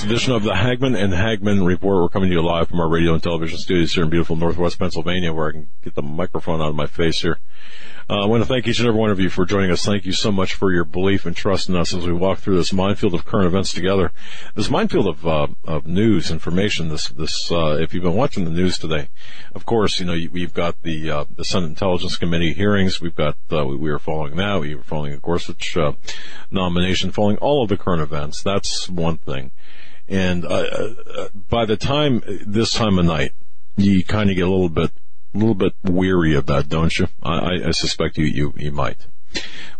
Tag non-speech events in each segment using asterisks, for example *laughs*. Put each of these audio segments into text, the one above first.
To edition of the Hagmann and Hagmann Report. We're coming to you live from our radio and television studios here in beautiful Northwest Pennsylvania, where I can get the microphone out of my face here. Uh, I want to thank each and every one of you for joining us. Thank you so much for your belief and trust in us as we walk through this minefield of current events together. This minefield of uh, of news, information. This this uh, if you've been watching the news today, of course, you know we've got the uh, the Senate Intelligence Committee hearings. We've got uh, we, we are following that. We were following the Gorsuch uh, nomination, following all of the current events. That's one thing. And uh, uh, by the time this time of night, you kind of get a little bit, a little bit weary of that, don't you? I, I- suspect you, you, you might.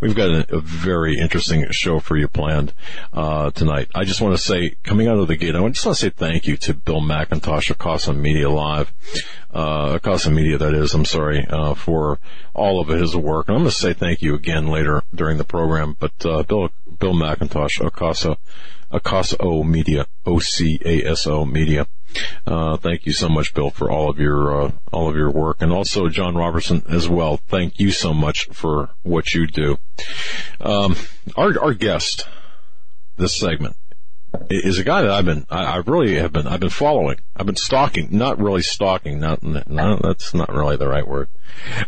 We've got a, a very interesting show for you planned uh, tonight. I just want to say, coming out of the gate, I just want to say thank you to Bill McIntosh of Casa Media Live, uh, Casa Media, that is. I'm sorry uh, for all of his work. And I'm going to say thank you again later during the program. But uh, Bill Bill McIntosh, Acasa, Acaso Media, O C A S O Media. Uh, thank you so much, Bill, for all of your uh, all of your work, and also John Robertson as well. Thank you so much for what you do. Um, our our guest this segment is a guy that I've been I, I really have been I've been following. I've been stalking, not really stalking. Not no, that's not really the right word,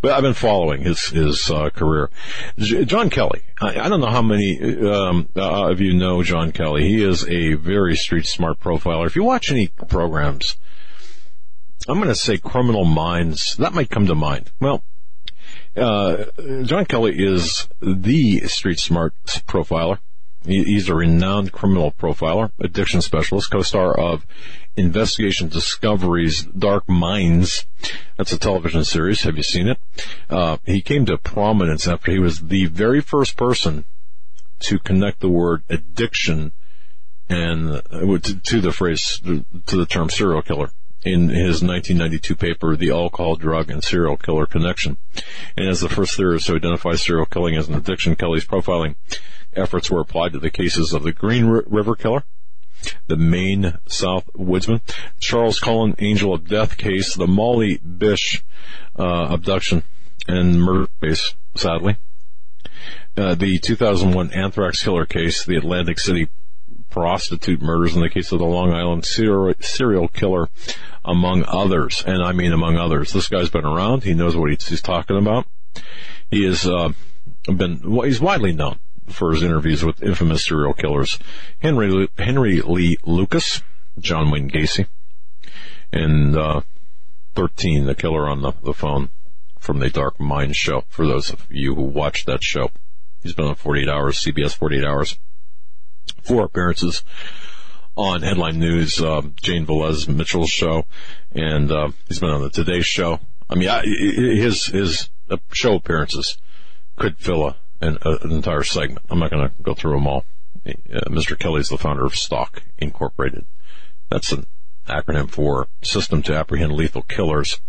but I've been following his his uh, career. J- John Kelly. I, I don't know how many um, uh, of you know John Kelly. He is a very street smart profiler. If you watch any programs, I'm going to say Criminal Minds. That might come to mind. Well. Uh, John Kelly is the street smart profiler. He- He's a renowned criminal profiler, addiction specialist, co-star of Investigation Discovery's Dark Minds. That's a television series. Have you seen it? Uh, he came to prominence after he was the very first person to connect the word addiction and uh, to, to the phrase to the term serial killer in his 1992 paper, The Alcohol, Drug, and Serial Killer Connection. And as the first theorist to identify serial killing as an addiction, Kelly's profiling efforts were applied to the cases of the Green River Killer, the Main South Woodsman, Charles Cullen Angel of Death case, the Molly Bish uh, abduction and murder case, sadly, uh, the 2001 anthrax killer case, the Atlantic City prostitute murders in the case of the Long Island serial, killer, among others. And I mean among others. This guy's been around. He knows what he's, he's talking about. He has uh, been, well, he's widely known for his interviews with infamous serial killers Henry, Henry Lee Lucas, John Wayne Gacy, and uh, 13, the killer on the, the phone from the Dark Mind show, for those of you who watched that show. He's been on 48 Hours, CBS 48 Hours four appearances on Headline News, uh, Jane Velez Mitchell's show, and uh, he's been on the Today Show. I mean, I, his his uh, show appearances could fill a, an, a, an entire segment. I'm not going to go through them all. Uh, Mr. is the founder of Stalk Incorporated. That's an acronym for System to Apprehend Lethal Killers,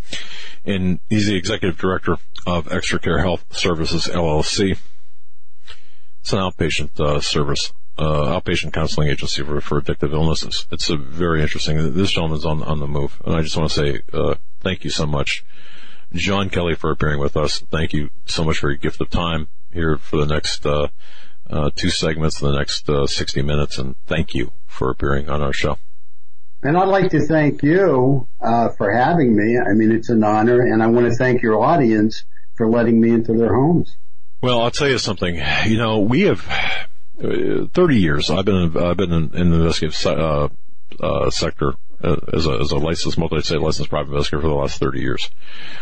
and he's the executive director of Extra Care Health Services LLC. It's an outpatient uh, service uh, outpatient counseling agency for, for addictive illnesses. It's a very interesting. This gentleman's on on the move, and I just want to say uh, thank you so much, John Kelly, for appearing with us. Thank you so much for your gift of time here for the next uh, uh, two segments, in the next uh, sixty minutes, and thank you for appearing on our show. And I'd like to thank you uh, for having me. I mean, it's an honor, and I want to thank your audience for letting me into their homes. Well, I'll tell you something. You know, we have uh, 30 years. I've been in, I've been in, in the investigative se- uh, uh, sector as a as a licensed multi-state licensed private investigator for the last 30 years,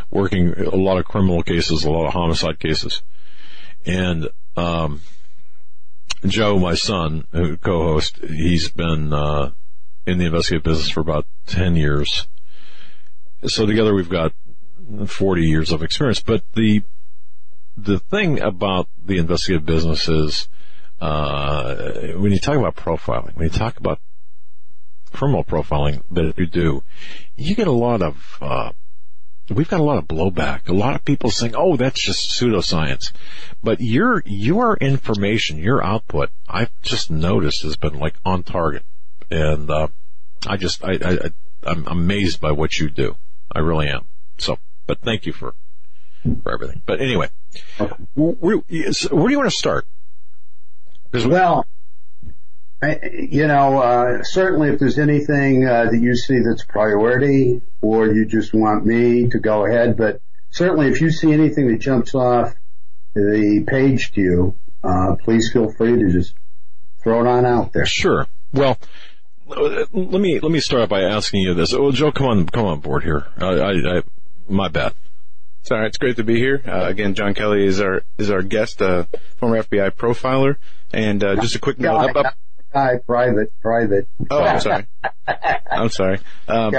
working a lot of criminal cases, a lot of homicide cases, and um, Joe, my son, who co-host, he's been uh, in the investigative business for about 10 years. So together we've got 40 years of experience. But the the thing about the investigative business is uh, when you talk about profiling, when you talk about criminal profiling that you do, you get a lot of, uh, we've got a lot of blowback. A lot of people saying, "Oh, that's just pseudoscience," but your your information, your output, I've just noticed has been like on target, and uh, I just I, I I'm amazed by what you do. I really am. So, but thank you for for everything. But anyway, where, where do you want to start? Well, I, you know, uh, certainly if there's anything uh, that you see that's priority, or you just want me to go ahead, but certainly if you see anything that jumps off the page to you, uh, please feel free to just throw it on out there. Sure. Well, let me let me start by asking you this. Oh, Joe, come on, come on board here. I, I, I my bad. Sorry, it's great to be here. Uh, again, John Kelly is our is our guest, uh, former FBI profiler, and uh, just a quick note. Up, up. Hi, private, private. Oh, I'm sorry. I'm sorry. Um,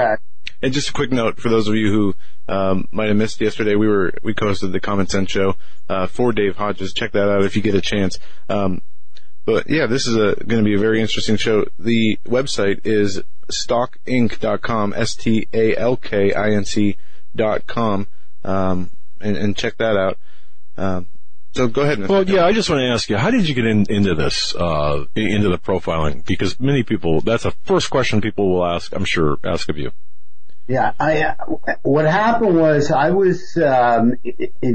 and just a quick note for those of you who um, might have missed yesterday, we were we hosted the Common Sense Show uh, for Dave Hodges. Check that out if you get a chance. Um, but yeah, this is going to be a very interesting show. The website is stalkinc.com, S-T-A-L-K-I-N-C dot com, um, and, and check that out. Um, so go ahead. Mr. Well, yeah, I just want to ask you, how did you get in, into this, uh, into the profiling? Because many people, that's the first question people will ask, I'm sure, ask of you. Yeah, I, uh, what happened was I was, um,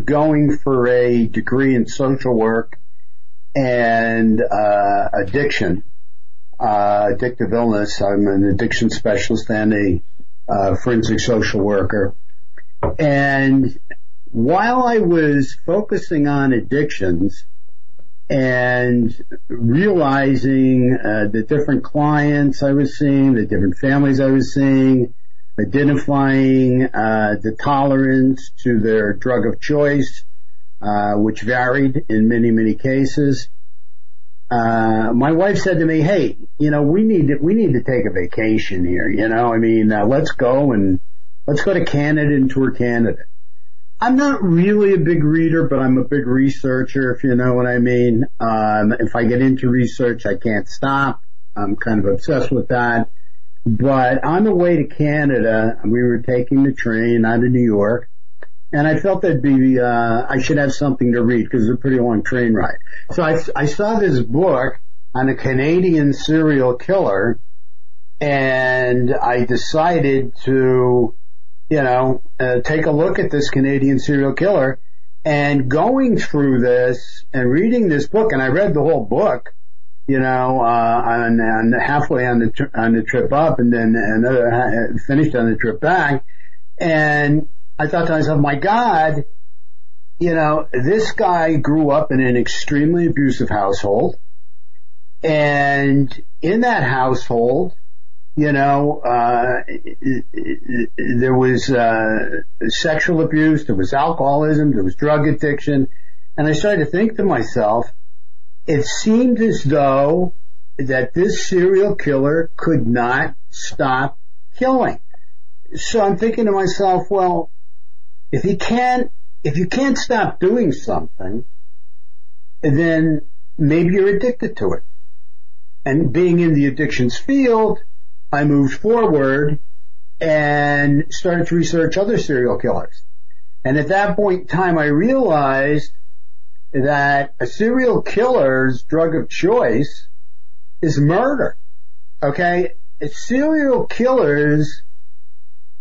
going for a degree in social work and uh, addiction, uh, addictive illness. I'm an addiction specialist and a uh, forensic social worker. And while I was focusing on addictions and realizing uh, the different clients I was seeing, the different families I was seeing, identifying uh, the tolerance to their drug of choice, uh, which varied in many, many cases. Uh, my wife said to me, "Hey, you know, we need to, we need to take a vacation here. You know, I mean, uh, let's go and let's go to Canada and tour Canada." I'm not really a big reader, but I'm a big researcher, if you know what I mean. Um, if I get into research, I can't stop. I'm kind of obsessed with that. But on the way to Canada, we were taking the train out of New York, and I felt that'd be uh, I should have something to read because it's a pretty long train ride. So I, I saw this book on a Canadian serial killer, and I decided to, you know, uh, take a look at this Canadian serial killer. And going through this and reading this book, and I read the whole book, you know, uh, on, on halfway on the on the trip up, and then another finished on the trip back, and I thought to myself, my God, you know, this guy grew up in an extremely abusive household. And in that household, you know, uh, there was, uh, sexual abuse, there was alcoholism, there was drug addiction. And I started to think to myself, it seemed as though that this serial killer could not stop killing. So I'm thinking to myself, well, if you can't, if you can't stop doing something, then maybe you're addicted to it. And being in the addictions field, I moved forward and started to research other serial killers. And at that point in time, I realized that a serial killer's drug of choice is murder. Okay? Serial killers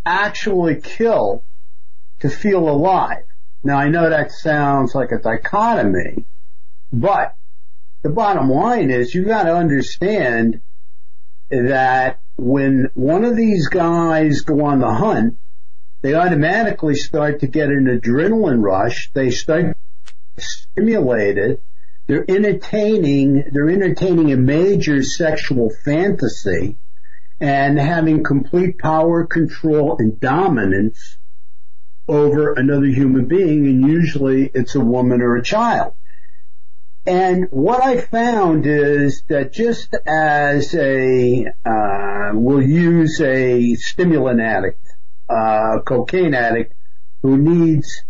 actually kill to feel alive. Now I know that sounds like a dichotomy, but the bottom line is you've gotta understand that when one of these guys go on the hunt, they automatically start to get an adrenaline rush. They start stimulated. They're entertaining, they're entertaining a major sexual fantasy and having complete power, control, and dominance over another human being, and usually it's a woman or a child. And what I found is that just as a, uh, we'll use a stimulant addict, uh, cocaine addict who needs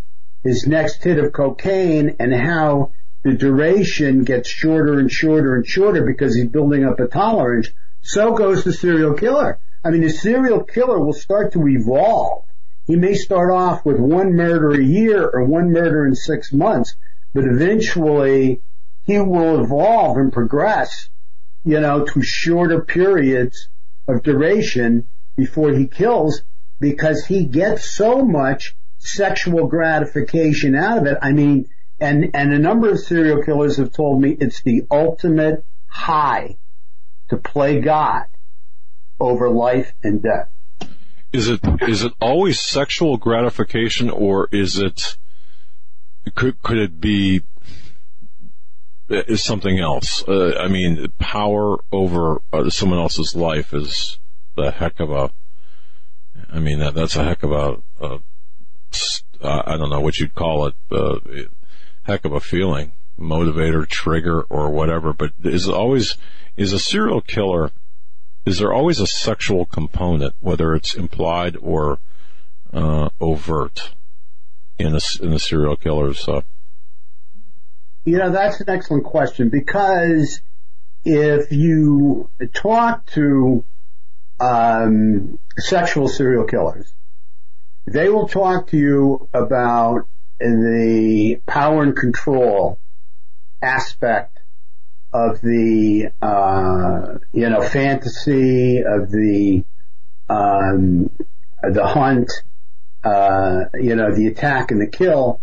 his next hit of cocaine and how the duration gets shorter and shorter and shorter because he's building up a tolerance, so goes the serial killer. I mean, the serial killer will start to evolve. He may start off with one murder a year or one murder in six months, but eventually he will evolve and progress, you know, to shorter periods of duration before he kills because he gets so much sexual gratification out of it. I mean, and, and a number of serial killers have told me it's the ultimate high to play God over life and death. Is it, is it always sexual gratification or is it, could, could it be is something else. Uh, I mean, power over uh, someone else's life is the heck of a. I mean, that, that's a heck of a. uh, I don't know what you'd call it. Uh, heck of a feeling, motivator, trigger, or whatever. But is always is a serial killer. Is there always a sexual component, whether it's implied or uh, overt, in a, in the serial killer's uh, you know, that's an excellent question because if you talk to um, sexual serial killers, they will talk to you about the power and control aspect of the uh, you know fantasy of the um, the hunt, uh, you know the attack and the kill,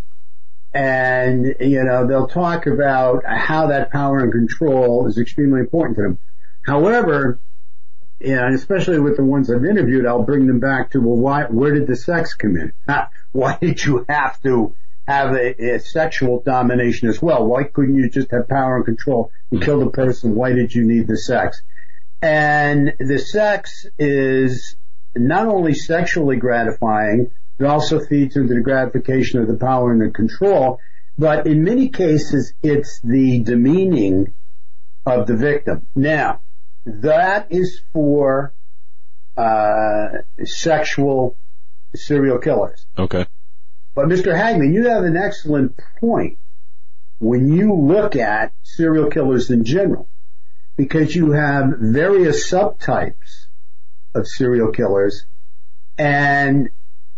and you know they'll talk about how that power and control is extremely important to them. However, and especially with the ones I've interviewed, I'll bring them back to well, why? Where did the sex come in? Why *laughs* did you have to have a, a sexual domination as well? Why couldn't you just have power and control and kill the person? Why did you need the sex? And the sex is not only sexually gratifying, it also feeds into the gratification of the power and the control. But in many cases, it's the demeaning of the victim. Now, that is for uh, sexual serial killers. Okay. But Mr. Hagmann, you have an excellent point when you look at serial killers in general, because you have various subtypes of serial killers, and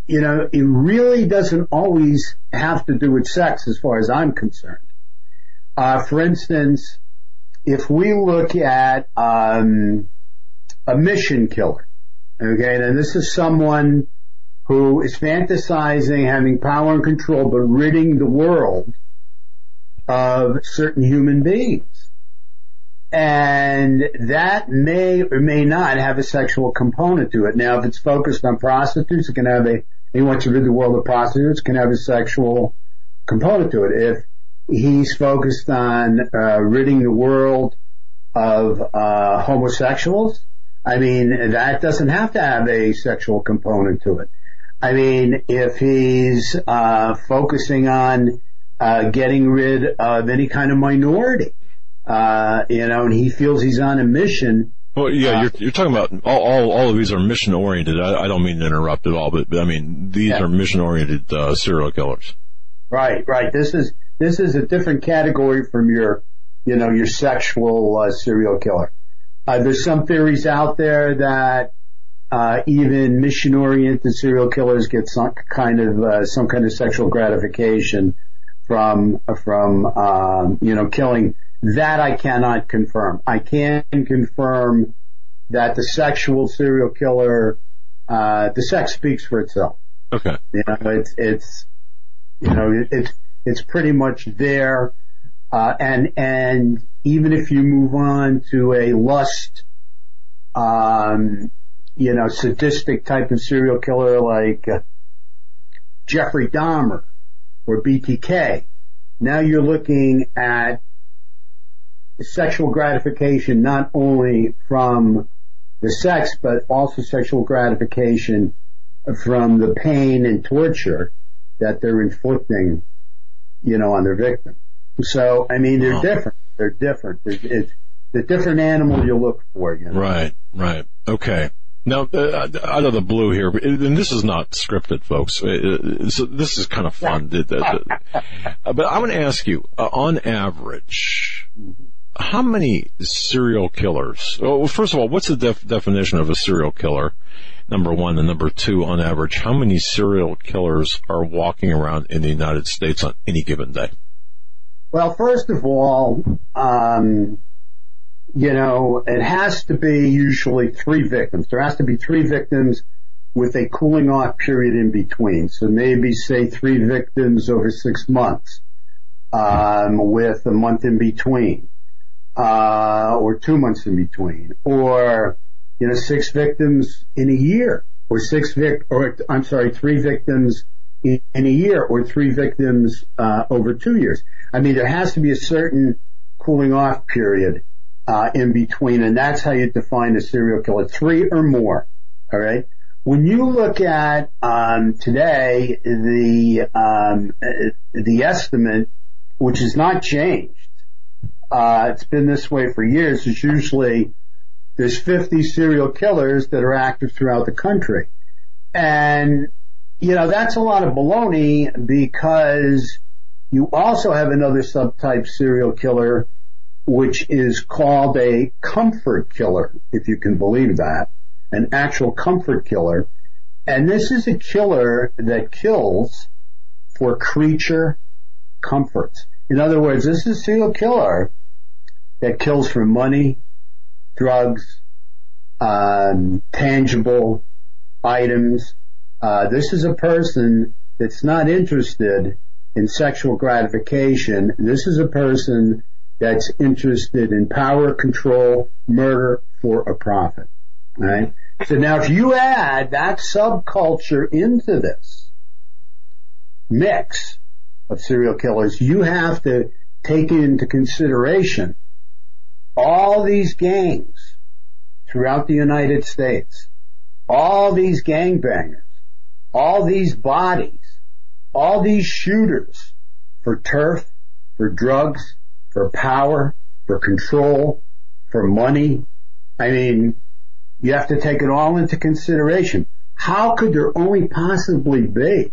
you know, it really doesn't always have to do with sex as far as I'm concerned. Uh, for instance, if we look at um, a mission killer, okay, and this is someone who is fantasizing having power and control, but ridding the world of certain human beings. And that may or may not have a sexual component to it. Now, if it's focused on prostitutes, it can have a he wants to rid the world of prostitutes can have a sexual component to it. If he's focused on uh, ridding the world of uh, homosexuals, I mean that doesn't have to have a sexual component to it. I mean, if he's uh, focusing on uh, getting rid of any kind of minority, uh, you know, and he feels he's on a mission well, yeah, uh, you're, you're talking about all, all, all of these are mission oriented. I, I, don't mean to interrupt at all, but, but I mean these yeah. are mission oriented uh, serial killers. Right, right. This is this is a different category from your, you know, your sexual uh, serial killer. Uh, there's some theories out there that uh, even mission oriented serial killers get some kind of uh, some kind of sexual gratification from from um, you know killing that I cannot confirm. I can confirm that the sexual serial killer, uh, the sex speaks for itself. Okay. You know, it's, it's, you know, it's, it's pretty much there. Uh, and, and even if you move on to a lust, um, you know, sadistic type of serial killer like uh, Jeffrey Dahmer or BTK, now you're looking at sexual gratification not only from the sex, but also sexual gratification from the pain and torture that they're inflicting, you know, on their victim. So, I mean, they're different. They're different. It's the different animal you look for, you know. Right, right. Okay. Now, uh, out of the blue here, and this is not scripted, folks. Uh, uh, so this is kind of fun. *laughs* but I want to ask you, uh, on average, how many serial killers? Well, first of all, what's the def- definition of a serial killer? Number one, and number two, on average, how many serial killers are walking around in the United States on any given day? Well, first of all, um, you know, it has to be usually three victims. There has to be three victims with a cooling off period in between. So maybe say three victims over six months, um, with a month in between, uh, or two months in between, or, you know, six victims in a year, or six vic, or I'm sorry, three victims in, in a year, or three victims, uh, over two years. I mean, there has to be a certain cooling off period uh, in between, and that's how you define a serial killer: three or more. All right. When you look at um, today the um, the estimate, which has not changed, uh, it's been this way for years. It's usually there's 50 serial killers that are active throughout the country, and you know that's a lot of baloney because you also have another subtype serial killer, which is called a comfort killer, if you can believe that, an actual comfort killer. And this is a killer that kills for creature comforts. In other words, this is a serial killer that kills for money, drugs, um, tangible items. Uh, this is a person that's not interested in sexual gratification. This is a person that's interested in power, control, murder for a profit. Right? So now if you add that subculture into this mix of serial killers, you have to take into consideration all these gangs throughout the United States, all these gangbangers, all these bodies, all these shooters for turf, for drugs, for power, for control, for money. I mean, you have to take it all into consideration. How could there only possibly be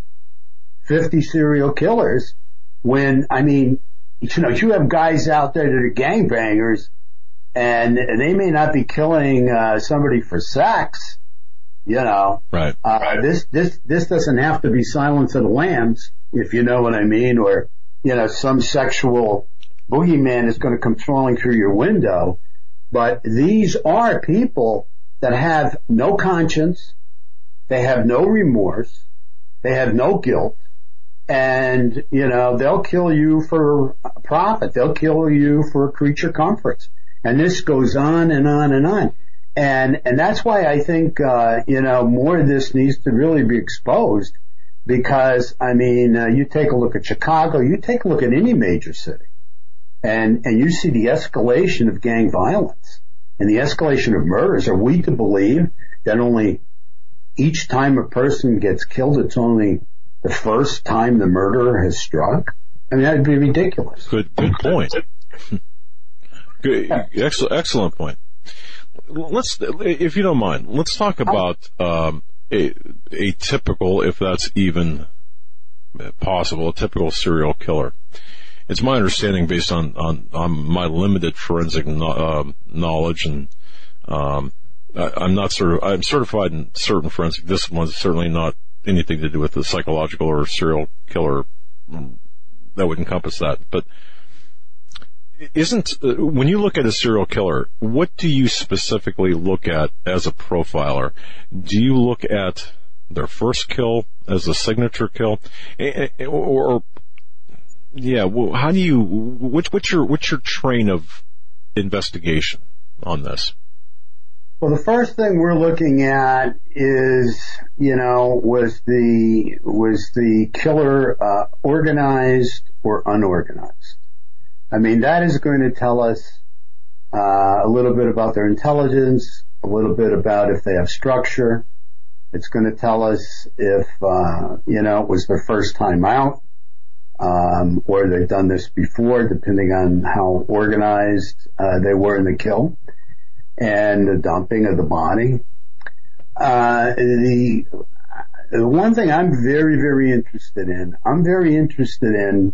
50 serial killers when, I mean, you know, you have guys out there that are gangbangers and they may not be killing uh, somebody for sex, you know, right. Uh, right. This this this doesn't have to be Silence of the Lambs, if you know what I mean, or you know, some sexual boogeyman is going to come crawling through your window. But these are people that have no conscience, they have no remorse, they have no guilt, and you know they'll kill you for profit. They'll kill you for creature comforts, and this goes on and on and on. And, and that's why I think, uh, you know, more of this needs to really be exposed because, I mean, uh, you take a look at Chicago, you take a look at any major city and, and you see the escalation of gang violence and the escalation of murders. Are we to believe that only each time a person gets killed, it's only the first time the murderer has struck? I mean, that'd be ridiculous. Good, good point. good, excellent, excellent point let's, if you don't mind, let's talk about um, a, a typical, if that's even possible, a typical serial killer. It's my understanding, based on on, on my limited forensic no, uh, knowledge, and um, I, am not sort of I'm certified in certain forensic disciplines. Certainly not anything to do with the psychological or serial killer mm, that would encompass that, but isn't uh, when you look at a serial killer, what do you specifically look at as a profiler? Do you look at their first kill as a signature kill, or, or yeah, well, how do you what's what's your what's your train of investigation on this? Well, the first thing we're looking at is, you know, was the was the killer uh, organized or unorganized? I mean, that is going to tell us uh, a little bit about their intelligence, a little bit about if they have structure. It's going to tell us if uh, you know it was their first time out, um, or they've done this before, depending on how organized uh, they were in the kill and the dumping of the body. uh, the the one thing I'm very, very interested in, I'm very interested in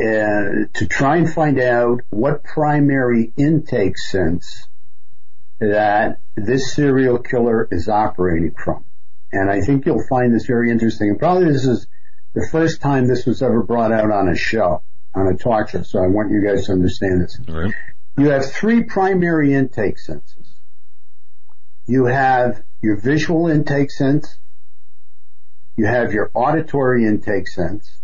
uh, to try and find out what primary intake sense that this serial killer is operating from. And I think you'll find this very interesting. And probably this is the first time this was ever brought out on a show, on a talk show. So I want you guys to understand this. Right. You have three primary intake senses. You have your visual intake sense, you have your auditory intake sense,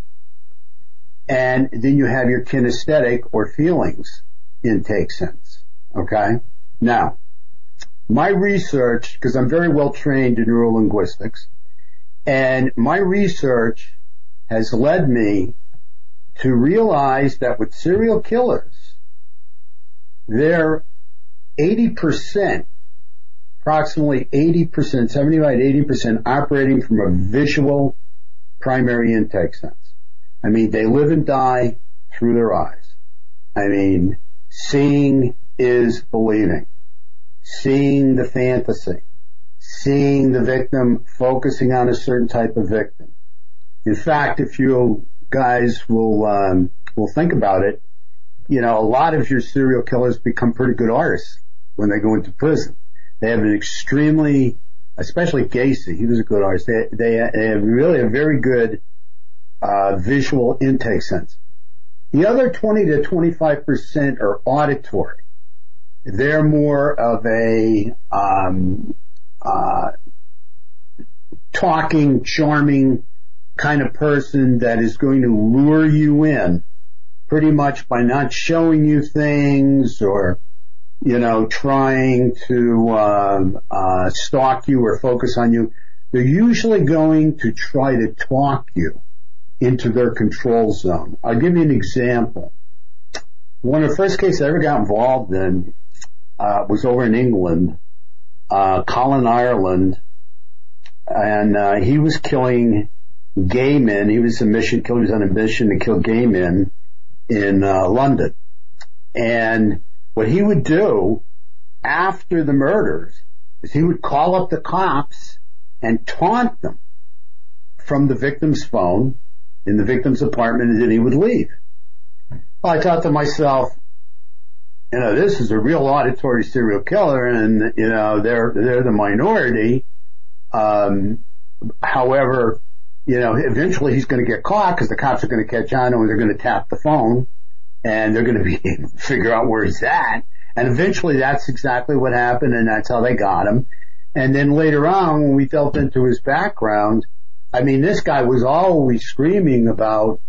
and then you have your kinesthetic or feelings intake sense. Okay? Now, my research, because I'm very well trained in neurolinguistics, and my research has led me to realize that with serial killers, they're 80% approximately 80%, 75 80% operating from a visual primary intake sense. I mean, they live and die through their eyes. I mean, seeing is believing. Seeing the fantasy. Seeing the victim, focusing on a certain type of victim. In fact, if you guys will, um, will think about it, you know, a lot of your serial killers become pretty good artists when they go into prison. They have an extremely, especially Gacy, he was a good artist. They, they, they have really a very good, uh, visual intake sense. The other 20 to 25% are auditory. They're more of a, um, uh, talking, charming kind of person that is going to lure you in pretty much by not showing you things or you know, trying to uh, uh, stalk you or focus on you, they're usually going to try to talk you into their control zone. I'll give you an example. One of the first cases I ever got involved in uh, was over in England, uh, Colin Ireland, and uh, he was killing gay men. He was a mission killer. He was on a mission to kill gay men in uh, London, and what he would do after the murders is he would call up the cops and taunt them from the victim's phone in the victim's apartment and then he would leave. Well, I thought to myself, you know, this is a real auditory serial killer and, you know, they're, they're the minority. Um, however, you know, eventually he's going to get caught because the cops are going to catch on and they're going to tap the phone and they're going to be *laughs* figure out where he's at. And eventually that's exactly what happened and that's how they got him. And then later on when we delved into his background, I mean, this guy was always screaming about,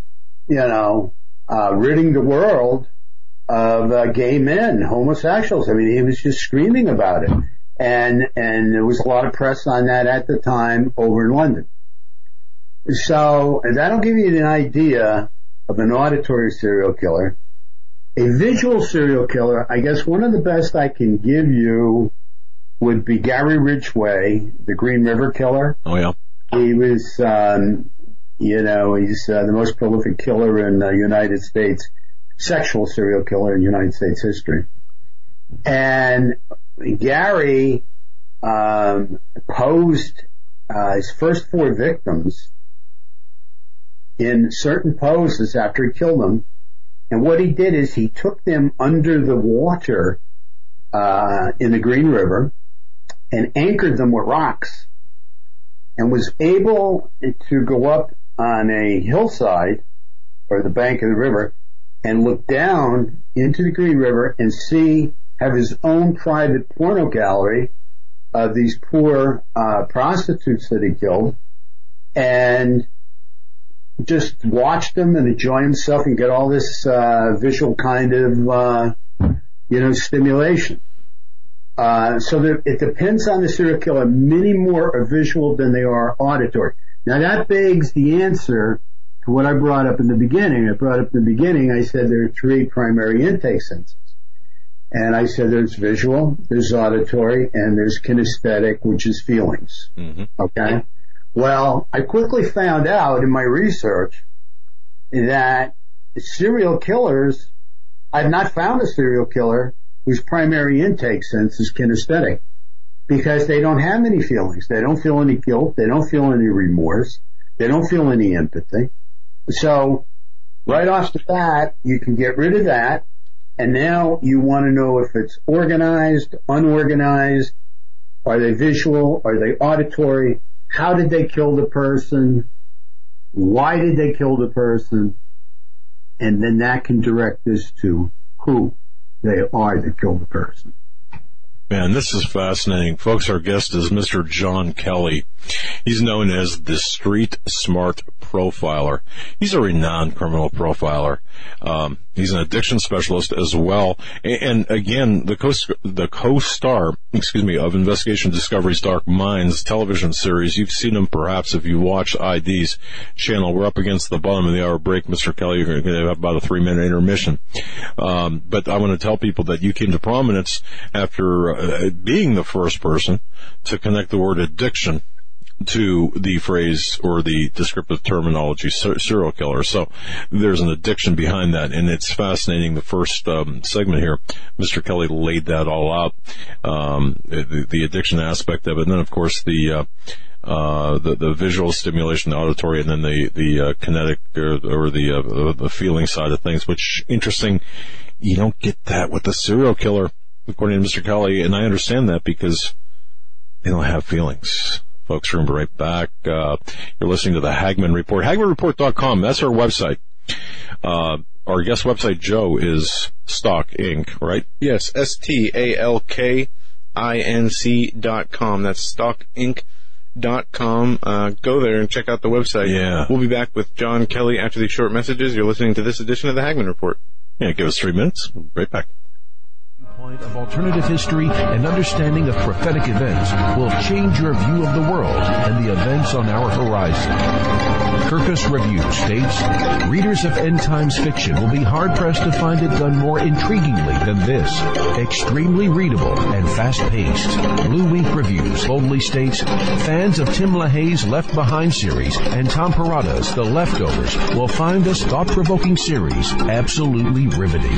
you know, uh, ridding the world of uh, gay men, homosexuals. I mean, he was just screaming about it. And, and there was a lot of press on that at the time over in London. So that'll give you an idea of an auditory serial killer. A visual serial killer, I guess one of the best I can give you would be Gary Ridgway, the Green River Killer. Oh yeah. He was, um, you know, he's uh, the most prolific killer in the United States, sexual serial killer in United States history. And Gary um, posed uh, his first four victims in certain poses after he killed them. And what he did is he took them under the water uh, in the Green River and anchored them with rocks and was able to go up on a hillside or the bank of the river and look down into the Green River and see, have his own private porno gallery of these poor uh, prostitutes that he killed and just watch them and enjoy himself and get all this uh, visual kind of uh, you know stimulation. Uh, so that it depends on the serial killer. Many more are visual than they are auditory. Now that begs the answer to what I brought up in the beginning. I brought up in the beginning. I said there are three primary intake senses. And I said there's visual, there's auditory, and there's kinesthetic, which is feelings. Mm-hmm. Okay? Well, I quickly found out in my research that serial killers, I've not found a serial killer whose primary intake sense is kinesthetic. because they don't have any feelings. They don't feel any guilt. They don't feel any remorse. They don't feel any empathy. So right off the bat, you can get rid of that. And now you want to know if it's organized, unorganized, are they visual, are they auditory, how did they kill the person, why did they kill the person, and then that can direct us to who they are that killed the person. Man, this is fascinating. Folks, our guest is Mr. John Kelly. He's known as the Street Smart Profiler. He's a renowned criminal profiler. Um, he's an addiction specialist as well. And, again, the co the co-star, excuse me, of Investigation Discovery's Dark Minds television series. You've seen him perhaps if you watch ID's channel. We're up against the bottom of the hour break, Mr. Kelly. You're going to have about a three minute intermission. Um, but I want to tell people that you came to prominence after uh, being the first person to connect the word addiction to the phrase or the descriptive terminology serial killer. So there's an addiction behind that, and it's fascinating. The first um, segment here, Mr. Kelly laid that all out, um, the, the, addiction aspect of it, and then of course the. Uh, uh, the the visual stimulation, the auditory, and then the the uh, kinetic or, or the uh, the feeling side of things. Which interesting, you don't get that with the serial killer according to Mr. Kelly, and I understand that because they don't have feelings. Folks, we're right back. Uh, you're listening to the Hagmann Report. HagmannReport.com. That's our website. Uh, our guest website, Joe, is Stalk Inc., right? Yes, S-T-A-L-K-I-N-C dot com. That's Stalk Inc. Dot com. Uh, go there and check out the website. Yeah. We'll be back with John Kelly after these short messages. You're listening to this edition of the Hagmann Report. Yeah, give us three minutes. Right back viewpoint of alternative history and understanding of prophetic events will change your view of the world and the events on our horizon. Kirkus Review states, readers of end times fiction will be hard pressed to find it done more intriguingly than this. Extremely readable and fast paced. BlueInk Reviews boldly states, fans of Tim LaHaye's Left Behind series and Tom Perrotta's The Leftovers will find this thought provoking series absolutely riveting.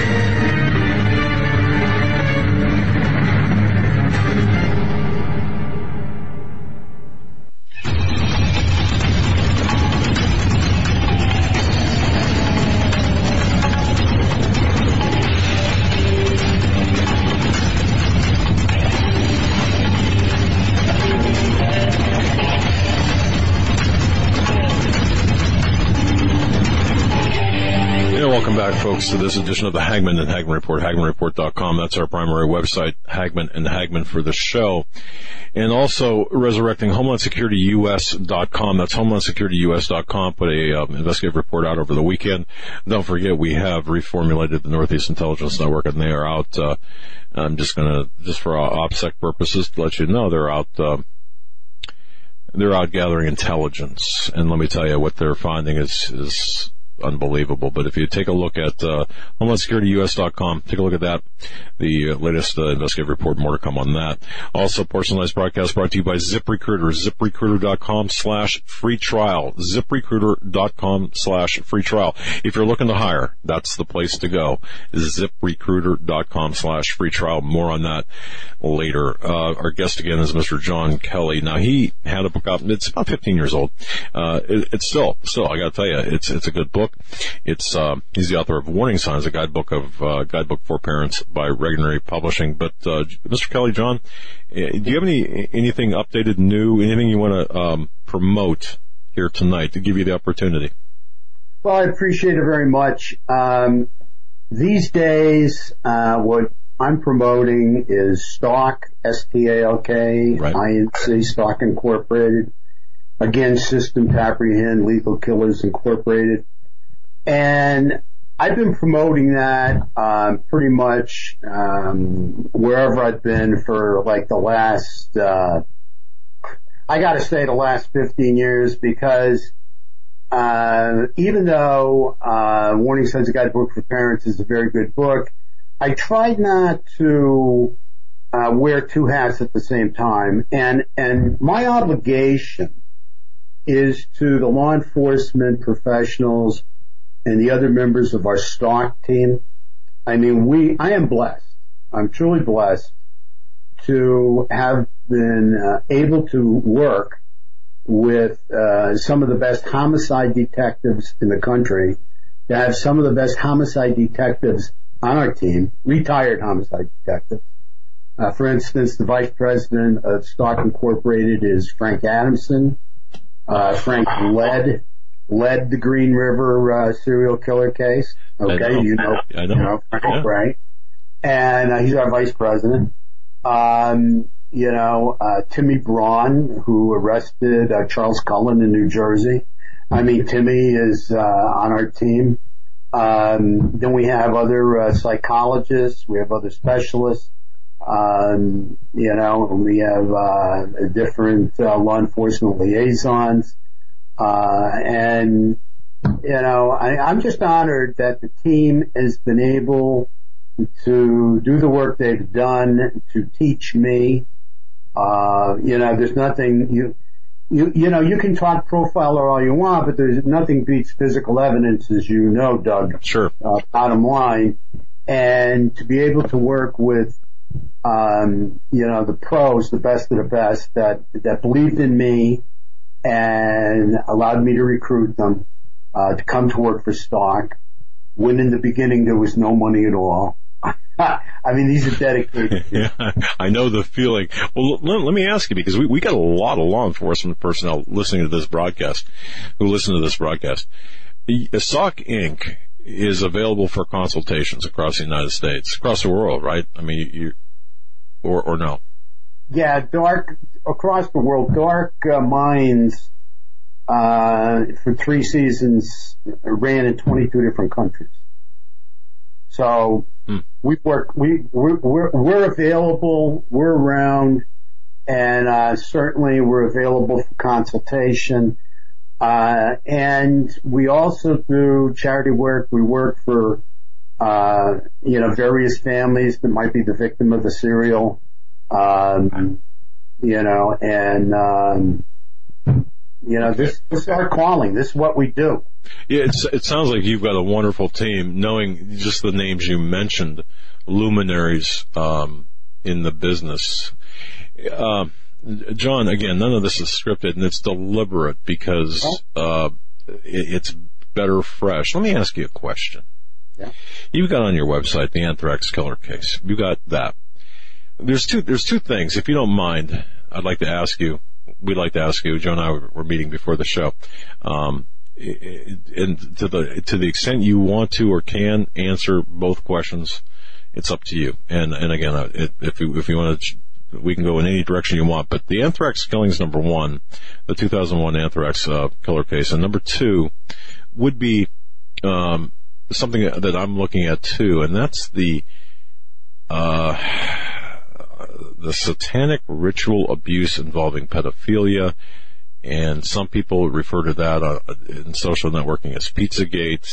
Yeah. Folks, to this edition of the Hagmann and Hagmann Report, HagmannReport.com. That's our primary website, Hagmann and Hagmann for the show. And also resurrecting HomelandSecurityUS.com. That's HomelandSecurityUS.com. Put a um, investigative report out over the weekend. Don't forget, we have reformulated the Northeast Intelligence Network, and they are out. Uh, I'm just to, just for OPSEC purposes, to let you know, they're out. Uh, they're out gathering intelligence, and let me tell you, what they're finding is is unbelievable. But if you take a look at uh, HomelandSecurityUS.com, take a look at that. The latest uh, investigative report, more to come on that. Also, personalized broadcast brought to you by ZipRecruiter, ZipRecruiter.com slash free trial, ZipRecruiter.com slash free trial. If you're looking to hire, that's the place to go. ZipRecruiter.com slash free trial. More on that later. Uh, our guest again is Mr. John Kelly. Now, he had a book out, it's about 15 years old. Uh, it, it's still, still, I gotta tell you, it's, it's a good book book. It's uh, he's the author of Warning Signs, a guidebook of uh, guidebook for parents by Regnery Publishing. But uh, Mr. Kelly, John, eh, do you have any anything updated, new, anything you want to um, promote here tonight to give you the opportunity? Well, I appreciate it very much. Um, these days, uh, what I'm promoting is Stalk, S-T-A-L-K, right. INC, Stalk Incorporated. Again, System to Apprehend Lethal Killers Incorporated. And I've been promoting that um, pretty much um, wherever I've been for like the last. Uh, I got to say the last 15 years because uh, even though uh, Warning Signs: A Guidebook for Parents is a very good book, I tried not to uh, wear two hats at the same time, and and my obligation is to the law enforcement professionals and the other members of our Stalk team. I mean, we, I am blessed. I'm truly blessed to have been uh, able to work with uh, some of the best homicide detectives in the country, to have some of the best homicide detectives on our team, retired homicide detectives. Uh, for instance, the vice president of Stalk Incorporated is Frank Adamson. Uh, Frank led led the Green River uh, serial killer case. Okay, know. you know, I know, you know Frank, yeah. right? And uh, he's our vice president. Um, you know, uh, Timmy Braun, who arrested uh, Charles Cullen in New Jersey. I mean, Timmy is uh, on our team. Um, then we have other uh, psychologists. We have other specialists. Um, you know, we have uh, different uh, law enforcement liaisons. Uh, and, you know, I, I'm just honored that the team has been able to do the work they've done to teach me. Uh, you know, there's nothing you, you, you know, you can talk profiler all you want, but there's nothing beats physical evidence, as you know, Doug. Sure. Uh, bottom line, and to be able to work with, um, you know, the pros, the best of the best that that believed in me, and allowed me to recruit them uh, to come to work for Stalk. When in the beginning there was no money at all. *laughs* I mean, these are dedicated. *laughs* yeah, I know the feeling. Well, let, let, me ask you because we, we got a lot of law enforcement personnel listening to this broadcast, who listen to this broadcast. Stalk Inc. is available for consultations across the United States, across the world, right? I mean, you, or or no? Yeah, dark across the world. Dark uh, Minds uh, for three seasons ran in 22 different countries. So hmm. we work. We we're, we're, we're available. We're around, and uh, certainly we're available for consultation. Uh, and we also do charity work. We work for, uh, you know, various families that might be the victim of a serial um, you know, and, um, you know, this, this is our calling. This is what we do. Yeah, it sounds like you've got a wonderful team, knowing just the names you mentioned, luminaries, um, in the business. Uh, John, again, none of this is scripted and it's deliberate because, uh, it's better fresh. Let me ask you a question. Yeah. You've got on your website the anthrax killer case. You got that. There's two, there's two things, if you don't mind, I'd like to ask you, we'd like to ask you, Joe and I were meeting before the show. Um, and to the to the extent you want to or can answer both questions, it's up to you. And and again, uh, if you, if you want to, we can go in any direction you want. But the anthrax killings, number one, the 2001 anthrax uh, killer case, and number two would be um, something that I'm looking at too, and that's the uh, the satanic ritual abuse involving pedophilia and some people refer to that uh, in social networking as Pizzagate.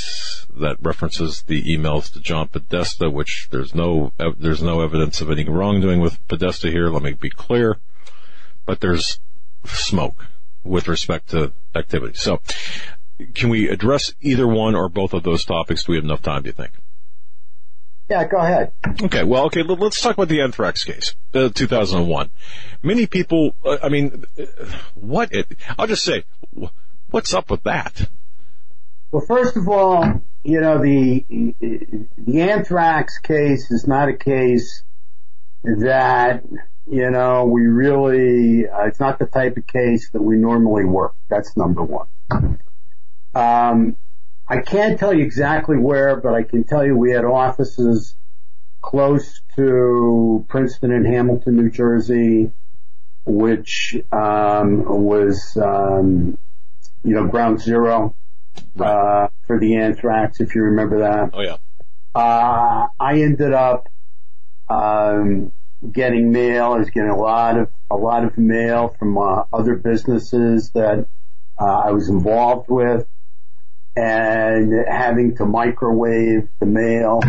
That references the emails to John Podesta, which there's no there's no evidence of any wrongdoing with Podesta here. Let me be clear, but there's smoke with respect to activity. So, can we address either one or both of those topics? Do we have enough time? Do you think? Yeah, go ahead. Okay, well, okay, let's talk about the anthrax case, uh, 2001. Many people, uh, I mean, uh, what it, I'll just say, what's up with that? Well, first of all, you know, the, the anthrax case is not a case that, you know, we really, uh, it's not the type of case that we normally work. That's number one. Um, I can't tell you exactly where, but I can tell you we had offices close to Princeton and Hamilton, New Jersey, which um, was um, you know ground zero uh, for the anthrax, if you remember that. Oh yeah. Uh, I ended up um, getting mail. I was getting a lot of a lot of mail from uh, other businesses that uh, I was involved with and having to microwave the mail.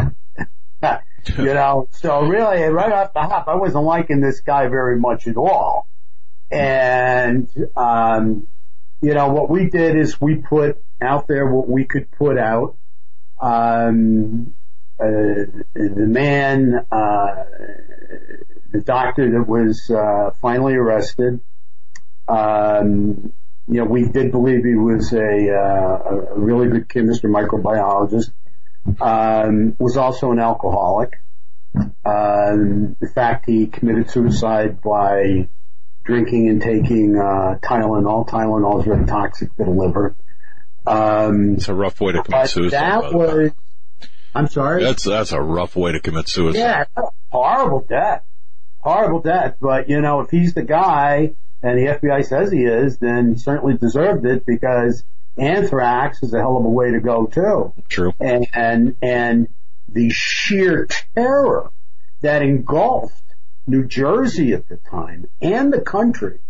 *laughs* you know, so really right off the hop, I wasn't liking this guy very much at all. And, um, you know, what we did is we put out there what we could put out. Um, uh, the man, uh, the doctor that was, uh, finally arrested, um, you know, we did believe he was a, uh, a really good chemist or microbiologist. Um, was also an alcoholic. Um, in fact, he committed suicide by drinking and taking uh, Tylenol. Tylenol is very toxic to the liver. Um, it's a rough way to commit suicide. That was. I'm sorry. That's that's a rough way to commit suicide. Yeah, horrible death, horrible death. But you know, if he's the guy and the FBI says he is, then he certainly deserved it because anthrax is a hell of a way to go too. True. And, and, and the sheer terror that engulfed New Jersey at the time and the country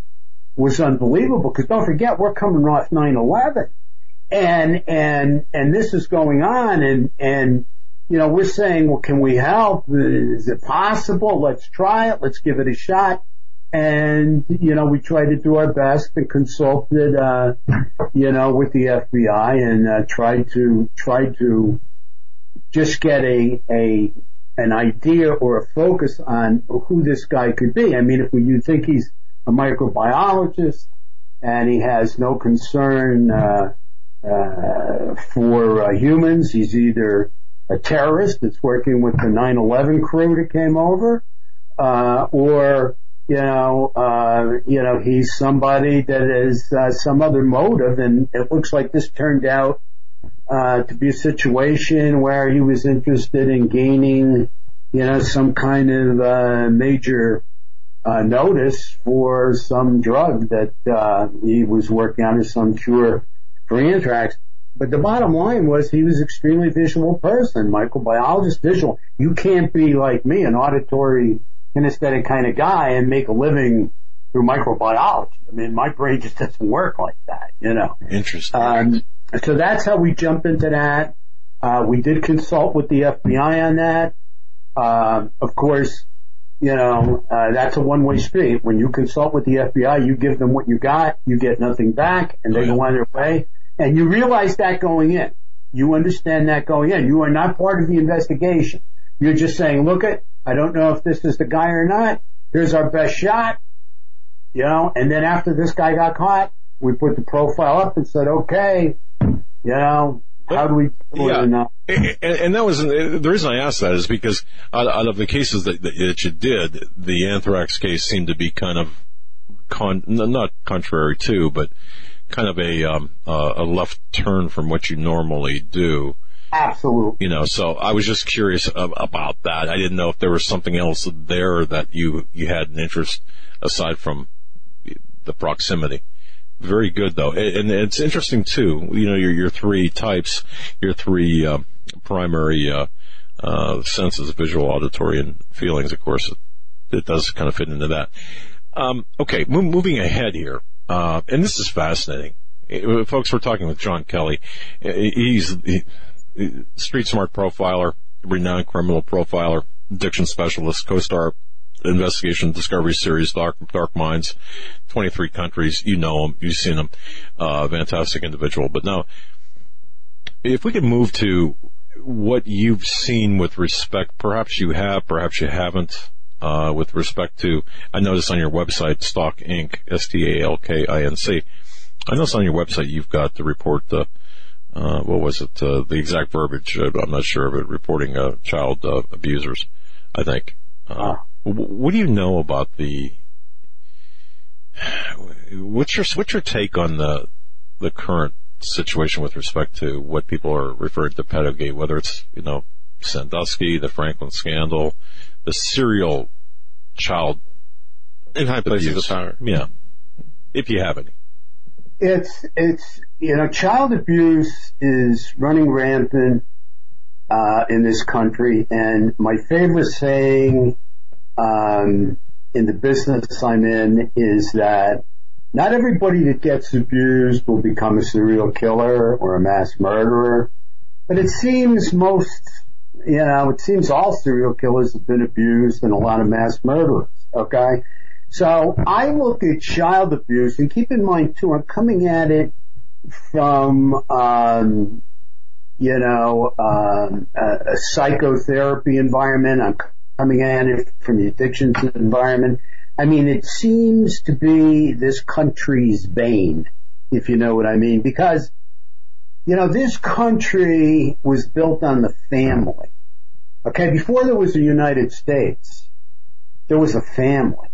was unbelievable because don't forget we're coming off 9-11 and, and, and this is going on and, and, you know, we're saying, well, can we help? Is it possible? Let's try it. Let's give it a shot and you know we tried to do our best and consulted uh you know with the FBI and uh, tried to tried to just get a a an idea or a focus on who this guy could be. I mean, if you think he's a microbiologist and he has no concern uh, uh, for uh, humans, he's either a terrorist that's working with the 9/11 crew that came over, uh, or you know, uh, you know, he's somebody that has uh, some other motive, and it looks like this turned out uh, to be a situation where he was interested in gaining, you know, some kind of uh, major uh, notice for some drug that uh, he was working on, or some cure for anthrax. But the bottom line was he was extremely visual person, microbiologist, visual. You can't be like me, an auditory kinesthetic kind of guy and make a living through microbiology. I mean, my brain just doesn't work like that, you know. Interesting. Um, so that's how we jump into that. Uh, we did consult with the FBI on that. Uh, of course, you know, uh, that's a one-way street. When you consult with the FBI, you give them what you got, you get nothing back, and they go on their way. And you realize that going in. You understand that going in. You are not part of the investigation. You're just saying, look at, I don't know if this is the guy or not. Here's our best shot. You know, and then after this guy got caught, we put the profile up and said, okay, you know, how do we yeah. And, and, that was the reason I asked that is because out, out of the cases that, that, you did, the anthrax case seemed to be kind of con, not contrary to, but kind of a um, uh, a left turn from what you normally do. Absolutely. You know, so I was just curious about that. I didn't know if there was something else there that you you had an interest aside from the proximity. Very good though, and it's interesting too. You know, your your three types, your three uh, primary uh, uh, senses, visual, auditory, and feelings. Of course, it, it does kind of fit into that. Um, okay, moving ahead here, uh, and this is fascinating. Uh, folks, we're talking with John Kelly. He's he, street smart profiler, renowned criminal profiler, addiction specialist, co-star investigation discovery series, Dark, Dark Minds, 23 countries. You know him. You've seen him. Uh, fantastic individual. But now, if we could move to what you've seen with respect, perhaps you have, perhaps you haven't, uh, with respect to, I noticed on your website, Stalk Inc., S-T-A-L-K-I-N-C. I noticed on your website you've got the report, uh, uh, what was it, uh, the exact verbiage, uh, I'm not sure of it, reporting, uh, child, uh, abusers, I think. Uh, ah. what do you know about the, what's your, what's your take on the, the current situation with respect to what people are referring to pedogate, whether it's, you know, Sandusky, the Franklin scandal, the serial child in high places abuse. of power. Yeah. If you have any. It's, it's, you know, child abuse is running rampant, uh, in this country. And my favorite saying, um, in the business I'm in is that not everybody that gets abused will become a serial killer or a mass murderer, but it seems most, you know, it seems all serial killers have been abused and a lot of mass murderers, okay? So I look at child abuse and keep in mind too, I'm coming at it from, um, you know, um, a, a psychotherapy environment. I'm coming at it from the addictions environment. I mean, it seems to be this country's bane, if you know what I mean, because, you know, this country was built on the family. Okay, before there was the United States, there was a family.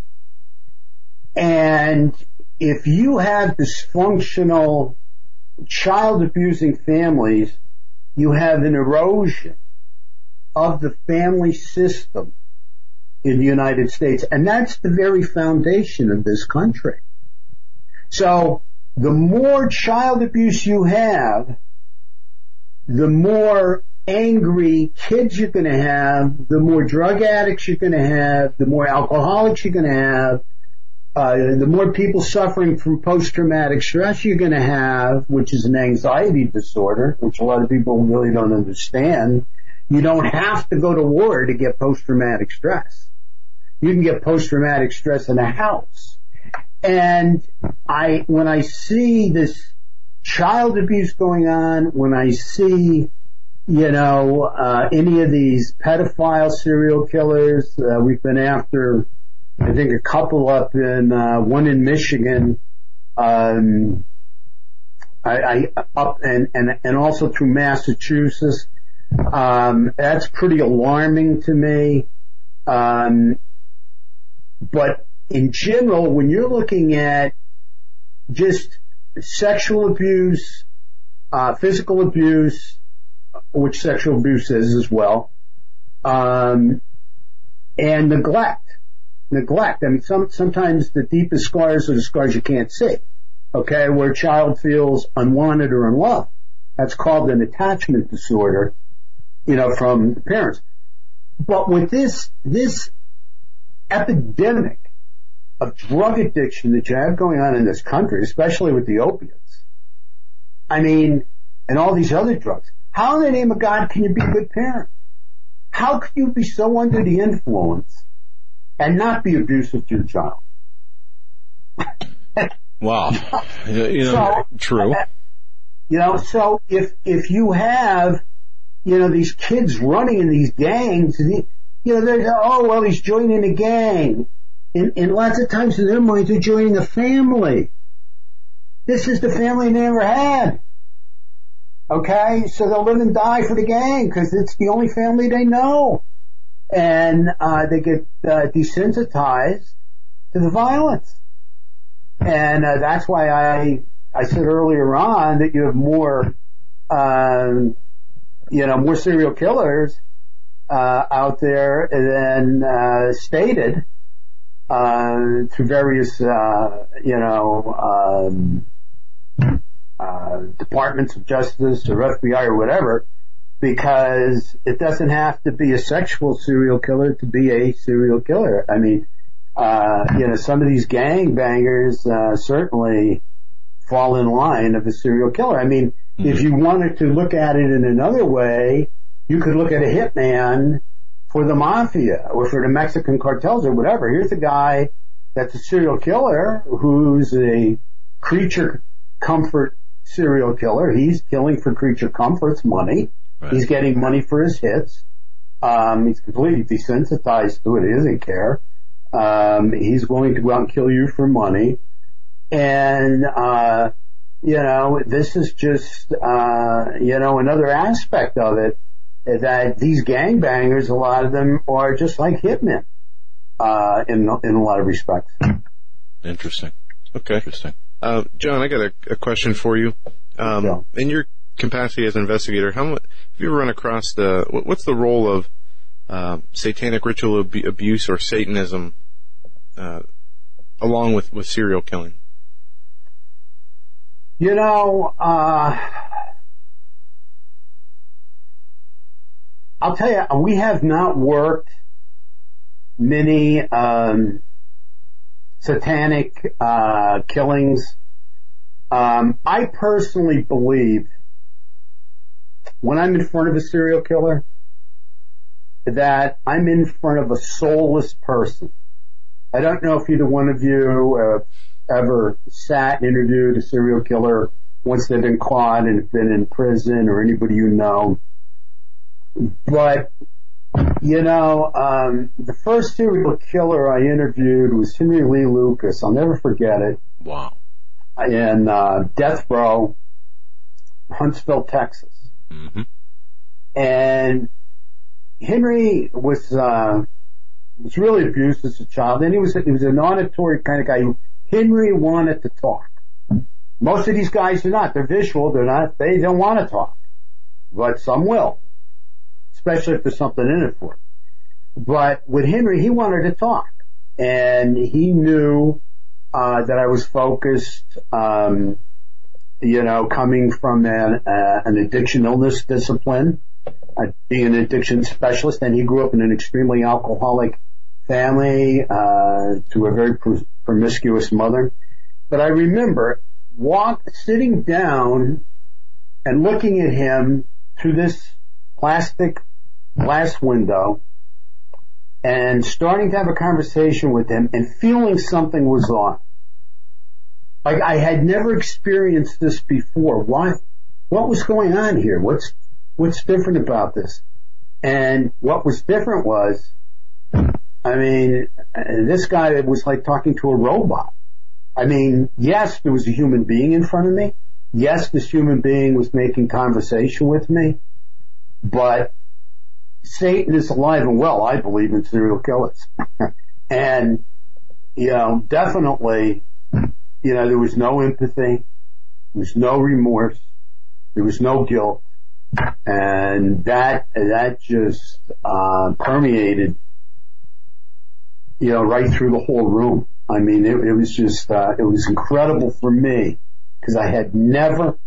And if you have dysfunctional child abusing families, you have an erosion of the family system in the United States. And that's the very foundation of this country. So the more child abuse you have, the more angry kids you're going to have, the more drug addicts you're going to have, the more alcoholics you're going to have, uh, the more people suffering from post-traumatic stress you're going to have, which is an anxiety disorder, which a lot of people really don't understand. You don't have to go to war to get post-traumatic stress. You can get post-traumatic stress in a house. And I, when I see this child abuse going on, when I see, you know, uh, any of these pedophile serial killers, uh, we've been after, I think a couple up in, uh, one in Michigan, um, I, I up and, and, and also through Massachusetts. Um, that's pretty alarming to me. Um, but in general, when you're looking at just sexual abuse, uh, physical abuse, which sexual abuse is as well, um, and neglect, neglect. I mean, some, sometimes the deepest scars are the scars you can't see. Okay, where a child feels unwanted or unloved. That's called an attachment disorder, you know, from the parents. But with this, this epidemic of drug addiction that you have going on in this country, especially with the opiates. I mean, and all these other drugs. How in the name of God can you be a good parent? How can you be so under the influence and not be abusive to your child? wow. you know, so, true. You know, so if, if you have, you know, these kids running in these gangs, you know, they're, oh, well, he's joining a gang. And, and lots of times in their minds, they're joining a family. This is the family they never had. Okay? So they'll live and die for the gang because it's the only family they know. And, uh, they get, uh, desensitized to the violence. And, uh, that's why I, I said earlier on that you have more, um, you know, more serial killers uh, out there than uh, stated uh, through various, uh, you know, um, uh, departments of justice or FBI or whatever, because it doesn't have to be a sexual serial killer to be a serial killer. I mean, uh, you know, some of these gang bangers uh, certainly fall in line of a serial killer. I mean, mm-hmm. if you wanted to look at it in another way, you could look at a hitman for the mafia or for the Mexican cartels or whatever. Here's a guy that's a serial killer who's a creature comfort serial killer. He's killing for creature comforts money. Right. He's getting money for his hits. Um, he's completely desensitized to it. He doesn't care. Um, he's willing to go out and kill you for money. And, uh, you know, this is just, uh, you know, another aspect of it that these gangbangers, a lot of them are just like hitmen, uh, in, in a lot of respects. Interesting. Okay. Interesting. Uh, John, I got a, a question for you. Um, in your capacity as an investigator, how much, have you ever run across the, what's the role of, uh, satanic ritual ab- abuse or Satanism, uh, along with, with serial killing? You know, uh, I'll tell you, we have not worked many um, satanic uh, killings. Um, I personally believe when I'm in front of a serial killer that I'm in front of a soulless person. I don't know if either one of you uh, ever sat and interviewed a serial killer once they've been caught and been in prison or anybody you know. But you know, um, the first serial killer I interviewed was Henry Lee Lucas. I'll never forget it. Wow. In uh, Death Row, Huntsville, Texas. Mm-hmm. And Henry was uh, was really abused as a child, and he was he was an auditory kind of guy. Who, Henry wanted to talk. Most of these guys are not. They're visual. They're not. They don't want to talk, but some will especially if there's something in it for him. But with Henry, he wanted to talk, and he knew uh, that I was focused, um, you know, coming from an, uh, an addiction illness discipline, uh, being an addiction specialist, and he grew up in an extremely alcoholic family uh, to a very pr- promiscuous mother. But I remember walk sitting down and looking at him through this plastic glass window and starting to have a conversation with him and feeling something was on. Like I had never experienced this before. Why? What was going on here? What's, what's different about this? And what was different was, I mean, this guy was like talking to a robot. I mean, yes, there was a human being in front of me. Yes, this human being was making conversation with me, but Satan is alive and well, I believe, in serial killers. *laughs* and, you know, definitely, you know, there was no empathy, there was no remorse, there was no guilt, and that, that just, uh, permeated, you know, right through the whole room. I mean, it, it was just, uh, it was incredible for me, because I had never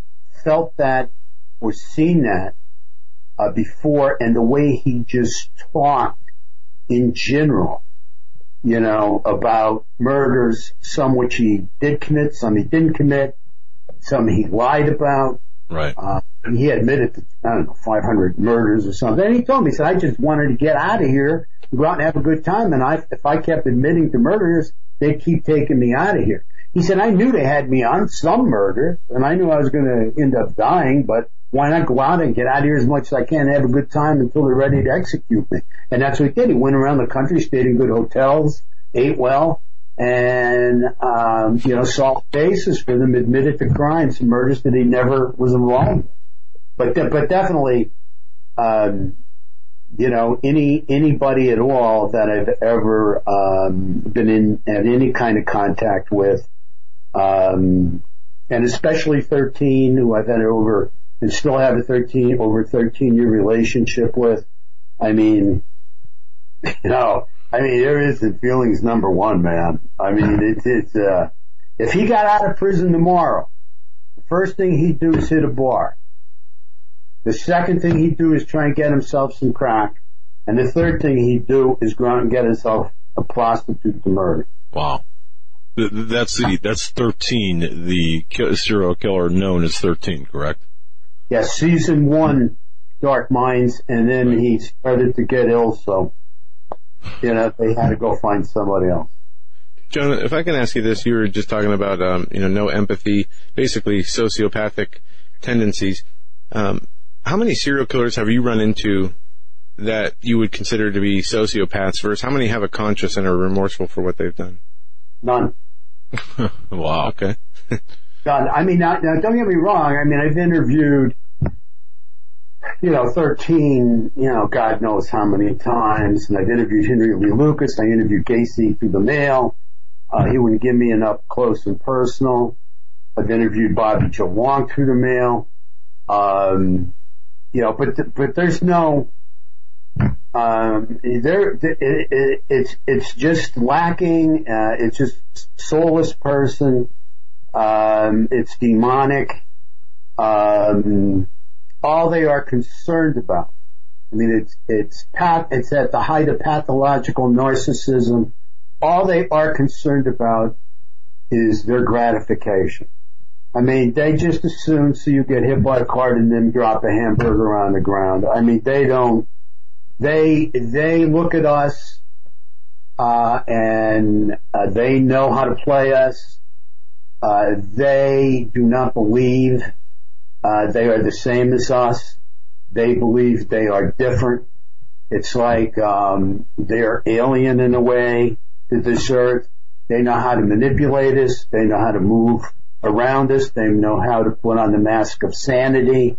felt that or seen that uh, before and the way he just talked in general, you know, about murders, some which he did commit, some he didn't commit, some he lied about. Right. Uh, he admitted to, I don't know, 500 murders or something. And he told me, he said, I just wanted to get out of here, and go out and have a good time. And I, if I kept admitting to murders, they'd keep taking me out of here. He said, I knew they had me on some murders and I knew I was going to end up dying, but why not go out and get out of here as much as I can, and have a good time until they're ready to execute me? And that's what he did. He went around the country, stayed in good hotels, ate well, and um, you know, saw faces for them, admitted to crimes, murders that he never was involved. In. But de- but definitely, um, you know, any anybody at all that I've ever um, been in had any kind of contact with, um, and especially 13, who I've had over and still have a 13 over 13 year relationship with. I mean, *laughs* you know, I mean, there isn't feelings number one, man. I mean, *laughs* it's, it's, uh, if he got out of prison tomorrow, the first thing he'd do is hit a bar. The second thing he'd do is try and get himself some crack. And the third thing he'd do is go out and get himself a prostitute to murder. Wow. That's the, that's 13, the serial killer known as 13, correct? Yes, season one, Dark Minds, and then he started to get ill, so, you know, they had to go find somebody else. John, if I can ask you this, you were just talking about, um, you know, no empathy, basically sociopathic tendencies. Um, how many serial killers have you run into that you would consider to be sociopaths versus how many have a conscience and are remorseful for what they've done? None. *laughs* wow. Okay. None. I mean, now, now, don't get me wrong. I mean, I've interviewed, you know, 13, you know, God knows how many times, and I've interviewed Henry Lee Lucas. I interviewed Gacy through the mail. Uh, he wouldn't give me an up close and personal. I've interviewed Bobby Joe Long through the mail. Um, you know, but, but there's no, um, there, it, it, it's, it's just lacking, uh, it's just soulless person. Um, it's demonic. Um, all they are concerned about. I mean, it's, it's pat. it's at the height of pathological narcissism all they are concerned about is their gratification. I mean, they just assume so you get hit by a car and then drop a hamburger on the ground. I mean, they don't, they, they look at us, uh, and, uh, they know how to play us. Uh, they do not believe, uh, they are the same as us. They believe they are different. It's like, um, they're alien in a way to this earth. They know how to manipulate us. They know how to move around us. They know how to put on the mask of sanity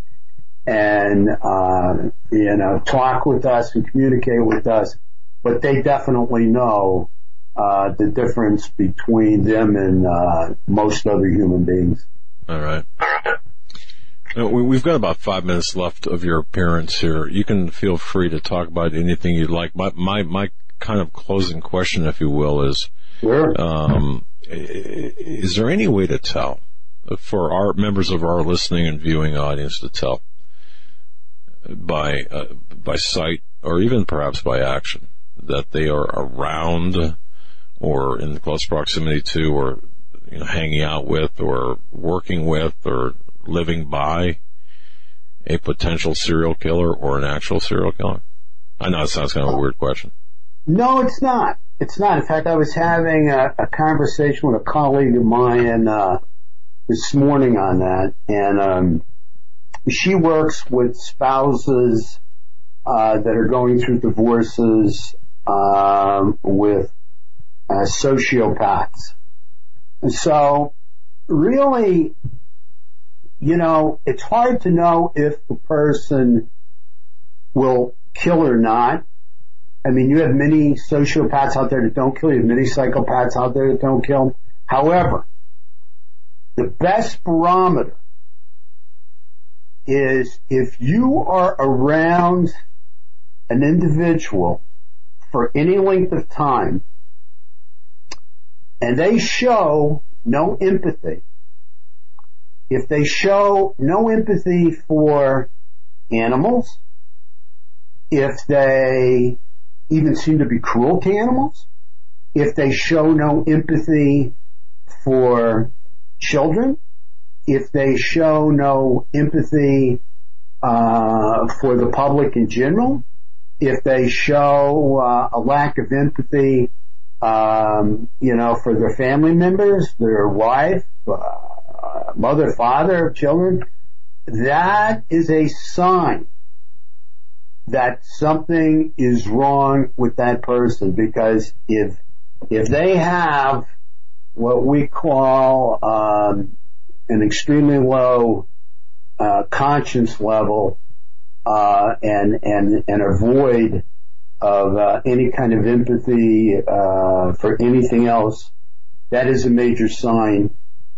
and, uh, you know, talk with us and communicate with us. But they definitely know, uh, the difference between them and, uh, most other human beings. All right. We've got about five minutes left of your appearance here. You can feel free to talk about anything you'd like. My, my, my kind of closing question, if you will, is sure. um, is there any way to tell for our members of our listening and viewing audience to tell by uh, by sight or even perhaps by action that they are around or in close proximity to or you know hanging out with or working with or living by a potential serial killer or an actual serial killer? I know it sounds kind of a weird question. No, it's not. It's not. In fact, I was having a, a conversation with a colleague of mine uh, this morning on that, and um, she works with spouses uh, that are going through divorces um, with uh, sociopaths. And so, really, you know, it's hard to know if the person will kill or not I mean, you have many sociopaths out there that don't kill. You have many psychopaths out there that don't kill. However, the best barometer is if you are around an individual for any length of time and they show no empathy, if they show no empathy for animals, if they even seem to be cruel to animals, if they show no empathy for children, if they show no empathy uh, for the public in general, if they show uh, a lack of empathy, um, you know, for their family members, their wife, uh, mother, father, children, that is a sign that something is wrong with that person. Because if if they have what we call um, an extremely low uh, conscience level uh, and and and a void of uh, any kind of empathy uh, for anything else, that is a major sign.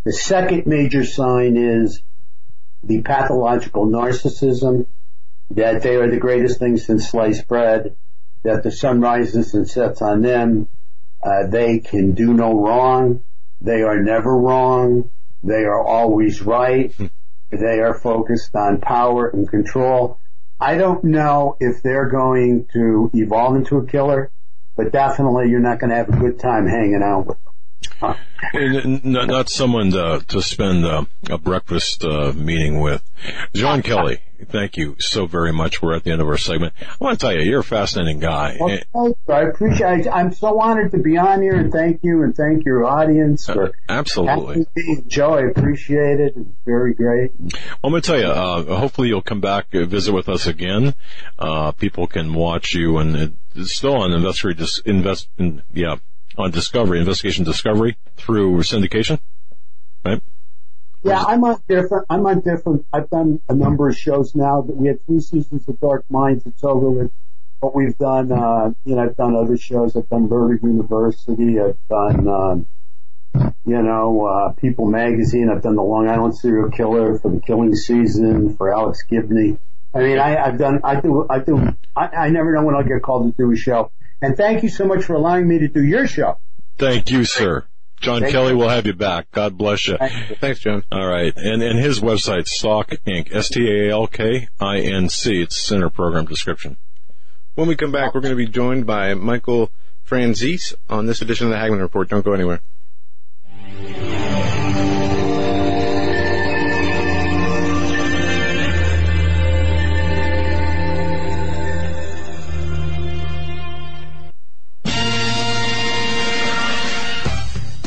The second major sign is the pathological narcissism, that they are the greatest thing since sliced bread, that the sun rises and sets on them, uh, they can do no wrong, they are never wrong, they are always right, they are focused on power and control. I don't know if they're going to evolve into a killer, but definitely you're not going to have a good time hanging out with them. Not, not, someone to, to spend uh, a breakfast uh, meeting with. John Kelly, thank you so very much. We're at the end of our segment. I want to tell you, you're a fascinating guy. Well, I appreciate. I'm so honored to be on here, and thank you, and thank your audience for uh, absolutely. Joe, I appreciate it. It's very great. Well, I'm going to tell you. Uh, hopefully, you'll come back uh, visit with us again. Uh, people can watch you, and it's still on the Investor Invest. In, yeah on Discovery, Investigation Discovery through syndication, right? Yeah, I'm on different. I'm on different. I've done a number of shows now. That we had three seasons of Dark Minds. It's over with. But we've done, uh, you know, I've done other shows. I've done Murder University. I've done, um, you know, uh, People Magazine. I've done the Long Island Serial Killer for the Killing Season for Alex Gibney. I mean, I, I've done. I do. I do. I, I never know when I'll get called to do a show. And thank you so much for allowing me to do your show. Thank you, sir. John Thank Kelly you. will have you back. God bless you. you. Thanks, John. All right. And, and his website, Stalk Inc. S-T-A-L-K-I-N-C. It's center program description. When we come back, we're going to be joined by Michael Franzese on this edition of the Hagmann Report. Don't go anywhere.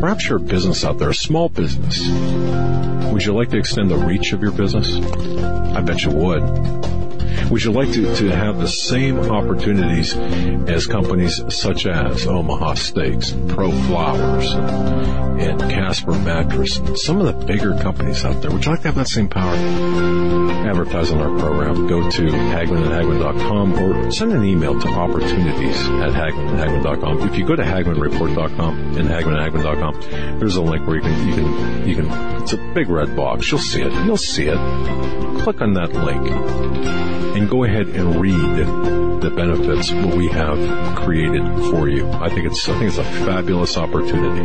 Perhaps you're a business out there, a small business. Would you like to extend the reach of your business? I bet you would. Would you like to, to have the same opportunities as companies such as Omaha Steaks, Pro Flowers, and Casper Mattress, some of the bigger companies out there? Would you like to have that same power? Advertise on our program. Go to at Hagmann.com or send an email to opportunities at at Hagmann.com. If you go to HagmannReport.com and at Hagmann.com, there's a link where you can, you can, you can, it's a big red box. You'll see it. You'll see it. Click on that link and go ahead and read the benefits what we have created for you. I think it's I think it's a fabulous opportunity.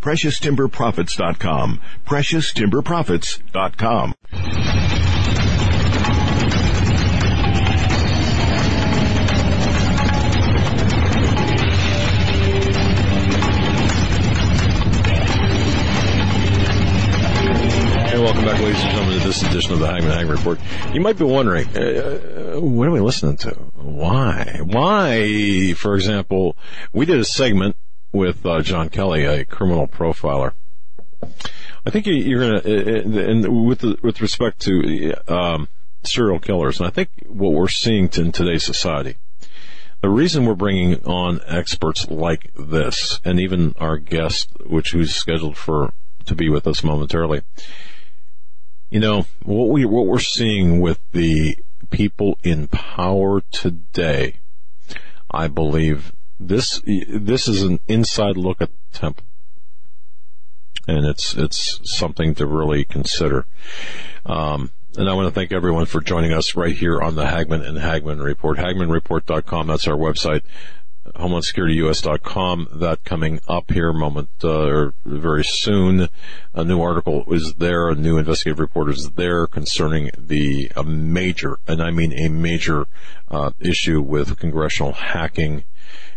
PreciousTimberProfits.com. PreciousTimberProfits.com. And welcome back, ladies and gentlemen, to this edition of the Hagmann Hagmann Report. You might be wondering, uh, uh, what are we listening to? Why? Why, for example, we did a segment with uh, John Kelly, a criminal profiler. I think you're going to, and with the, with respect to um, serial killers, and I think what we're seeing in today's society, the reason we're bringing on experts like this, and even our guest, which who's scheduled for to be with us momentarily, you know what we what we're seeing with the people in power today. I believe this this is an inside look at the temple, and it's it's something to really consider. Um, and I want to thank everyone for joining us right here on the Hagmann and Hagmann Report. HagmannReport.com, that's our website. HomelandSecurityUS.com. That coming up here moment uh, or very soon. A new article is there. A new investigative report is there concerning the major, and I mean a major uh, issue with congressional hacking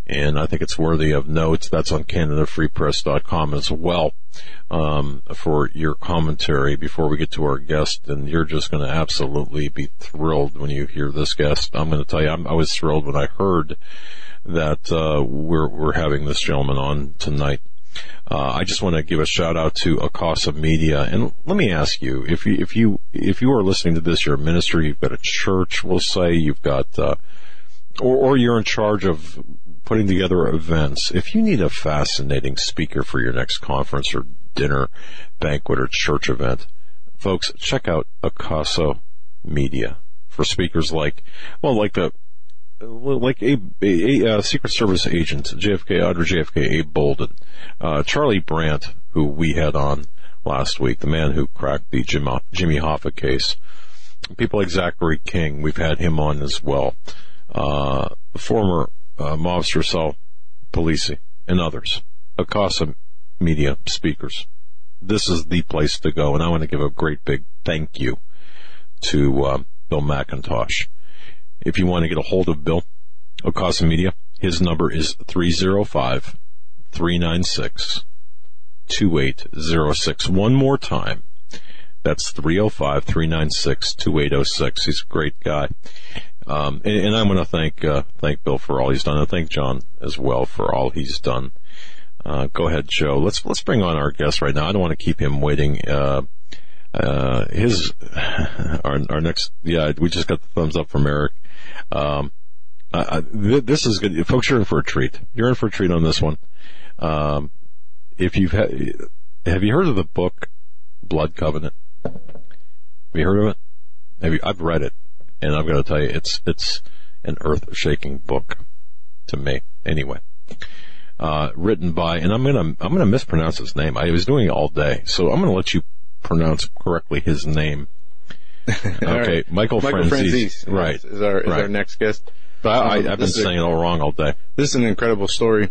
and I think it's worthy of note. That's on CanadaFreePress.com as well um, for your commentary before we get to our guest. And you're just going to absolutely be thrilled when you hear this guest. I'm going to tell you, I'm, i was thrilled when I heard that uh, we're we're having this gentleman on tonight. Uh, I just want to give a shout out to Akasa Media, and let me ask you if you if you if you are listening to this, you're a ministry, you've got a church, we'll say you've got, uh, or, or you're in charge of putting together events. If you need a fascinating speaker for your next conference or dinner, banquet, or church event, folks, check out Acaso Media for speakers like, well, like the, like a, a, a Secret Service agent, JFK, under JFK, Abe Bolden, uh, Charlie Brandt, who we had on last week, the man who cracked the Jim, Jimmy Hoffa case. People like Zachary King, we've had him on as well. Uh, former uh, Mobster Polisi, and others. Akasa Media speakers. This is the place to go, and I want to give a great big thank you to uh, Bill McIntosh. If you want to get a hold of Bill, Akasa Media, his number is 305 396 2806. One more time. That's 305 396 2806. He's a great guy. Um, and, and, I want to thank uh, thank Bill for all he's done, and thank John as well for all he's done. Uh, go ahead, Joe. Let's let's bring on our guest right now. I don't want to keep him waiting. Uh, uh his *laughs* our our next yeah, we just got the thumbs up from Eric. Um, th- this is good, folks. You're in for a treat. You're in for a treat on this one. Um, if you've had, have you heard of the book Blood Covenant? Have you heard of it? Have you? I've read it and I'm going to tell you, it's it's an earth-shaking book to me. Anyway, uh, written by, and I'm going to I'm going to mispronounce his name. I was doing it all day, so I'm going to let you pronounce correctly his name. *laughs* okay, right. Michael, Michael Franzese, right, is our is right. our next guest. But I, have been saying a, it all wrong all day. This is an incredible story.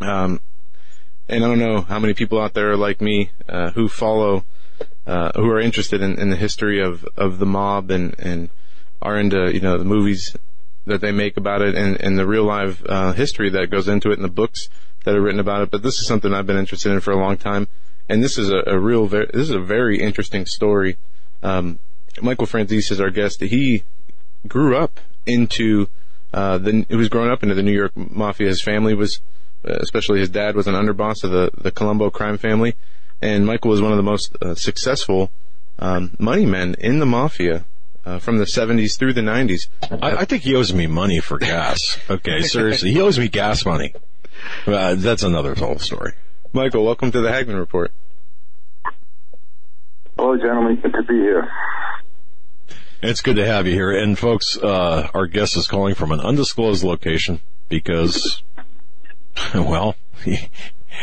Um, and I don't know how many people out there like me uh, who follow, uh, who are interested in, in, the history of, of the mob and, and are into you know the movies that they make about it and, and the real live uh, history that goes into it and the books that are written about it. But this is something I've been interested in for a long time, and this is a, a real very, this is a very interesting story. Um, Michael Franzese is our guest. He grew up into uh, the he was growing up into the New York mafia. His family was, uh, especially his dad, was an underboss of the the Colombo crime family, and Michael was one of the most uh, successful um, money men in the mafia uh, from the 70s through the 90s. I, I, think he owes me money for gas. Okay, seriously, he owes me gas money. Uh, that's another whole story. Michael, welcome to the Hagmann Report. Hello, gentlemen. Good to be here. It's good to have you here. And folks, uh, our guest is calling from an undisclosed location because, *laughs* well, he,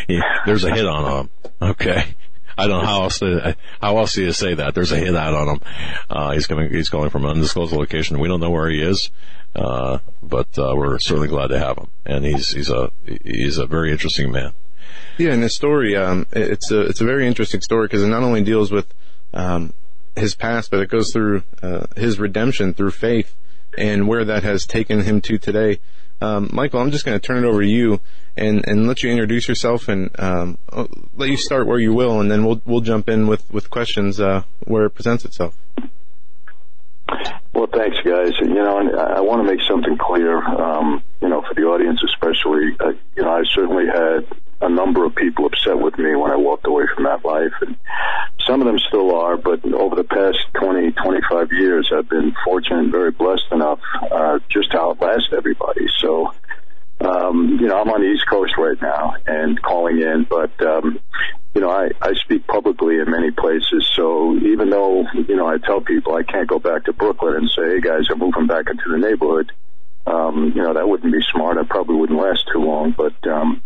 he, there's a hit on him. Okay. I don't know how else to, how else do you say that? There's a hit out on him. Uh, he's coming, he's calling from an undisclosed location. We don't know where he is. Uh, but, uh, we're certainly glad to have him. And he's, he's a, he's a very interesting man. Yeah, and his story, um, it's a, it's a very interesting story because it not only deals with, um, his past, but it goes through, uh, his redemption through faith and where that has taken him to today. Um, Michael, I'm just going to turn it over to you and, and let you introduce yourself and um, let you start where you will, and then we'll we'll jump in with with questions uh, where it presents itself. Well, thanks, guys. You know, I, I want to make something clear. Um, you know, for the audience especially. Uh, you know, I certainly had a number of people upset with me when I walked away from that life, and some of them still are. But over the past 20, 25 years, I've been fortunate and very blessed enough uh, just to outlast everybody. So um, you know, I'm on the East Coast right now and calling in, but, um, you know, I, I speak publicly in many places. So even though, you know, I tell people I can't go back to Brooklyn and say, hey guys, I'm moving back into the neighborhood, um, you know, that wouldn't be smart. I probably wouldn't last too long, but, um,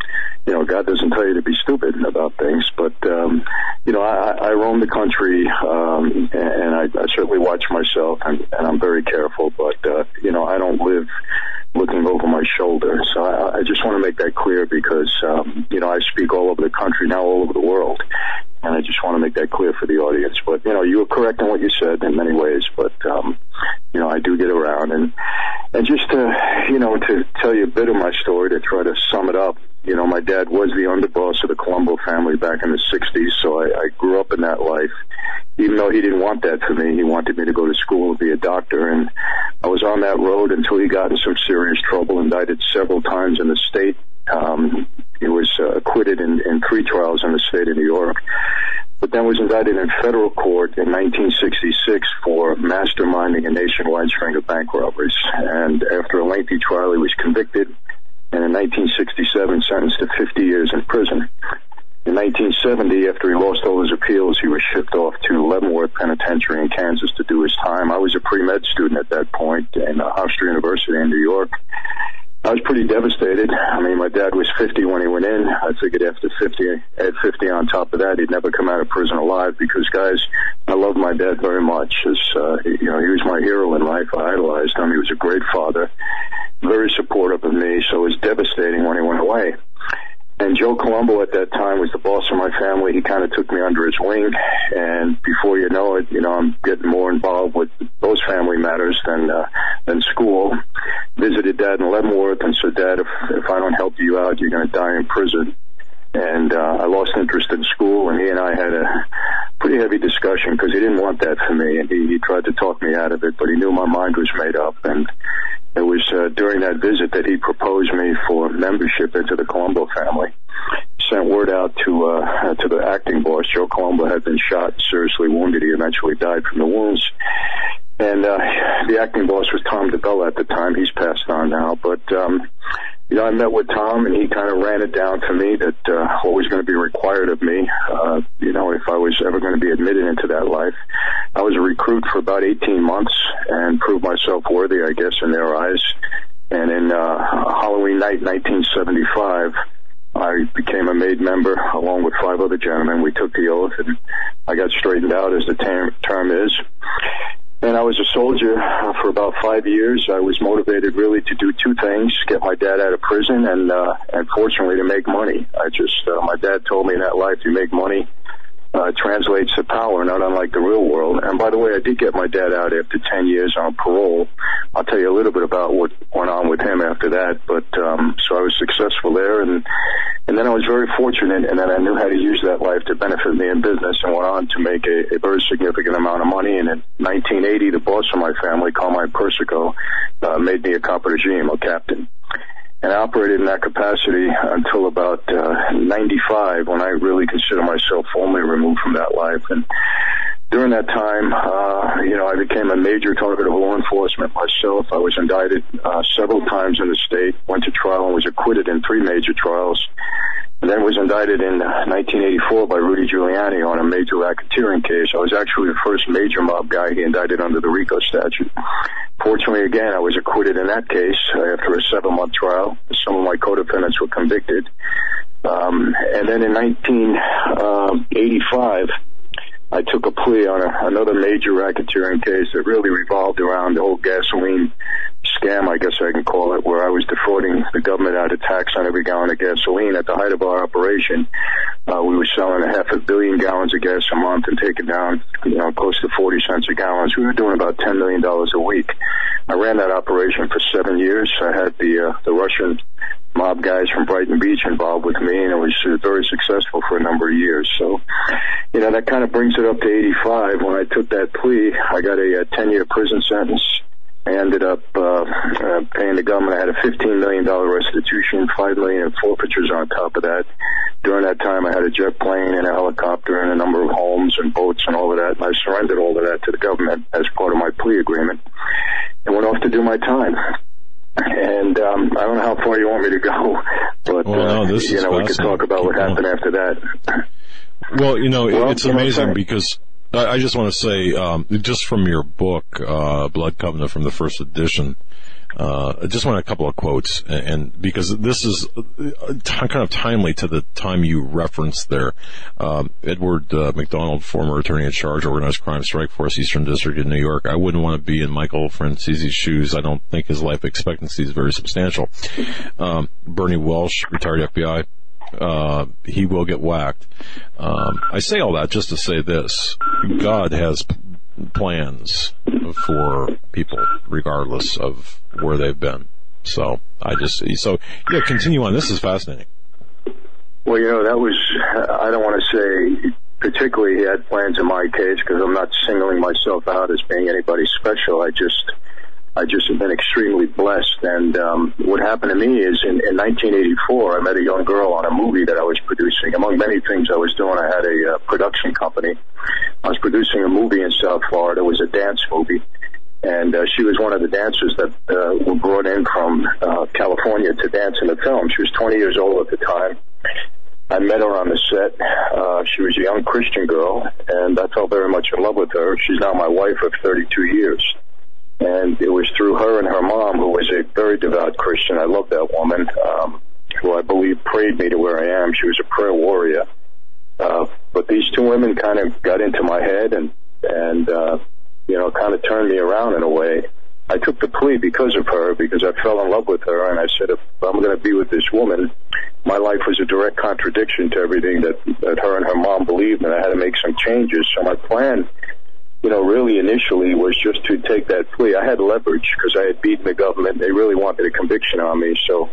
you know, God doesn't tell you to be stupid about things, but, um, you know, I, I roam the country, um, and I, I certainly watch myself and, and I'm very careful, but, uh, you know, I don't live, looking over my shoulder. So I, I just want to make that clear because, um, you know, I speak all over the country, now all over the world. And I just want to make that clear for the audience. But, you know, you were correct in what you said in many ways, but, um, you know, I do get around and, and just to, you know, to tell you a bit of my story to try to sum it up, you know, my dad was the underboss of the Colombo family back in the 60s, so I, I grew up in that life. Even though he didn't want that for me, he wanted me to go to school and be a doctor, and I was on that road until he got in some serious trouble, indicted several times in the state. Um, he was uh, acquitted in, in three trials in the state of New York, but then was indicted in federal court in 1966 for masterminding a nationwide string of bank robberies. And after a lengthy trial, he was convicted and in 1967 sentenced to 50 years in prison. In 1970, after he lost all his appeals, he was shipped off to Leavenworth Penitentiary in Kansas to do his time. I was a pre-med student at that point in Hofstra University in New York. I was pretty devastated. I mean, my dad was 50 when he went in. I figured after 50, at 50 on top of that, he'd never come out of prison alive because, guys, I love my dad very much. As, uh, you know, he was my hero in life. I idolized him. He was a great father very supportive of me, so it was devastating when he went away. And Joe Colombo at that time was the boss of my family. He kind of took me under his wing, and before you know it, you know I'm getting more involved with those family matters than uh, than school. Visited Dad in Leavenworth and said, Dad, if if I don't help you out, you're going to die in prison. And uh, I lost interest in school, and he and I had a pretty heavy discussion because he didn't want that for me, and he, he tried to talk me out of it, but he knew my mind was made up, and it was uh, during that visit that he proposed me for membership into the Colombo family. Sent word out to uh, to the acting boss. Joe Colombo had been shot, seriously wounded. He eventually died from the wounds. And uh, the acting boss was Tom DiBella at the time. He's passed on now, but um, you know, I met with Tom, and he kind of ran it down to me that uh, what was going to be required of me, uh, you know, if I was ever going to be admitted into that life. I was a recruit for about 18 months and proved myself worthy, I guess, in their eyes. And in uh, Halloween night, 1975, I became a made member along with five other gentlemen. We took the oath, and I got straightened out, as the term, term is. And I was a soldier for about five years. I was motivated really to do two things: get my dad out of prison, and uh, and fortunately to make money. I just uh, my dad told me in that life you make money uh, translates to power, not unlike the real world. And by the way, I did get my dad out after 10 years on parole. I'll tell you a little bit about what went on with him after that. But, um, so I was successful there. And, and then I was very fortunate in that I knew how to use that life to benefit me in business and went on to make a, a very significant amount of money. And in 1980, the boss of my family, Carmine Persico, uh, made me a capo regime, a captain and operated in that capacity until about uh, 95 when I really consider myself formally removed from that life. And during that time, uh, you know, I became a major target of law enforcement myself. I was indicted uh, several times in the state, went to trial and was acquitted in three major trials then was indicted in uh, 1984 by Rudy Giuliani on a major racketeering case. I was actually the first major mob guy he indicted under the RICO statute. Fortunately, again, I was acquitted in that case uh, after a seven-month trial. Some of my co-defendants were convicted. Um, and then in 1985, uh, I took a plea on a, another major racketeering case that really revolved around the whole gasoline scam, I guess I can call it, where I was defrauding the government out of tax on every gallon of gasoline at the height of our operation. Uh, we were selling a half a billion gallons of gas a month and taking down, you know, close to 40 cents a gallon. We were doing about $10 million a week. I ran that operation for seven years. I had the, uh, the Russian mob guys from Brighton Beach involved with me and it was uh, very successful for a number of years. So, you know, that kind of brings it up to 85. When I took that plea, I got a, a 10 year prison sentence I ended up uh, uh, paying the government. I had a $15 million restitution, 5 million in forfeitures on top of that. During that time, I had a jet plane and a helicopter and a number of homes and boats and all of that. And I surrendered all of that to the government as part of my plea agreement and went off to do my time. And um, I don't know how far you want me to go, but well, no, uh, you know we could talk about Keep what happened after that. Well, you know, well, it's amazing because I just want to say, um, just from your book, uh, Blood Covenant from the first edition, uh, I just want a couple of quotes, and, and because this is uh, t- kind of timely to the time you referenced there. Um, Edward uh, McDonald, former attorney in charge, organized crime strike force, Eastern District in New York. I wouldn't want to be in Michael Franzese's shoes. I don't think his life expectancy is very substantial. Um, Bernie Welsh, retired FBI uh, he will get whacked. Um, I say all that just to say this: God has p- plans for people, regardless of where they've been. So I just so yeah, continue on. This is fascinating. Well, you know that was I don't want to say particularly he had plans in my case because I'm not singling myself out as being anybody special. I just I just have been extremely blessed. And um, what happened to me is in, in 1984, I met a young girl on a movie that I was producing. Among many things I was doing, I had a uh, production company. I was producing a movie in South Florida. It was a dance movie. And uh, she was one of the dancers that uh, were brought in from uh, California to dance in the film. She was 20 years old at the time. I met her on the set. Uh, she was a young Christian girl, and I fell very much in love with her. She's now my wife of 32 years. And it was through her and her mom, who was a very devout Christian. I love that woman, um, who I believe prayed me to where I am. She was a prayer warrior. Uh, but these two women kind of got into my head and, and, uh, you know, kind of turned me around in a way. I took the plea because of her, because I fell in love with her, and I said, if I'm going to be with this woman, my life was a direct contradiction to everything that, that her and her mom believed, and I had to make some changes. So my plan you know, really initially was just to take that plea. I had leverage because I had beaten the government. They really wanted a conviction on me. So,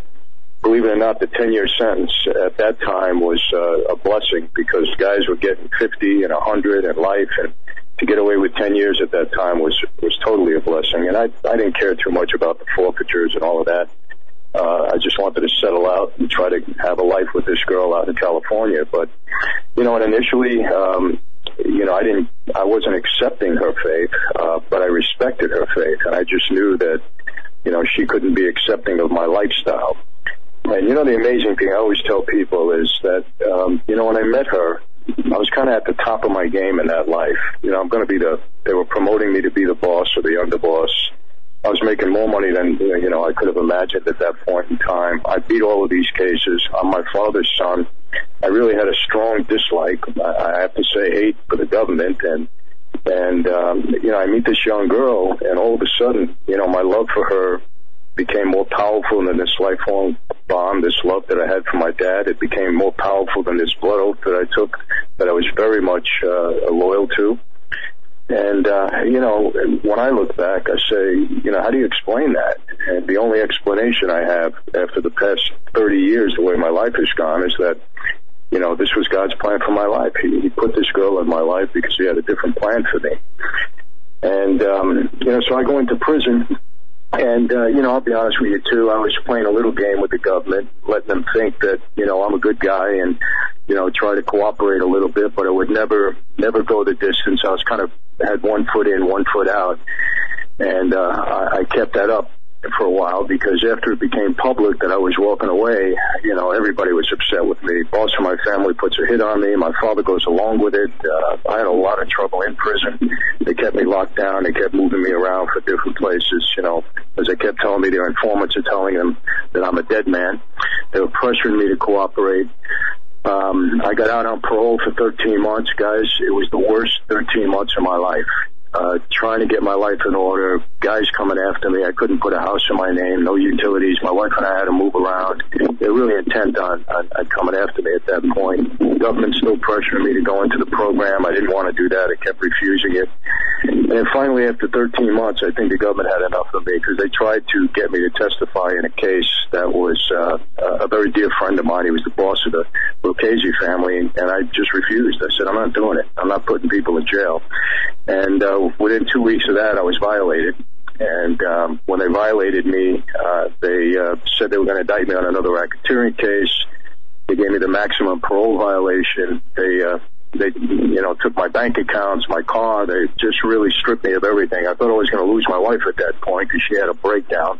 believe it or not, the 10 year sentence at that time was uh, a blessing because guys were getting 50 and 100 and life. And to get away with 10 years at that time was, was totally a blessing. And I, I didn't care too much about the forfeitures and all of that. Uh, I just wanted to settle out and try to have a life with this girl out in California. But, you know, and initially, um, you know, I didn't, I wasn't accepting her faith, uh, but I respected her faith, and I just knew that, you know, she couldn't be accepting of my lifestyle. And you know, the amazing thing I always tell people is that, um, you know, when I met her, I was kind of at the top of my game in that life. You know, I'm going to be the, they were promoting me to be the boss or the underboss. I was making more money than, you know, I could have imagined at that point in time. I beat all of these cases. I'm my father's son. I really had a strong dislike, I have to say, hate for the government. And, and, um, you know, I meet this young girl and all of a sudden, you know, my love for her became more powerful than this lifelong bond, this love that I had for my dad. It became more powerful than this blood oath that I took that I was very much, uh, loyal to. And, uh, you know, when I look back, I say, you know, how do you explain that? And the only explanation I have after the past 30 years, the way my life has gone, is that, you know, this was God's plan for my life. He, he put this girl in my life because he had a different plan for me. And, um, you know, so I go into prison and, uh, you know, I'll be honest with you too. I was playing a little game with the government, letting them think that, you know, I'm a good guy and, you know, try to cooperate a little bit, but I would never, never go the distance. I was kind of had one foot in, one foot out. And, uh, I, I kept that up for a while because after it became public that I was walking away, you know, everybody was upset with me. Boss of my family puts a hit on me. My father goes along with it. Uh, I had a lot of trouble in prison. They kept me locked down. They kept moving me around for different places, you know, as they kept telling me their informants are telling them that I'm a dead man. They were pressuring me to cooperate. Um, I got out on parole for 13 months, guys. It was the worst 13 months of my life. Uh, trying to get my life in order, guys coming after me. I couldn't put a house in my name, no utilities. My wife and I had to move around. They're really intent on, on, on coming after me at that point. The government still pressuring me to go into the program. I didn't want to do that. I kept refusing it. And finally, after 13 months, I think the government had enough of me because they tried to get me to testify in a case that was uh, a very dear friend of mine. He was the boss of the Lucchese family, and I just refused. I said, I'm not doing it. I'm not putting people in jail. And uh, within two weeks of that, I was violated. And um, when they violated me, uh, they uh, said they were going to indict me on another racketeering case. They gave me the maximum parole violation. They uh, they, you know, took my bank accounts, my car. They just really stripped me of everything. I thought I was going to lose my wife at that point because she had a breakdown.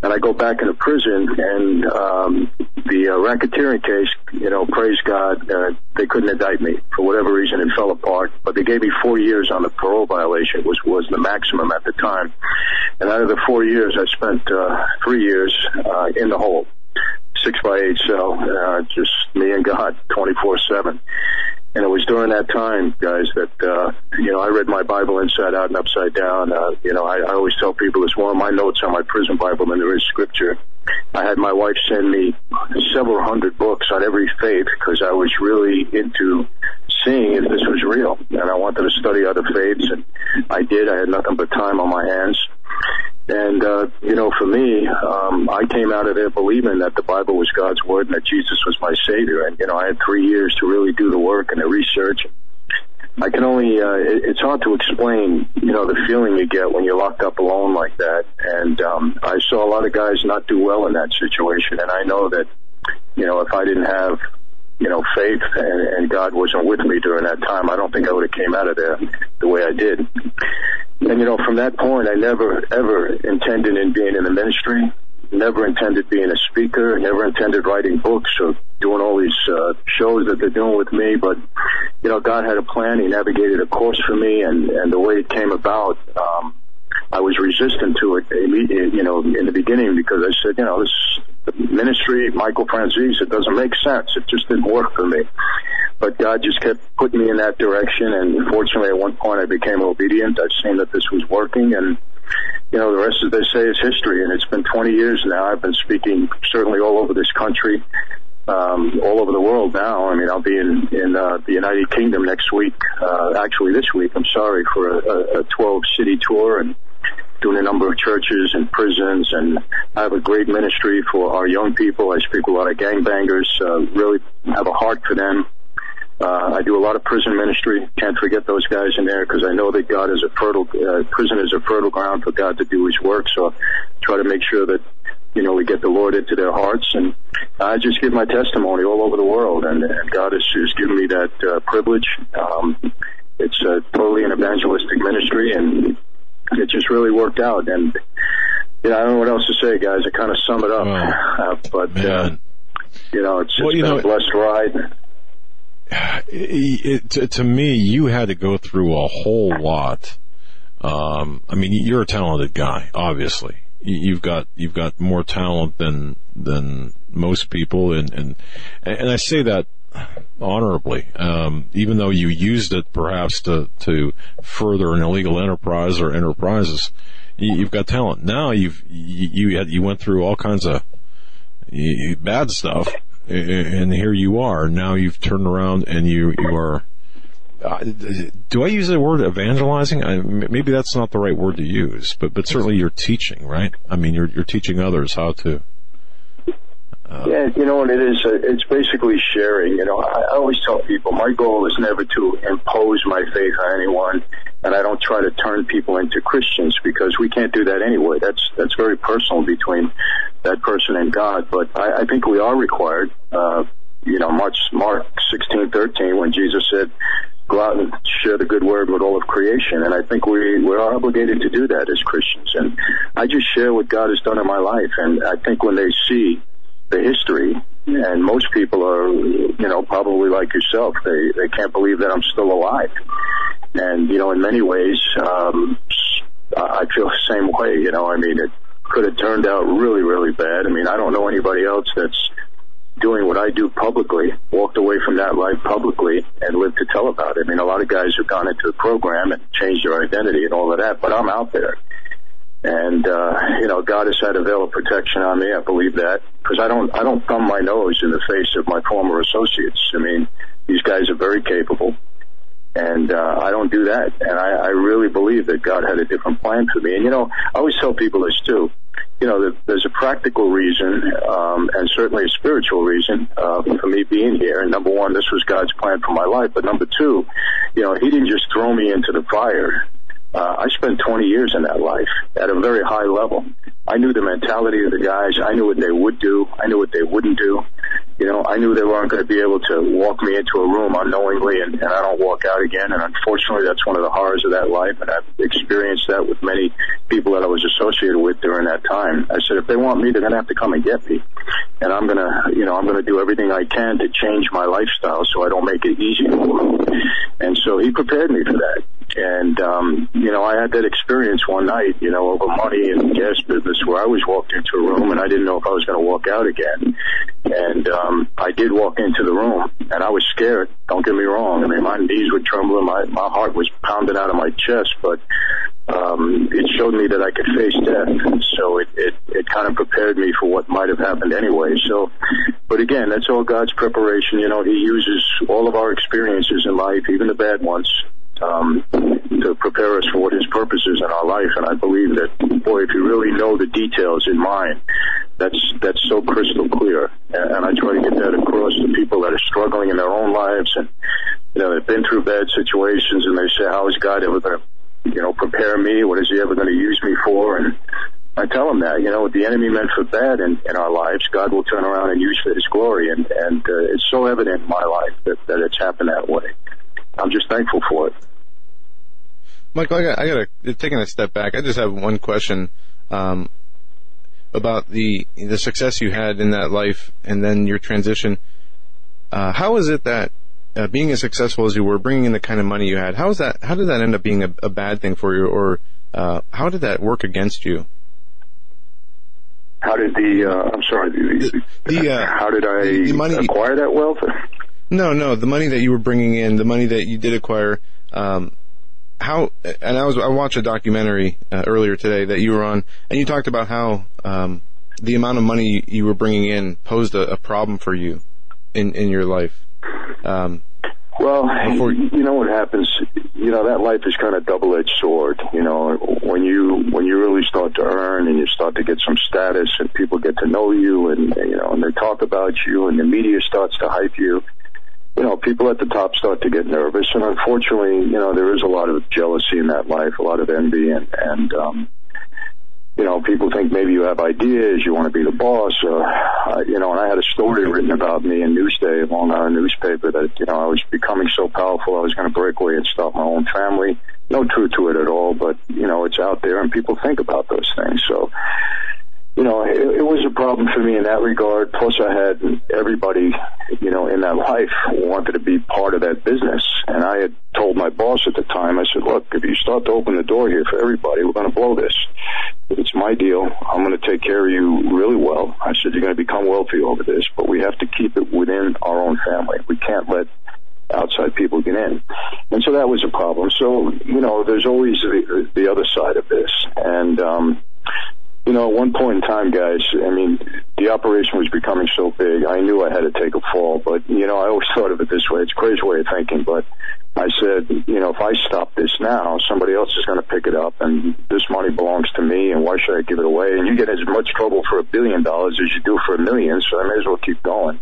And I go back into prison, and um, the uh, racketeering case, you know, praise God, uh, they couldn't indict me for whatever reason. It fell apart, but they gave me four years on the parole violation, which was the maximum at the time. And out of the four years, I spent uh, three years uh, in the hole six by eight cell, uh, just me and God, 24/7. And it was during that time, guys, that uh, you know I read my Bible inside out and upside down. Uh, you know, I, I always tell people it's one of my notes on my prison Bible than there is scripture. I had my wife send me several hundred books on every faith because I was really into seeing if this was real, and I wanted to study other faiths, and I did. I had nothing but time on my hands, and, uh, you know, for me, um, I came out of there believing that the Bible was God's Word and that Jesus was my Savior. And, you know, I had three years to really do the work and the research. I can only, uh, it, it's hard to explain, you know, the feeling you get when you're locked up alone like that. And, um, I saw a lot of guys not do well in that situation. And I know that, you know, if I didn't have, you know, faith and, and God wasn't with me during that time, I don't think I would have came out of there the way I did. And you know, from that point, I never ever intended in being in the ministry. Never intended being a speaker. Never intended writing books or doing all these uh, shows that they're doing with me. But you know, God had a plan. He navigated a course for me, and and the way it came about. Um, I was resistant to it, you know, in the beginning because I said, you know, this ministry, Michael Franzese, it doesn't make sense. It just didn't work for me. But God just kept putting me in that direction, and fortunately, at one point, I became obedient. I've seen that this was working, and you know, the rest, as they say, is history. And it's been 20 years now. I've been speaking certainly all over this country, um, all over the world now. I mean, I'll be in in uh, the United Kingdom next week. Uh, actually, this week. I'm sorry for a, a 12 city tour and doing a number of churches and prisons, and I have a great ministry for our young people. I speak with a lot of gangbangers. Uh, really have a heart for them. Uh, I do a lot of prison ministry. Can't forget those guys in there because I know that God is a fertile uh, prison is a fertile ground for God to do His work. So try to make sure that you know we get the Lord into their hearts, and I just give my testimony all over the world, and, and God has, has given me that uh, privilege. Um, it's uh, totally an evangelistic ministry, and it just really worked out. And you know, I don't know what else to say, guys. I kind of sum it up, uh, but uh, you know, it's, well, it's been know, a blessed ride. *sighs* It, to, to, me, you had to go through a whole lot. Um, I mean, you're a talented guy, obviously. You've got you've got more talent than than most people, and and and I say that honorably, um, even though you used it perhaps to, to further an illegal enterprise or enterprises. You, have got talent. Now you've, you, you, had, you went through all kinds of bad stuff and here you are. Now you've turned around and you, you are, uh, do I use the word evangelizing? I, maybe that's not the right word to use, but, but certainly you're teaching, right? I mean, you're, you're teaching others how to, uh, yeah, you know what it is? Uh, it's basically sharing. You know, I, always tell people my goal is never to impose my faith on anyone, and I don't try to turn people into Christians because we can't do that anyway. That's that's very personal between that person and God. But I, I think we are required. Uh, you know, March Mark sixteen thirteen when Jesus said, "Go out and share the good word with all of creation," and I think we we are obligated to do that as Christians. And I just share what God has done in my life, and I think when they see the history, and most people are, you know, probably like yourself. They they can't believe that I'm still alive, and you know, in many ways, um, I feel the same way. You know, I mean, it could have turned out really, really bad. I mean, I don't know anybody else that's doing what I do publicly, walked away from that life publicly and lived to tell about it. I mean, a lot of guys have gone into the program and changed their identity and all of that, but I'm out there. And, uh, you know, God has had a veil of protection on me. I believe that because I don't, I don't thumb my nose in the face of my former associates. I mean, these guys are very capable and uh, I don't do that. And I, I really believe that God had a different plan for me. And you know, I always tell people this too. You know, there's a practical reason, um, and certainly a spiritual reason uh, for me being here. And number one, this was God's plan for my life. But number two, you know, He didn't just throw me into the fire. Uh, I spent 20 years in that life at a very high level. I knew the mentality of the guys. I knew what they would do. I knew what they wouldn't do. You know, I knew they weren't going to be able to walk me into a room unknowingly and, and I don't walk out again. And unfortunately, that's one of the horrors of that life. And I've experienced that with many people that I was associated with during that time. I said, if they want me, they're going to have to come and get me. And I'm going to, you know, I'm going to do everything I can to change my lifestyle so I don't make it easy for them. And so he prepared me for that. And, um, you know, I had that experience one night, you know, over money and gas business where I was walked into a room and I didn't know if I was going to walk out again. And, um, I did walk into the room and I was scared. Don't get me wrong. I mean, my knees were trembling. My, my heart was pounding out of my chest, but, um, it showed me that I could face death. So it, it, it kind of prepared me for what might have happened anyway. So, but again, that's all God's preparation. You know, He uses all of our experiences in life, even the bad ones, um, to prepare us for what His purpose is in our life. And I believe that, boy, if you really know the details in mind, that's that's so crystal clear. And, and I try to get that across to people that are struggling in their own lives and you know they've been through bad situations and they say, "How is God ever going to, you know, prepare me? What is He ever going to use me for?" And I tell them that, you know, what the enemy meant for bad in, in our lives, God will turn around and use for His glory. And, and uh, it's so evident in my life that, that it's happened that way. I'm just thankful for it. Michael, I got, I got to, taking a step back, I just have one question, um, about the, the success you had in that life and then your transition. Uh, how is it that, uh, being as successful as you were, bringing in the kind of money you had, how is that, how did that end up being a, a bad thing for you or, uh, how did that work against you? How did the, uh, I'm sorry, the, the uh, how did I the money, acquire that wealth? No, no, the money that you were bringing in, the money that you did acquire, um, how, and I was, I watched a documentary uh, earlier today that you were on, and you talked about how, um, the amount of money you were bringing in posed a, a problem for you in, in your life. Um, well, before, you know what happens. You know that life is kind of double-edged sword. You know when you when you really start to earn and you start to get some status and people get to know you and you know and they talk about you and the media starts to hype you you know, people at the top start to get nervous, and unfortunately, you know, there is a lot of jealousy in that life, a lot of envy, and and um, you know, people think maybe you have ideas, you want to be the boss, or uh, you know. And I had a story written about me in Newsday, a Long Island newspaper, that you know I was becoming so powerful, I was going to break away and start my own family. No truth to it at all, but you know, it's out there, and people think about those things. So you know, it, it was a problem for me in that regard. Plus, I had everybody, you know, in that life wanted to be part of that business. And I had told my boss at the time, I said, look, if you start to open the door here for everybody, we're going to blow this. If It's my deal. I'm going to take care of you really well. I said, you're going to become wealthy over this, but we have to keep it within our own family. We can't let outside people get in. And so that was a problem. So, you know, there's always the, the other side of this. And, um, you know, at one point in time, guys, I mean, the operation was becoming so big, I knew I had to take a fall. But, you know, I always thought of it this way. It's a crazy way of thinking, but I said, you know, if I stop this now, somebody else is going to pick it up, and this money belongs to me, and why should I give it away? And you get as much trouble for a billion dollars as you do for a million, so I may as well keep going.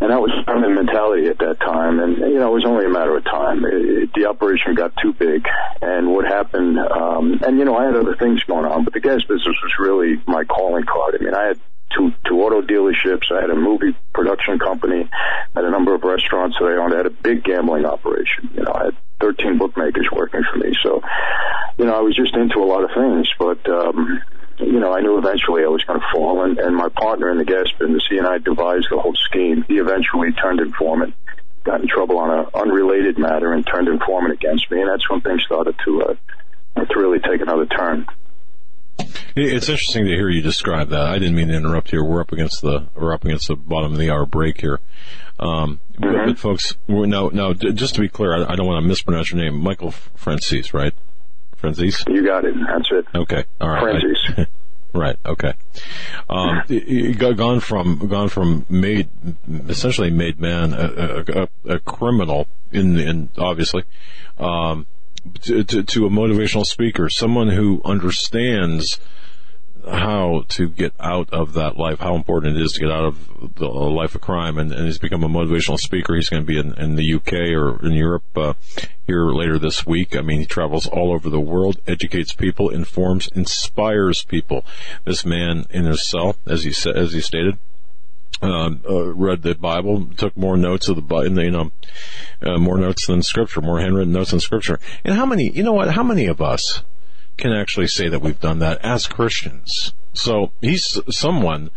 And that was the mentality at that time. And, you know, it was only a matter of time. It, it, the operation got too big. And what happened, um, and, you know, I had other things going on, but the gas business was really my calling card. I mean, I had two, two auto dealerships. I had a movie production company. I had a number of restaurants that I owned. I had a big gambling operation. You know, I had 13 bookmakers working for me. So, you know, I was just into a lot of things, but, um, you know, I knew eventually I was going to fall, and, and my partner in the gas business, he and I devised the whole scheme. He eventually turned informant, got in trouble on an unrelated matter, and turned informant against me, and that's when things started to uh, to really take another turn. It's interesting to hear you describe that. I didn't mean to interrupt here. We're up against the we're up against the bottom of the hour break here. Um, mm-hmm. but, but, folks, no, no. Just to be clear, I, I, don't want to mispronounce your name, Michael Francis, right? Francis. You got it. That's it. Okay. All right. Francis. *laughs* Right. Okay. Um, gone from gone from made essentially made man a, a, a criminal in in obviously um, to, to, to a motivational speaker, someone who understands how to get out of that life, how important it is to get out of the life of crime, and, and he's become a motivational speaker. He's going to be in, in the UK or in Europe uh, here later this week. I mean, he travels all over the world, educates people, informs, inspires people. This man in his cell, as he said, as he stated, uh, uh, read the Bible, took more notes of the Bible, you know, uh, more notes than Scripture, more handwritten notes than Scripture. And how many, you know what? How many of us can actually say that we've done that as Christians. So he's someone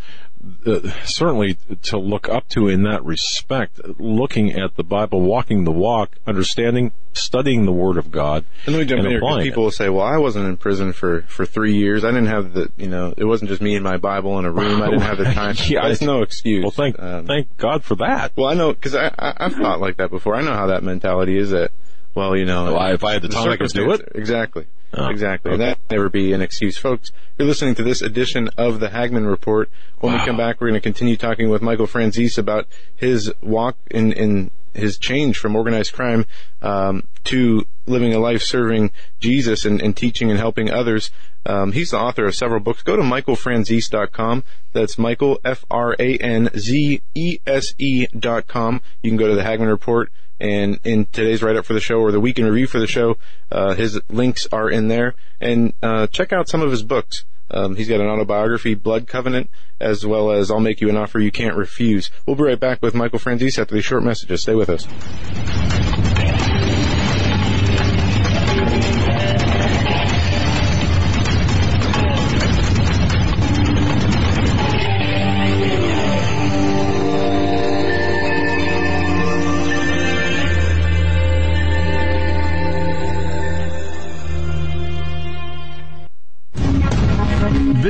uh, certainly to look up to in that respect, looking at the Bible, walking the walk, understanding, studying the Word of God. And let me jump in here because people will say, "Well, I wasn't in prison for for three years. I didn't have the, you know, it wasn't just me and my Bible in a room. I didn't have the *laughs* time." yeah, That's no excuse. Well, thank um, thank God for that. Well, I know because I, I I've thought like that before. I know how that mentality is. That well, you know, well, if I had the time, I could do it. Exactly. Oh, exactly. Okay. That never be an excuse. Folks, you're listening to this edition of the Hagmann Report. When wow. we come back, we're going to continue talking with Michael Franzese about his walk in, in his change from organized crime um, to living a life serving Jesus and, and teaching and helping others. Um, he's the author of several books. Go to michaelfranzese.com. That's Michael, F-R-A-N-Z-E-S-E dot com. You can go to the Hagmann Report and in today's write up for the show or the week in review for the show, uh, his links are in there. And uh, check out some of his books. Um, he's got an autobiography, Blood Covenant, as well as I'll Make You an Offer You Can't Refuse. We'll be right back with Michael Franzese after these short messages. Stay with us.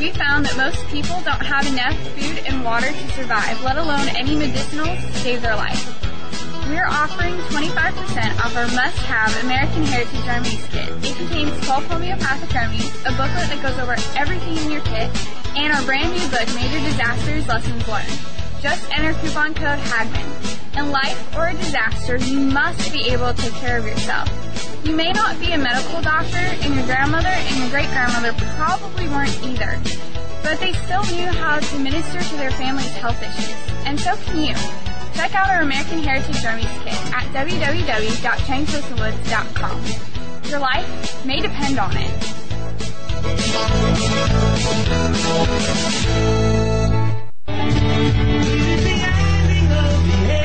we found that most people don't have enough food and water to survive, let alone any medicinals to save their life. We're offering 25% off our must-have American Heritage Remedies kit. It contains 12 homeopathic remedies, a booklet that goes over everything in your kit, and our brand new book, Major Disasters Lessons Learned. Just enter coupon code HAGMAN. In life or a disaster, you must be able to take care of yourself. You may not be a medical doctor, and your grandmother and your great grandmother probably weren't either, but they still knew how to minister to their family's health issues, and so can you. Check out our American Heritage Remedies Kit at www.changepostwoods.com. Your life may depend on it.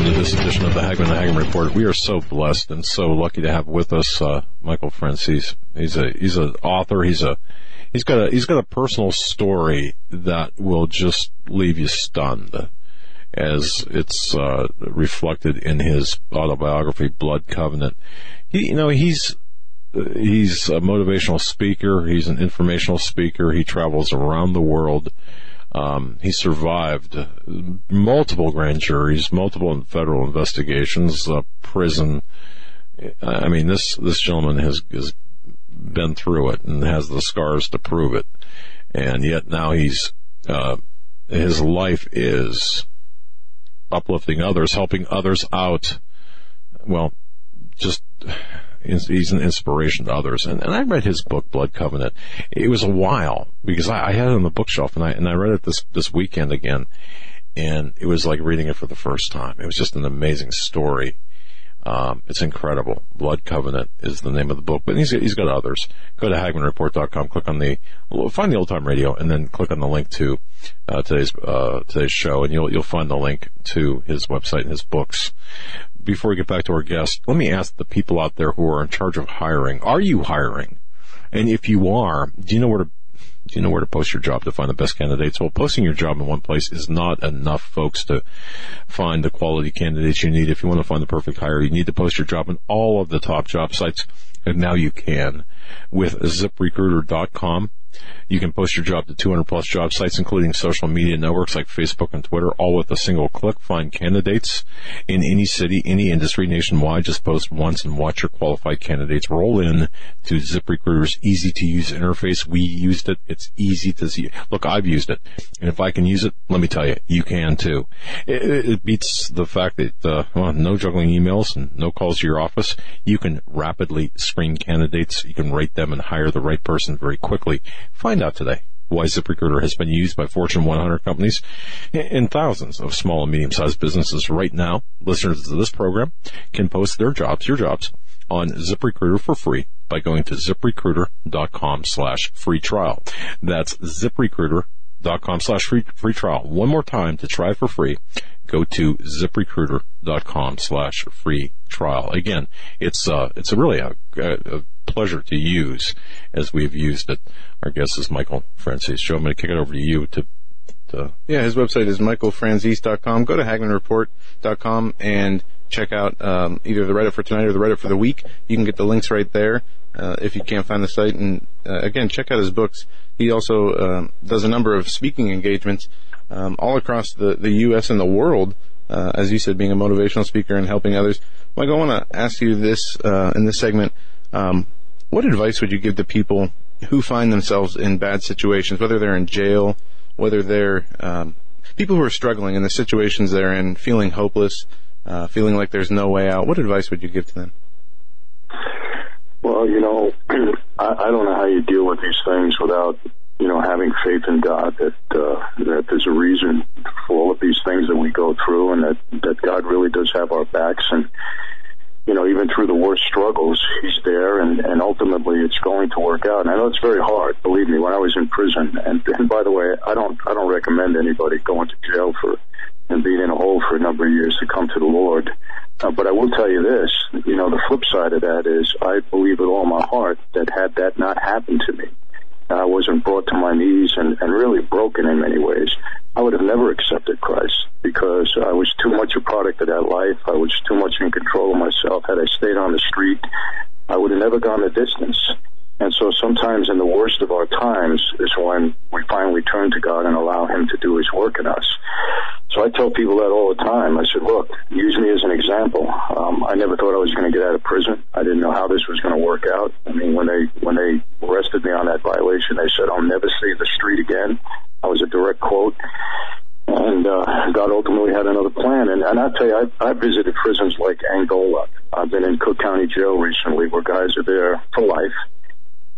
Gentlemen, to this edition of the Hagmann and Hagmann Report. We are so blessed and so lucky to have with us uh, Michael Franzese. He's a he's an author. He's a he's got a he's got a personal story that will just leave you stunned, as it's uh, reflected in his autobiography, Blood Covenant. He you know he's he's a motivational speaker. He's an informational speaker. He travels around the world um, he survived multiple grand juries, multiple federal investigations, uh, prison. I mean, this this gentleman has has been through it and has the scars to prove it, and yet now he's uh, his life is uplifting others, helping others out. Well, just he's an inspiration to others. And, and I read his book, Blood Covenant. It was a while because I, I had it on the bookshelf and I, and I read it this, this weekend again. And it was like reading it for the first time. It was just an amazing story. Um, it's incredible. Blood Covenant is the name of the book, but he's, he's got others. Go to HagmannReport.com, click on the, find the old time radio, and then click on the link to, uh, today's, uh, today's show, and you'll, you'll find the link to his website and his books before we get back to our guest, let me ask the people out there who are in charge of hiring: Are you hiring? And if you are, do you know where to do you know where to post your job to find the best candidates? Well, posting your job in one place is not enough, folks, to find the quality candidates you need. If you want to find the perfect hire, you need to post your job in all of the top job sites. And now you can with ziprecruiter.com. You can post your job to 200 plus job sites, including social media networks like Facebook and Twitter, all with a single click. Find candidates in any city, any industry nationwide. Just post once and watch your qualified candidates roll in to ZipRecruiter's easy to use interface. We used it. It's easy to see. Look, I've used it. And if I can use it, let me tell you, you can too. It, it beats the fact that, uh, well, no juggling emails and no calls to your office. You can rapidly screen candidates. You can rate them and hire the right person very quickly. Find out today why ZipRecruiter has been used by Fortune 100 companies and thousands of small and medium-sized businesses right now. Listeners to this program can post their jobs, your jobs, on ZipRecruiter for free by going to ziprecruiter.com slash free trial. That's ziprecruiter.com slash free, trial. One more time to try for free. Go to ziprecruiter.com slash free trial. Again, it's, uh, it's a really a, a pleasure to use as we've used it. Our guest is Michael Franzese. Joe, I'm going to kick it over to you to, yeah, his website is michaelfranzese.com. Go to hagmannreport.com and check out um, either the Reddit for tonight or the Reddit for the week. You can get the links right there uh, if you can't find the site. And uh, again, check out his books. He also um, does a number of speaking engagements um, all across the, the U.S. and the world. Uh, as you said, being a motivational speaker and helping others. Mike, I want to ask you this uh, in this segment. What advice would you give to people who find themselves in bad situations, whether they're in jail, whether they're um, people who are struggling in the situations they're in, feeling hopeless, uh, feeling like there's no way out? What advice would you give to them? Well, you know, *clears throat* I, I don't know how you deal with these things without, you know, having faith in God that uh, that there's a reason for all of these things that we go through, and that that God really does have our backs, and you know, even through the worst struggles, he's there, and, and ultimately it's going to work out. And I know it's very hard. Believe me, when I was in prison, and, and by the way, I don't I don't recommend anybody going to jail for and being in a hole for a number of years to come to the Lord. Uh, but I will tell you this, you know, the flip side of that is I believe with all my heart that had that not happened to me, and I wasn't brought to my knees and, and really broken in many ways, I would have never accepted Christ because I was too much a product of that life. I was too much in control of myself. Had I stayed on the street, I would have never gone the distance. And so sometimes in the worst of our times is when we finally turn to God and allow Him to do His work in us. So I tell people that all the time. I said, look, use me as an example. Um, I never thought I was going to get out of prison. I didn't know how this was going to work out. I mean, when they when they arrested me on that violation, they said, "I'll never see the street again." That was a direct quote. And uh, God ultimately had another plan. And, and I'll tell you, I, I visited prisons like Angola. I've been in Cook County Jail recently, where guys are there for life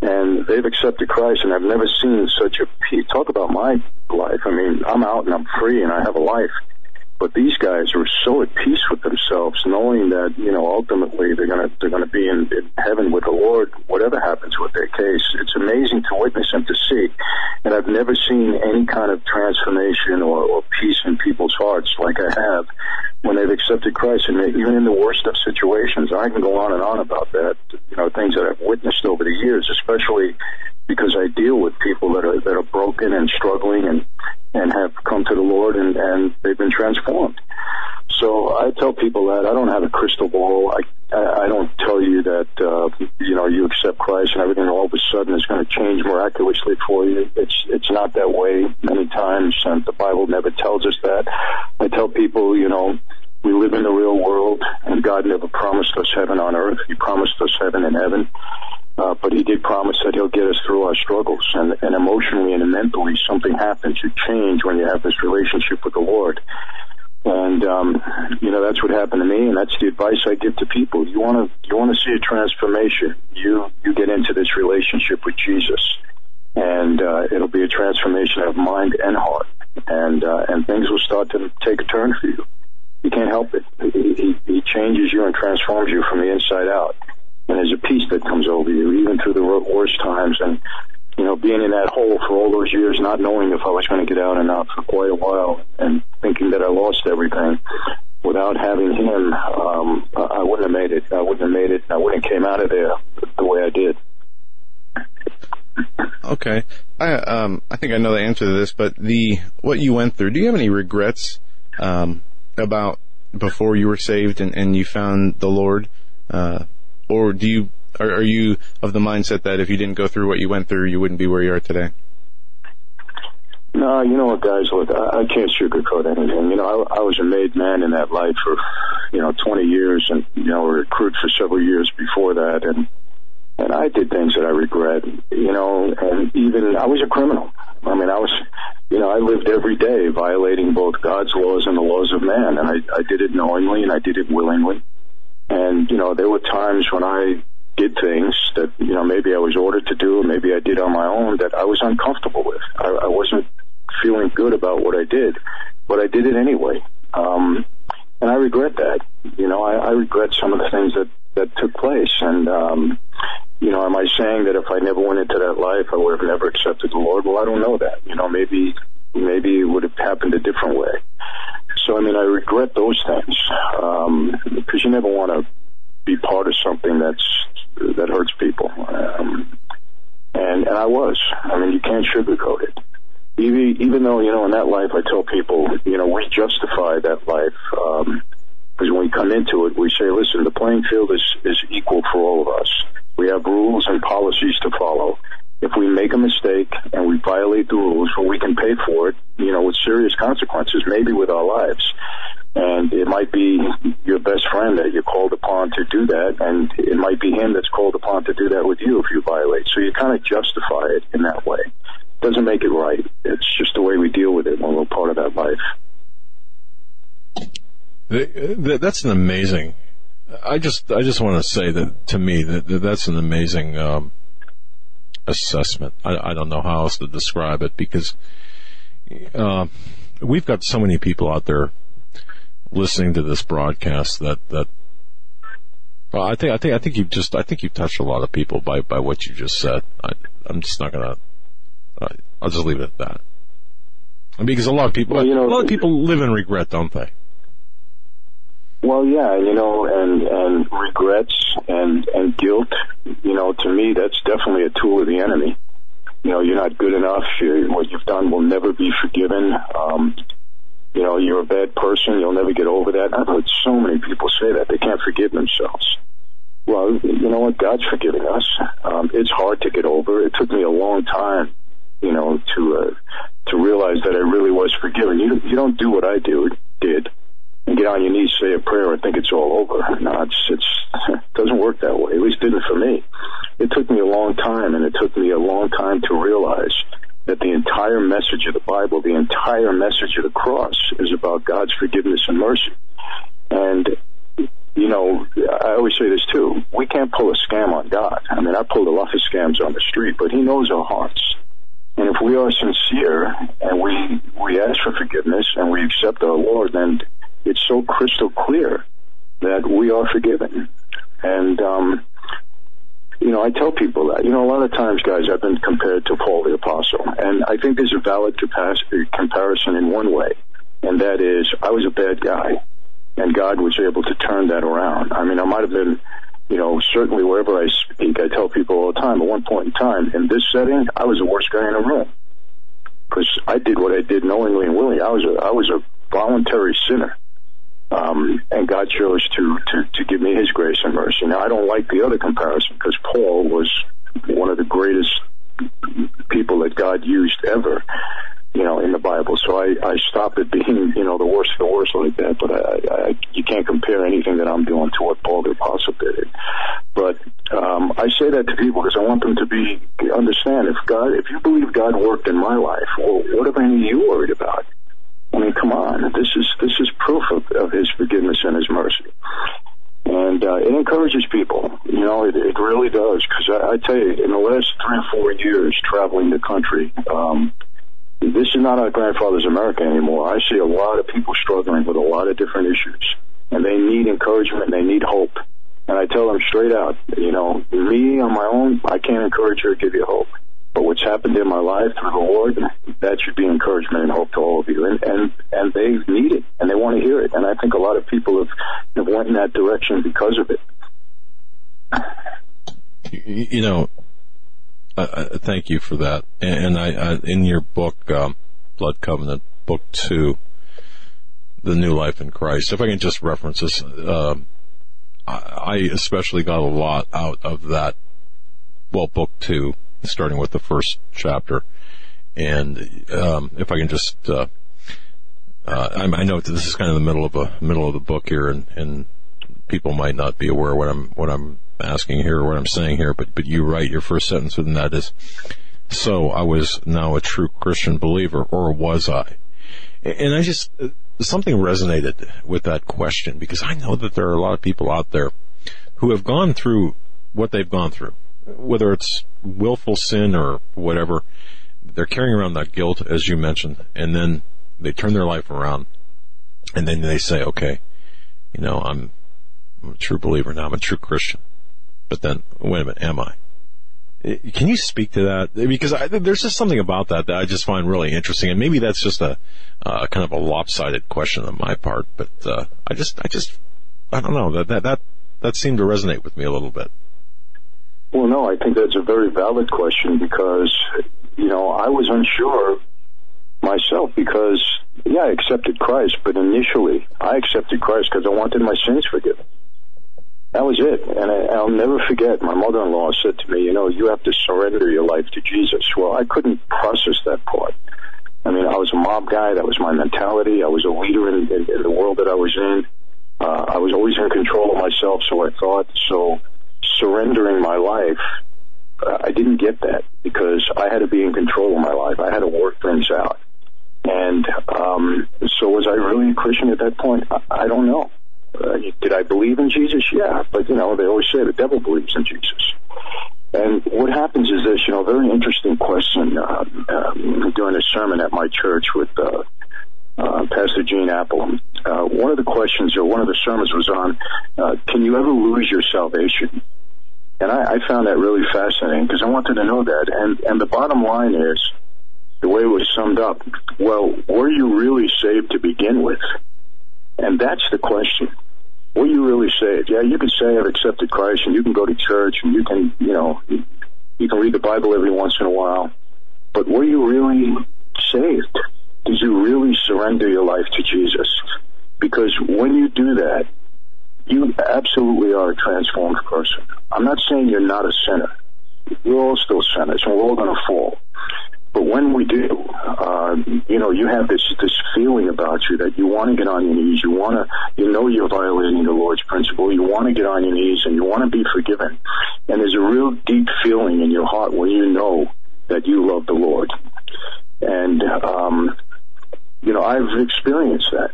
and they've accepted Christ, and I've never seen such a peace. Talk about my life. I mean, I'm out and I'm free, and I have a life. But these guys are so at peace with themselves, knowing that you know ultimately they're gonna they're gonna be in, in heaven with the Lord, whatever happens with their case. It's amazing to witness and to see, and I've never seen any kind of transformation or, or peace in people's hearts like I have when they've accepted Christ, and even in the worst of situations. I can go on and on about that. You know, things that I've witnessed over the years, especially because I deal with people that are that are broken and struggling and and have come to the Lord and and they've been transformed. So I tell people that I don't have a crystal ball. I I don't tell you that uh, you know you accept Christ and everything all of a sudden is going to change miraculously for you. It's it's not that way many times, and the Bible never tells us that. I tell people, you know, we live in the real world, and God never promised us heaven on earth. He promised us heaven in heaven. Uh, but he did promise that he'll get us through our struggles. And, and emotionally and mentally, something happens. You change when you have this relationship with the Lord. And um, you know that's what happened to me, and that's the advice I give to people. You want to you want to see a transformation. You you get into this relationship with Jesus, and uh, it'll be a transformation of mind and heart, and uh, and things will start to take a turn for you. You can't help it. He, he, changes you and transforms you from the inside out and there's a peace that comes over you, even through the worst times. And you know, being in that hole for all those years, not knowing if I was going to get out or not for quite a while, and thinking that I lost everything. Without having him, um, I wouldn't have made it. I wouldn't have made it. I wouldn't have came out of there the way I did. Okay, I um I think I know the answer to this, but the what you went through. Do you have any regrets um about before you were saved and, and you found the Lord? Uh, or do you are, are you of the mindset that if you didn't go through what you went through, you wouldn't be where you are today? No, you know what, guys? Look, I, I can't sugarcoat anything. You know, I, I was a made man in that life for, you know, 20 years, and you know, a recruit for several years before that, and and I did things that I regret. You know, and even I was a criminal. I mean, I was, you know, I lived every day violating both God's laws and the laws of man, and I, I did it knowingly and I did it willingly. And, you know, there were times when I did things that, you know, maybe I was ordered to do or maybe I did on my own that I was uncomfortable with. I, I wasn't feeling good about what I did, but I did it anyway. Um, and I regret that. You know, I, I regret some of the things that, that took place. And, um, you know, am I saying that if I never went into that life, I would have never accepted the Lord? Well, I don't know that. You know, maybe, maybe it would have happened a different way. So, I mean, I regret those things um, because you never want to be part of something that's that hurts people. Um, and and I was. I mean, you can't sugarcoat it. Even even though you know in that life, I tell people, you know, we justify that life because when we come into it, we say, listen, the playing field is is equal for all of us. We have rules and policies to follow if we make a mistake and we violate the rules, well, we can pay for it, you know, with serious consequences, maybe with our lives. And it might be your best friend that you're called upon to do that, and it might be him that's called upon to do that with you if you violate. So you kind of justify it in that way. Doesn't make it right. It's just the way we deal with it when we're part of that life. That's an amazing. I just I just want to say that to me that, that's an amazing um, assessment. I, I, don't know how else to describe it because uh, we've got so many people out there listening to this broadcast that that. Well, I think I think I think you've just I think you've touched a lot of people by by what you just said. I, am just not gonna. I'll just leave it at that. Because a lot of people, well, you know, a lot of people live in regret, don't they? Well, yeah, you know, and and regrets and and guilt. You know, to me, that's definitely a tool of the enemy. You know, you're not good enough. You're, what you've done will never be forgiven. Um, you know, you're a bad person. You'll never get over that. I've heard so many people say that they can't forgive themselves. Well, you know what? God's forgiving us. Um, it's hard to get over. It took me a long time, you know, to uh, to realize that I really was forgiven. You you don't do what I do did and get on your knees, say a prayer, and think it's all over. No, it's it's it *laughs* doesn't work that way. At least it didn't for me. It took me a long time, and it took me a long time to realize that the entire message of the Bible, the entire message of the cross, is about God's forgiveness and mercy. And you know, I always say this too. We can't pull a scam on God. I mean, I pulled a lot of scams on the street, but He knows our hearts. And if we are sincere and we we ask for forgiveness and we accept our Lord, then it's so crystal clear that we are forgiven. And um, you know, I tell people that. You know, a lot of times, guys, I've been compared to Paul the Apostle, and I think there's a valid comparison in one way, and that is, I was a bad guy, and God was able to turn that around. I mean, I might have been, you know, certainly wherever I speak, I tell people all the time. At one point in time, in this setting, I was the worst guy in the room because I did what I did knowingly and willingly. I was a, I was a voluntary sinner. Um, and God chose to, to, to give me his grace and mercy. Now, I don't like the other comparison because Paul was one of the greatest people that God used ever, you know, in the Bible. So I, I stop it being, you know, the worst of the worst like that. But I, I, you can't compare anything that I'm doing to what Paul the Apostle did. But um, I say that to people because I want them to be understand if God, if you believe God worked in my life, well, what are any you worried about? I mean, come on. This is this is proof of, of His forgiveness and His mercy, and uh, it encourages people. You know, it, it really does. Because I, I tell you, in the last three or four years traveling the country, um, this is not our grandfather's America anymore. I see a lot of people struggling with a lot of different issues, and they need encouragement. They need hope. And I tell them straight out, you know, me on my own, I can't encourage you or give you hope. But what's happened in my life through the Lord, that should be encouragement and hope to all of you. And and, and they need it and they want to hear it. And I think a lot of people have, have went in that direction because of it. You, know, thank you for that. And, and I, I, in your book, um, Blood Covenant, book two, the new life in Christ. If I can just reference this, um, I especially got a lot out of that. Well, book two, starting with the first chapter. And um, if I can just, uh, uh, I, know this is kind of the middle of a middle of the book here, and, and people might not be aware what I'm what I'm asking here or what I'm saying here, but but you write your first sentence within that is, so I was now a true Christian believer, or was I? And I just something resonated with that question because I know that there are a lot of people out there who have gone through what they've gone through, whether it's willful sin or whatever, they're carrying around that guilt, as you mentioned, and then they turn their life around, and then they say, okay, you know, I'm, I'm a true believer now, I'm a true Christian. But then, wait a minute, am I? Can you speak to that? Because I, there's just something about that that I just find really interesting, and maybe that's just a uh, kind of a lopsided question on my part. But uh, I just, I just, I don't know that that that that seemed to resonate with me a little bit. Well, no, I think that's a very valid question because, you know, I was unsure myself because, yeah, I accepted Christ, but initially I accepted Christ because I wanted my sins forgiven. That was it. And I, I'll never forget, my mother-in-law said to me, you know, you have to surrender your life to Jesus. Well, I couldn't process that part. I mean, I was a mob guy. That was my mentality. I was a leader in, in, in the world that I was in. Uh, I was always in control of myself, so I thought. So surrendering my life, uh, I didn't get that because I had to be in control of my life. I had to work things out. And um, so, was I really a Christian at that point? I, I don't know. Uh, did I believe in Jesus? Yeah, but you know, they always say the devil believes in Jesus. And what happens is this, you know, very interesting question uh, um, during a sermon at my church with uh, uh, Pastor Gene Appel. Uh, one of the questions, or one of the sermons, was on, uh, "Can you ever lose your salvation?" And I, I found that really fascinating because I wanted to know that. And and the bottom line is, the way it was summed up. Well, were you really saved to begin with? And that's the question. Were you really saved? Yeah, you can say I've accepted Christ, and you can go to church, and you can, you know, you can read the Bible every once in a while. But were you really saved? Did you really surrender your life to Jesus? Because when you do that, you absolutely are a transformed person. I'm not saying you're not a sinner. we're all still sinners, and we're all going to fall. But when we do, uh, you know, you have this this feeling about you that you want to get on your knees. You want to, you know, you're violating the Lord's principle. You want to get on your knees and you want to be forgiven. And there's a real deep feeling in your heart when you know that you love the Lord. And um, you know, I've experienced that.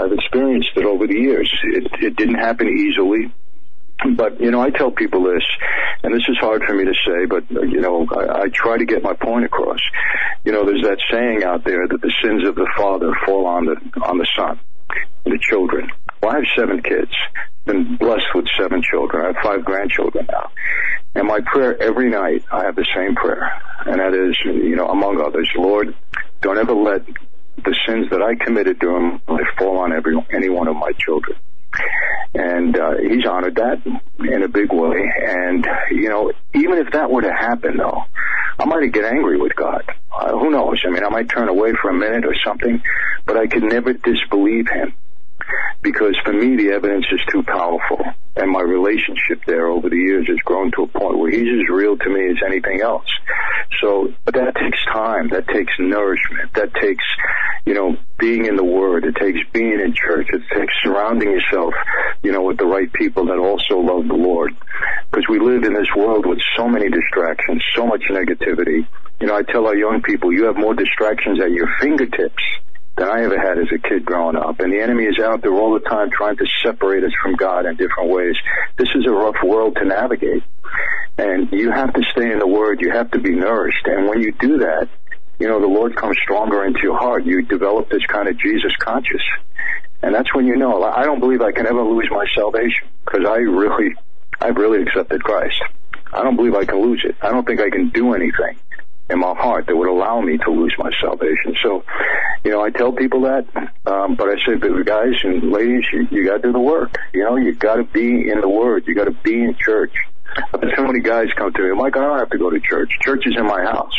I've experienced it over the years. It, it didn't happen easily. But, you know, I tell people this, and this is hard for me to say, but, you know, I, I try to get my point across. You know, there's that saying out there that the sins of the father fall on the, on the son, the children. Well, I have seven kids, been blessed with seven children. I have five grandchildren now. And my prayer every night, I have the same prayer, and that is, you know, among others, Lord, don't ever let the sins that I committed to him life fall on every any one of my children. And uh, he's honored that in a big way. And you know, even if that were to happen, though, I might get angry with God. Uh, who knows? I mean, I might turn away for a minute or something, but I could never disbelieve him because for me the evidence is too powerful and my relationship there over the years has grown to a point where he's as real to me as anything else. So, but that takes time. That takes nourishment. That takes, you know, being in the Word. It takes being in church. It takes surrounding yourself, you know, with the right people that also love the Lord. Because we live in this world with so many distractions, so much negativity. You know, I tell our young people, you have more distractions at your fingertips than I ever had as a kid growing up. And the enemy is out there all the time trying to separate us from God in different ways. This is a rough world to navigate. And you have to stay in the Word. You have to be nourished. And when you do that, you know, the Lord comes stronger into your heart. You develop this kind of Jesus conscious. And that's when you know, I don't believe I can ever lose my salvation because I really, I've really accepted Christ. I don't believe I can lose it. I don't think I can do anything in my heart that would allow me to lose my salvation. So, you know, I tell people that, um, but I say, but guys and ladies, you, you got to do the work. You know, you got to be in the Word. You got to be in church. I've had so many guys come to me, Mike, I don't have to go to church. Church is in my house.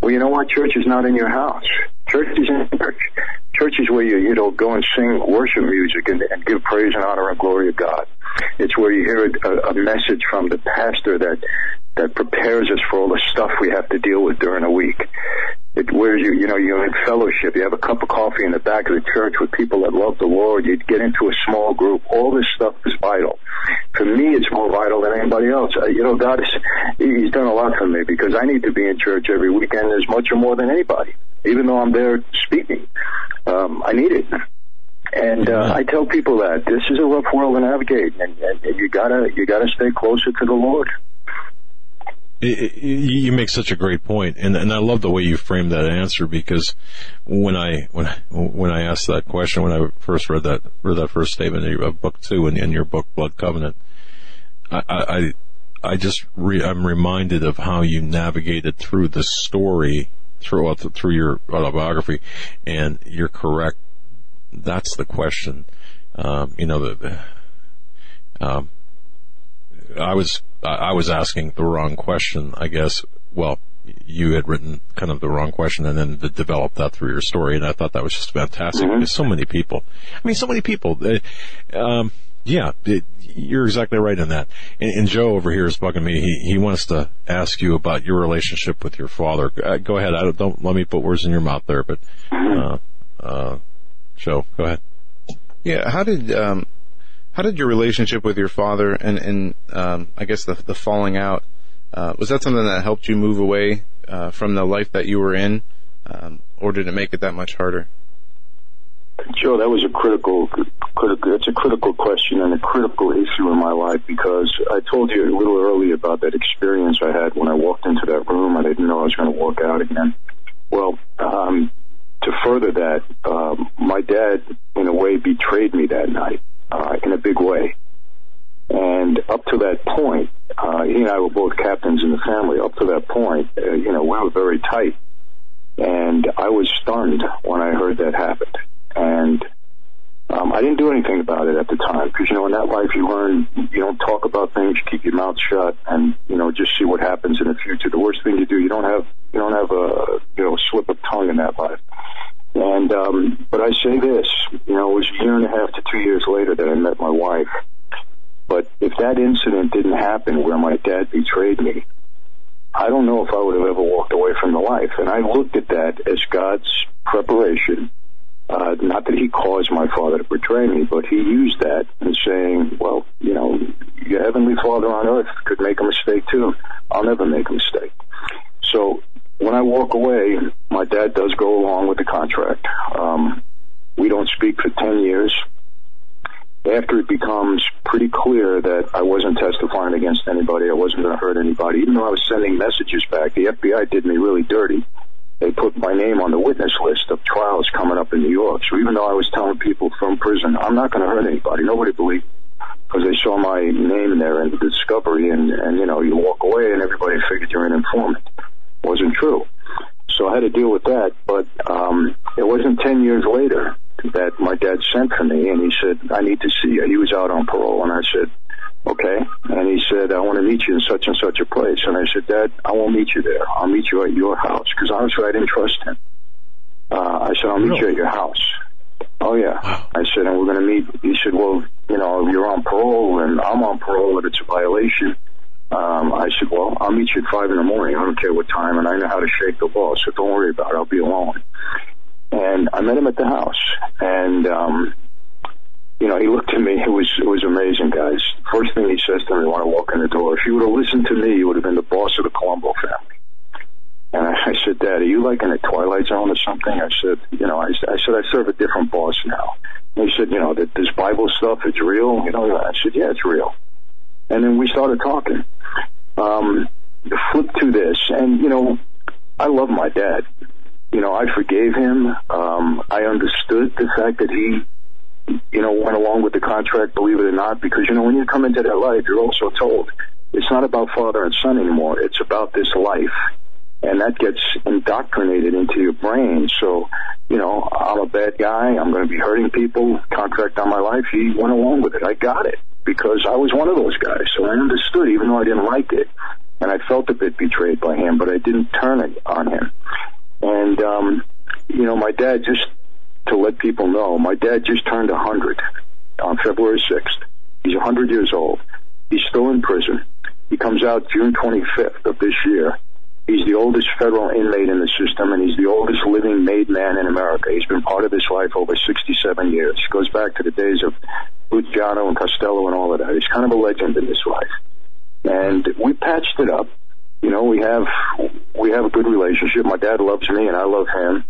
Well, you know what? Church is not in your house. Church is in church. Church is where you, you know, go and sing worship music and, and give praise and honor and glory to God. It's where you hear a, a message from the pastor that that prepares us for all the stuff we have to deal with during a week. It where you you know you're in fellowship. You have a cup of coffee in the back of the church with people that love the Lord. You get into a small group. All this stuff is vital. For me, it's more vital than anybody else. Uh, you know, God is He's done a lot for me because I need to be in church every weekend as much or more than anybody. Even though I'm there speaking, um, I need it. And uh, I tell people that this is a rough world to navigate, and, and you gotta you gotta stay closer to the Lord. It, it, you make such a great point, and and I love the way you framed that answer because when I when when I asked that question when I first read that read that first statement of book two in, in your book Blood Covenant, I I, I just re, I'm reminded of how you navigated through the story throughout the, through your autobiography, and you're correct. That's the question. Um, you know the. Um, I was I was asking the wrong question, I guess. Well, you had written kind of the wrong question and then developed that through your story, and I thought that was just fantastic mm-hmm. because so many people. I mean, so many people. Uh, um, yeah, it, you're exactly right in that. And, and, Joe over here is bugging me. He he wants to ask you about your relationship with your father. Uh, go ahead. I don't, don't, let me put words in your mouth there, but uh, uh, Joe, go ahead. Yeah, how did um, how did your relationship with your father and, and um, I guess the, the falling out uh, was that something that helped you move away uh, from the life that you were in, um, or did it make it that much harder? Joe, that was a critical, critical. It's a critical question and a critical issue in my life because I told you a little earlier about that experience I had when I walked into that room. I didn't know I was going to walk out again. Well, um, to further that, um, my dad, in a way, betrayed me that night uh, in a big way. And up to that point, uh, he and I were both captains in the family. Up to that point, uh, you know, we were very tight. And I was stunned when I heard that happened. And um, I didn't do anything about it at the time because you know in that life you learn you don't talk about things, you keep your mouth shut, and you know just see what happens in the future. The worst thing you do, you don't have you don't have a you know slip of tongue in that life. And um, but I say this, you know, it was a year and a half to two years later that I met my wife. But if that incident didn't happen where my dad betrayed me, I don't know if I would have ever walked away from the life. And I looked at that as God's preparation. Uh, not that he caused my father to betray me, but he used that in saying, well, you know, your heavenly father on earth could make a mistake too. I'll never make a mistake. So when I walk away, my dad does go along with the contract. Um, we don't speak for 10 years. After it becomes pretty clear that I wasn't testifying against anybody, I wasn't going to hurt anybody, even though I was sending messages back, the FBI did me really dirty. They put my name on the witness list of trials coming up in New York. So even though I was telling people from prison, I'm not going to hurt anybody, nobody believed because they saw my name there in the discovery and, and, you know, you walk away and everybody figured you're an informant. Wasn't true. So I had to deal with that, but, um, it wasn't 10 years later that my dad sent for me and he said, I need to see you. He was out on parole and I said, okay. And he said, I want to meet you in such and such a place. And I said, Dad, I won't meet you there. I'll meet you at your house. Cause honestly, I didn't trust him. Uh, I said, I'll meet you at your house. Oh yeah. Wow. I said, and we're going to meet. He said, well, you know, you're on parole and I'm on parole and it's a violation. Um, I said, well, I'll meet you at five in the morning. I don't care what time and I know how to shake the law. So don't worry about it. I'll be alone. And I met him at the house and, um, you know, he looked at me. It was it was amazing, guys. First thing he says to me when I walk in the door, if you would have listened to me, you would have been the boss of the Colombo family. And I, I said, Dad, are you like in a Twilight Zone or something? I said, you know, I, I said, I serve a different boss now. And he said, you know, that this Bible stuff, it's real. You know, I said, yeah, it's real. And then we started talking. Um, flip to this, and you know, I love my dad. You know, I forgave him. Um, I understood the fact that he you know, went along with the contract, believe it or not, because, you know, when you come into that life, you're also told it's not about father and son anymore. It's about this life. And that gets indoctrinated into your brain. So, you know, I'm a bad guy. I'm going to be hurting people. Contract on my life. He went along with it. I got it because I was one of those guys. So I understood, even though I didn't like it. And I felt a bit betrayed by him, but I didn't turn it on him. And, um, you know, my dad just to let people know, my dad just turned 100 on February 6th. He's 100 years old. He's still in prison. He comes out June 25th of this year. He's the oldest federal inmate in the system, and he's the oldest living made man in America. He's been part of this life over 67 years. Goes back to the days of Luciano and Costello and all of that. He's kind of a legend in this life. And we patched it up. You know, we have we have a good relationship. My dad loves me, and I love him.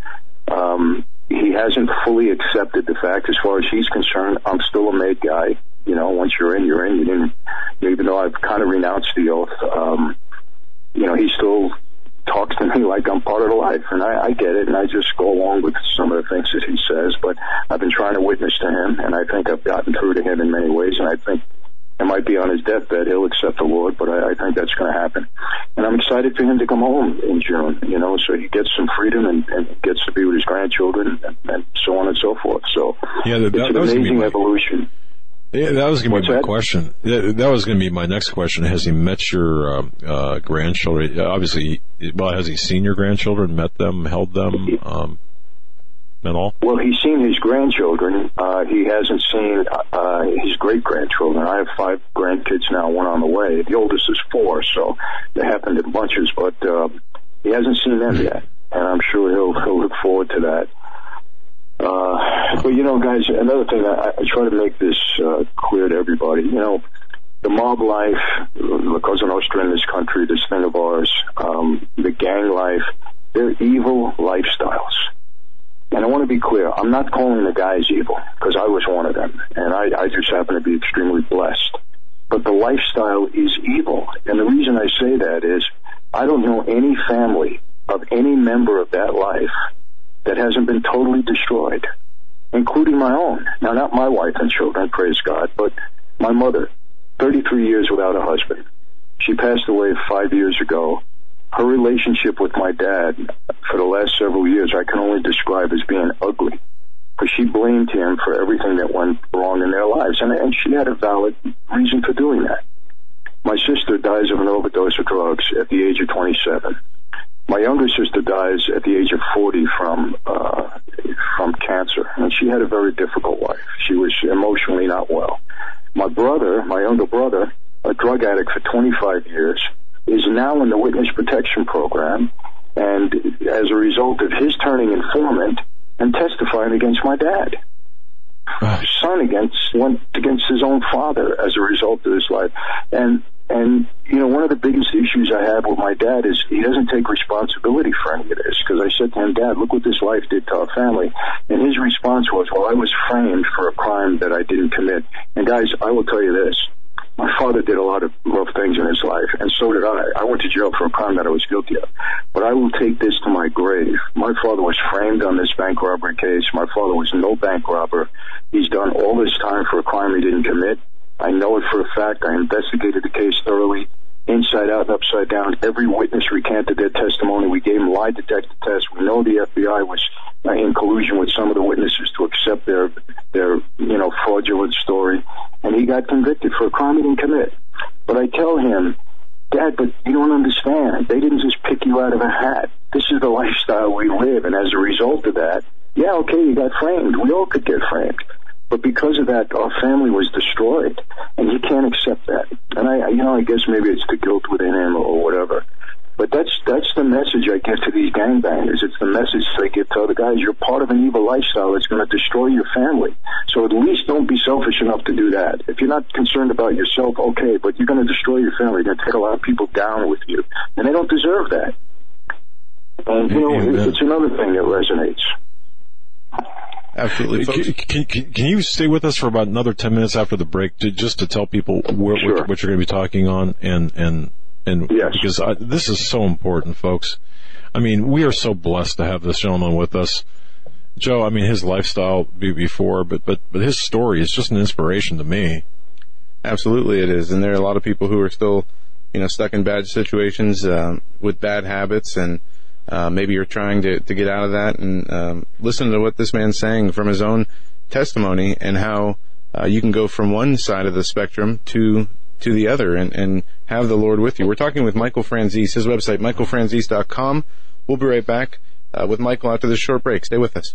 Um, he hasn't fully accepted the fact, as far as he's concerned, I'm still a made guy. You know, once you're in, you're in. You didn't, even though I've kind of renounced the oath, um, you know, he still talks to me like I'm part of the life, and I, I get it, and I just go along with some of the things that he says. But I've been trying to witness to him, and I think I've gotten through to him in many ways, and I think it might be on his deathbed. He'll accept the Lord, but I, I think that's going to happen. And I'm excited for him to come home in June, you know, so he gets some freedom and, and gets to be with his grandchildren and, and so on and so forth. So yeah, that, it's an that amazing evolution. Yeah, that was going to be my question. That, that was going to be my next question. Has he met your uh, uh, grandchildren? Obviously, well, has he seen your grandchildren, met them, held them? Um, at all? Well, he's seen his grandchildren. Uh, he hasn't seen uh, his great grandchildren. I have five grandkids now, one on the way. The oldest is four, so they happened in bunches, but uh, he hasn't seen them yet, and I'm sure he'll he'll look forward to that. Uh, but you know, guys, another thing I, I try to make this uh, clear to everybody. You know, the mob life, the Cosa Nostra in this country, this thing of ours, um, the gang life, they're evil lifestyles and I want to be clear, I'm not calling the guys evil because I was one of them, and I, I just happen to be extremely blessed. But the lifestyle is evil, and the reason I say that is I don't know any family of any member of that life that hasn't been totally destroyed, including my own. Now, not my wife and children, praise God, but my mother, 33 years without a husband. She passed away five years ago her relationship with my dad for the last several years I can only describe as being ugly because she blamed him for everything that went wrong in their lives and, and she had a valid reason for doing that. My sister dies of an overdose of drugs at the age of 27. My younger sister dies at the age of 40 from uh, from cancer, and she had a very difficult life. She was emotionally not well. My brother, my younger brother, a drug addict for 25 years, is now in the witness protection program and as a result of his turning informant and testifying against my dad. His son against went against his own father as a result of this life, and and you know one of the biggest issues I have with my dad is he doesn't take responsibility for any of this because I said to him, Dad, look what this life did to our family, and his response was, Well, I was framed for a crime that I didn't commit, and guys, I will tell you this my father did a lot of rough things in his life, and so did I. I went to jail for a crime that I was guilty of. But I will take this to my grave. My father was framed on this bank robbery case. My father was no bank robber. He's done all this time for a crime he didn't commit. I know it for a fact. I investigated the case thoroughly inside out and upside down. Every witness recanted their testimony. We gave them lie detector tests. We know the FBI was in collusion with some of the witnesses to accept their their you know fraudulent story, and he got convicted for a crime he didn't commit. But I tell him, Dad, but you don't understand. They didn't just pick you out of a hat. This is the *laughs* lifestyle we live, and as a result of that, yeah, okay, you got framed. We all could get framed. But because of that, our family was destroyed, and he can't accept that. And I, you know, I guess maybe it's the guilt within him or whatever. But that's that's the message I get to these gangbangers. It's the message they give to other guys. You're part of an evil lifestyle that's going to destroy your family. So at least don't be selfish enough to do that. If you're not concerned about yourself, okay, but you're going to destroy your family. You're going to take a lot of people down with you, and they don't deserve that. And you know, it's another thing that resonates. Absolutely. Can, can, can, you stay with us for about another 10 minutes after the break to, just to tell people where, sure. what, what, you're going to be talking on and, and, and yes. because I, this is so important, folks. I mean, we are so blessed to have this gentleman with us. Joe, I mean, his lifestyle before, but, but, but his story is just an inspiration to me. Absolutely it is. And there are a lot of people who are still, you know, stuck in bad situations, um, with bad habits and, uh, maybe you're trying to, to get out of that and um, listen to what this man's saying from his own testimony and how uh, you can go from one side of the spectrum to to the other and, and have the Lord with you. We're talking with Michael Franzese, his website, michaelfranzese.com. We'll be right back uh, with Michael after this short break. Stay with us.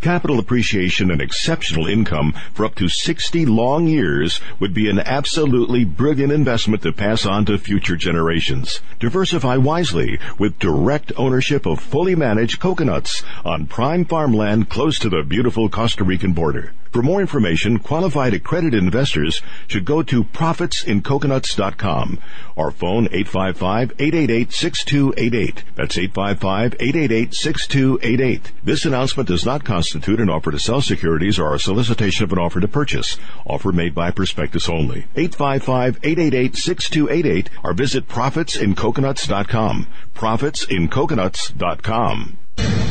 Capital appreciation and exceptional income for up to 60 long years would be an absolutely brilliant investment to pass on to future generations. Diversify wisely with direct ownership of fully managed coconuts on prime farmland close to the beautiful Costa Rican border. For more information, qualified accredited investors should go to profitsincoconuts.com or phone 855-888-6288. That's 855-888-6288. This announcement does not constitute an offer to sell securities or a solicitation of an offer to purchase. Offer made by prospectus only. 855-888-6288 or visit profitsincoconuts.com. Profitsincoconuts.com.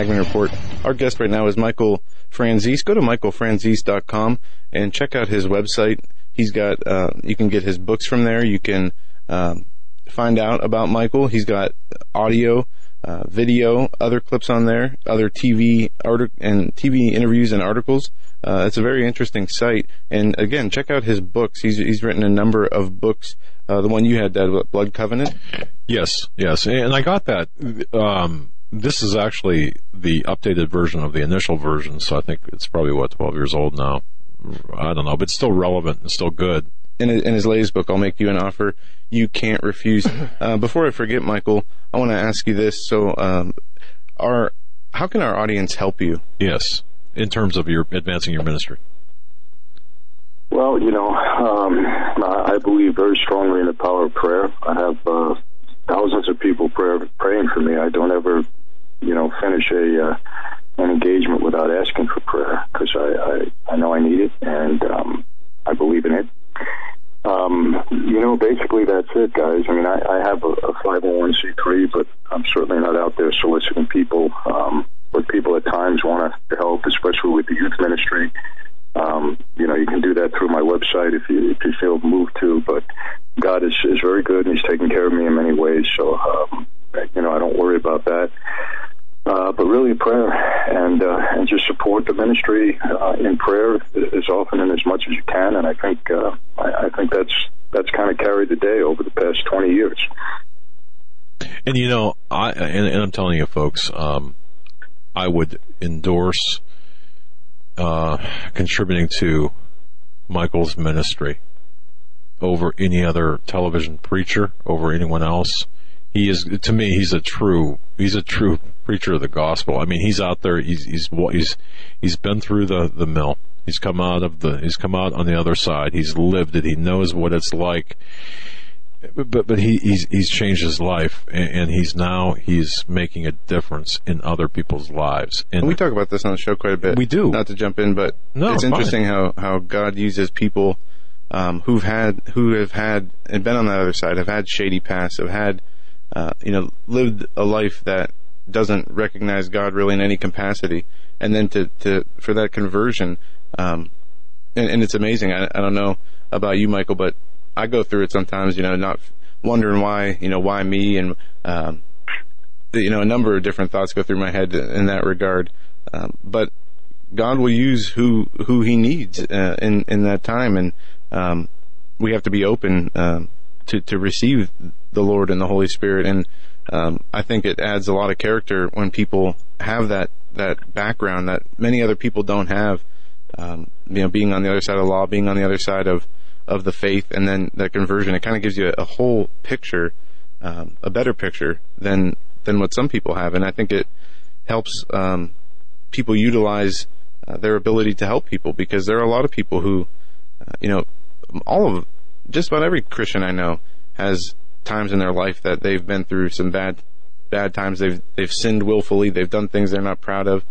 Hagmann Report. Our guest right now is Michael Franzese. Go to michaelfranzese.com and check out his website. He's got, uh, you can get his books from there. You can um, find out about Michael. He's got audio, uh, video, other clips on there, other TV artic- and TV interviews and articles. Uh, it's a very interesting site. And again, check out his books. He's he's written a number of books. Uh, the one you had, Dad, Blood Covenant. Yes, yes, and I got that. Um, this is actually the updated version of the initial version, so I think it's probably what 12 years old now. I don't know, but it's still relevant and still good. In, in his latest book, I'll make you an offer you can't refuse. *laughs* Uh, before I forget, Michael, I want to ask you this. So, um, our how can our audience help you? Yes, in terms of your advancing your ministry. Well, you know, um, I believe very strongly in the power of prayer. I have uh, thousands of people pray, praying for me. I don't ever you know, finish a uh, an engagement without asking for prayer because I, I I know I need it and um, I believe in it. Um, you know, basically that's it, guys. I mean, I, I have a, a 501c3, but I'm certainly not out there soliciting people. Um, but people at times want to help, especially with the youth ministry. Um, you know, you can do that through my website if you if you feel moved to. But God is is very good, and He's taking care of me in many ways. So, um, you know, I don't worry about that. Uh, but really prayer and uh, and just support the ministry uh, in prayer as often and as much as you can. And I think uh, I, I think that's that's kind of carried the day over the past twenty years. And you know, I and, and I'm telling you, folks, um, I would endorse uh, contributing to Michael's ministry over any other television preacher, over anyone else. He is, to me, he's a true, he's a true preacher of the gospel. I mean, he's out there. He's he's he's he's been through the the mill. He's come out of the. He's come out on the other side. He's lived it. He knows what it's like. But but he he's he's changed his life, and, and he's now he's making a difference in other people's lives. And, we talk about this on the show quite a bit. We do. Not to jump in, but no, it's interesting how how God uses people um, who've had who have had and been on that other side, have had shady past, have had uh, you know lived a life that doesn't recognize God really in any capacity, and then to, to for that conversion, um, and, and, it's amazing. I, I don't know about you, Michael, but I go through it sometimes. You know, not wondering why, you know, why me, and um, you know, a number of different thoughts go through my head in that regard. Um, but God will use who who He needs uh, in in that time, and um, we have to be open uh, to to receive the Lord and the Holy Spirit. And um, I think it adds a lot of character when people have that that background that many other people don't have. Um, you know, being on the other side of the law, being on the other side of of the faith, and then the conversion, it kind of gives you a, a whole picture, um, a better picture than than what some people have, and I think it helps um, people utilize uh, their ability to help people because there are a lot of people who, uh, you know, all of just about every Christian I know has times in their life that they've been through some bad bad times. They've they've sinned willfully. They've done things they're not proud of,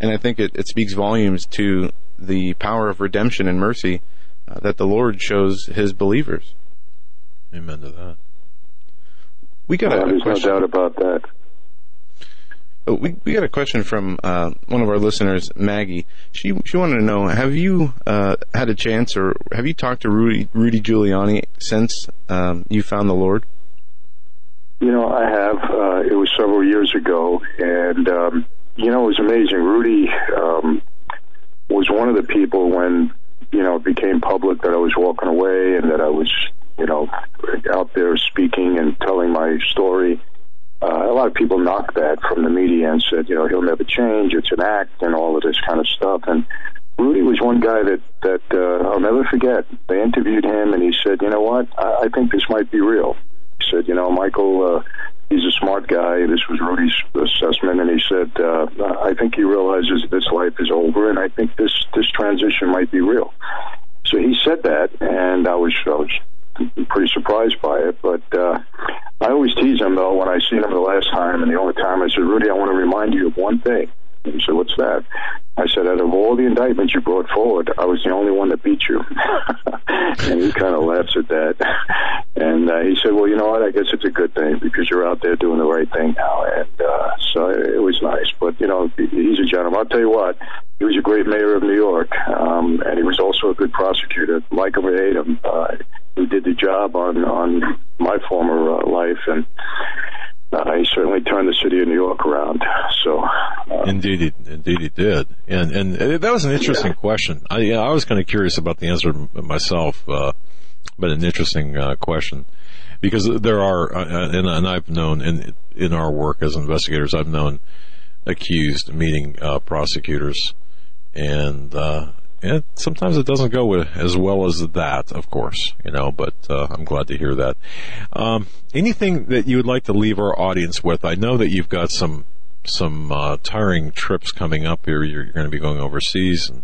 and I think it, it speaks volumes to the power of redemption and mercy uh, that the Lord shows His believers. Amen to that. We got yeah, a there's question. no doubt about that. oh, we we got a question from uh, one of our listeners, Maggie. She she wanted to know: Have you uh, had a chance, or have you talked to Rudy Rudy Giuliani since um, you found the Lord? You know, I have. Uh, it was several years ago, and um, you know, it was amazing. Rudy um, was one of the people when you know it became public that I was walking away and that I was you know out there speaking and telling my story uh, a lot of people knocked that from the media and said, you know, he'll never change. It's an act and all of this kind of stuff. And Rudy was one guy that that uh, I'll never forget. They interviewed him, and he said, you know what? I, I think this might be real. He said, you know, Michael. Uh, He's a smart guy. This was Rudy's assessment, and he said, uh, "I think he realizes this life is over, and I think this this transition might be real." So he said that, and I was I was pretty surprised by it. But uh, I always tease him though when I seen him the last time and the only time I said, Rudy, I want to remind you of one thing. He said, What's that? I said, out of all the indictments you brought forward, I was the only one that beat you. *laughs* and he kind of laughs at that. And uh, he said, well, you know what? I guess it's a good thing because you're out there doing the right thing now. And uh, so it was nice. But, you know, he's a gentleman. I'll tell you what, he was a great mayor of New York. Um, and he was also a good prosecutor. Like him or hate him, uh, he did the job on, on my former uh, life. And uh, he certainly turned the city of New York around. So, uh, indeed, he, indeed he did, and and that was an interesting yeah. question. I you know, I was kind of curious about the answer myself, uh, but an interesting uh, question because there are, uh, uh, and, and, I've known in in our work as investigators, I've known accused meeting prosecutors, and and sometimes it doesn't go as well as that, of course, you know, but uh, I'm glad to hear that. Um, anything that you would like to leave our audience with? I know that you've got some some uh, tiring trips coming up here. You're, you're, going to be going overseas and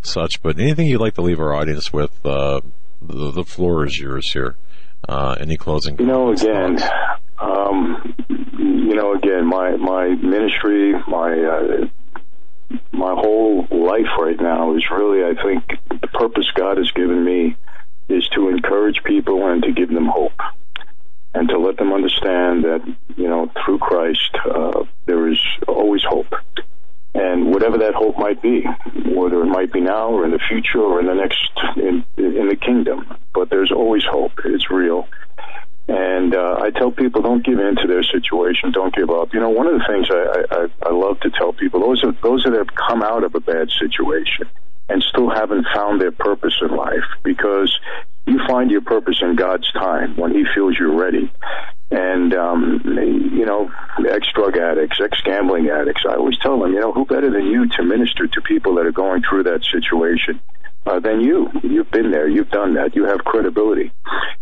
such, but anything you'd like to leave our audience with? Uh, the, the, floor is yours here. Uh, any closing? You know, again, um, you know, again, my my ministry, my uh, my whole life right now is really, I think, the purpose God has given me is to encourage people and to give them hope and to let them understand that, you know, through Christ, uh, there is always hope. And whatever that hope might be, whether it might be now or in the future or in the next, in, in the kingdom, but there's always hope. It's real. And uh, I tell people, don't give in to their situation. Don't give up. You know, one of the things I, I, I love to tell people those are those that have come out of a bad situation and still haven't found their purpose in life because you find your purpose in God's time when He feels you're ready. And um, you know, ex drug addicts, ex gambling addicts. I always tell them, you know, who better than you to minister to people that are going through that situation uh, than you. You've been there. You've done that. You have credibility.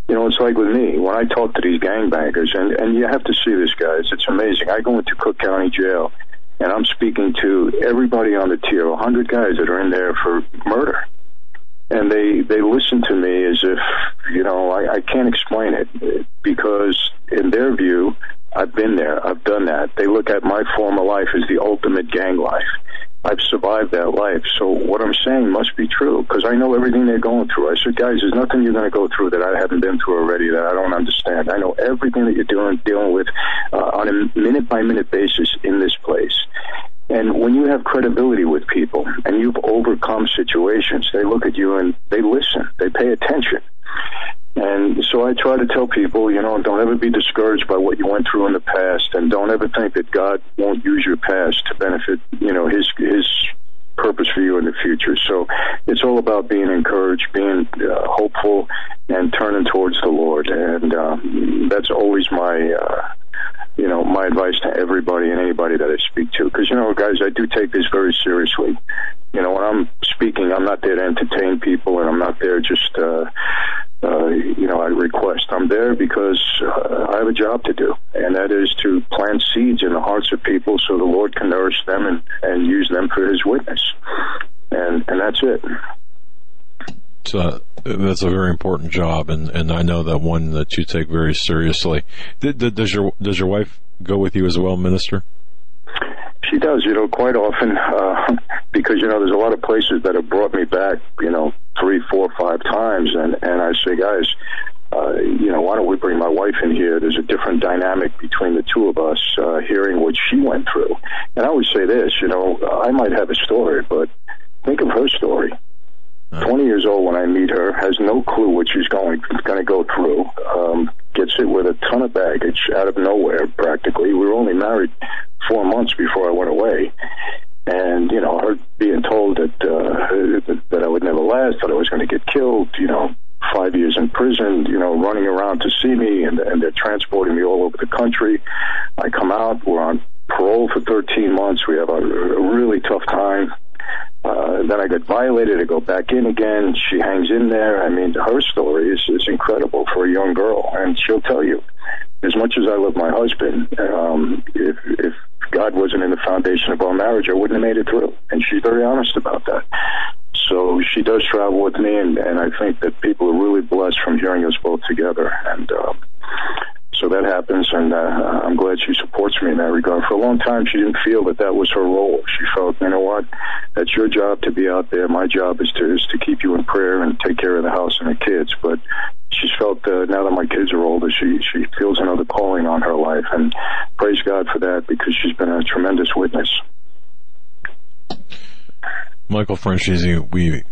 You know, it's like with me when I talk to these gangbangers, and and you have to see this, guys. It's amazing. I go into Cook County Jail, and I'm speaking to everybody on the tier, a hundred guys that are in there for murder, and they they listen to me as if you know I, I can't explain it because in their view. I've been there. I've done that. They look at my former life as the ultimate gang life I've survived that life. So what I'm saying must be true because I know everything they're going through. I said, guys, there's nothing you're going to go through that I haven't been through already that I don't understand. I know everything that you're doing, dealing with uh, on a minute by minute basis in this place. And when you have credibility with people and you've overcome situations, they look at you and they listen, they pay attention. And so I try to tell people, you know, don't ever be discouraged by what you went through in the past, and don't ever think that God won't use your past to benefit, you know, His His purpose for you in the future. So it's all about being encouraged, being uh, hopeful, and turning towards the Lord. And um, that's always my. Uh, you know, my advice to everybody and anybody that I speak to. Because, you know, guys, I do take this very seriously. You know, when I'm speaking, I'm not there to entertain people and I'm not there just, uh, uh, you know, I request. I'm there because uh, I have a job to do, and that is to plant seeds in the hearts of people so the Lord can nourish them and, and use them for His witness. And, and that's it. So that's a very important job, and, and I know that one that you take very seriously. Does your does your wife go with you as well, Minister? She does, you know, quite often, uh, *laughs* because you know, there's a lot of places that have brought me back, you know, three, four, five times, and and I say, guys, uh, you know, why don't we bring my wife in here? There's a different dynamic between the two of us, uh, hearing what she went through. And I always say this, you know, I might have a story, but think of her story. 20 years old when I meet her, has no clue what she's going going to go through. Um, gets it with a ton of baggage out of nowhere, practically. We were only married four months before I went away, and you know, her being told that uh, that I would never last, that I was going to get killed, you know, five years in prison, you know, running around to see me, and, and they're transporting me all over the country. I come out, we're on parole for 13 months. We have a, a really tough time. Uh, then I get violated. I go back in again. She hangs in there. I mean, her story is, is incredible for a young girl, and she'll tell you. As much as I love my husband, um, if, if God wasn't in the foundation of our marriage, I wouldn't have made it through. And she's very honest about that. So she does travel with me, and, and I think that people are really blessed from hearing us both together. And uh, so that happens, and uh, I'm glad she supports me in that regard. For a long time, she didn't feel that that was her role. She felt, you know what, that's your job to be out there. My job is to is to keep you in prayer and take care of the house and the kids. But she's felt uh, now that my kids are older, she she feels another calling on her life, and praise God for that because she's been a tremendous witness. Michael Franchese, we,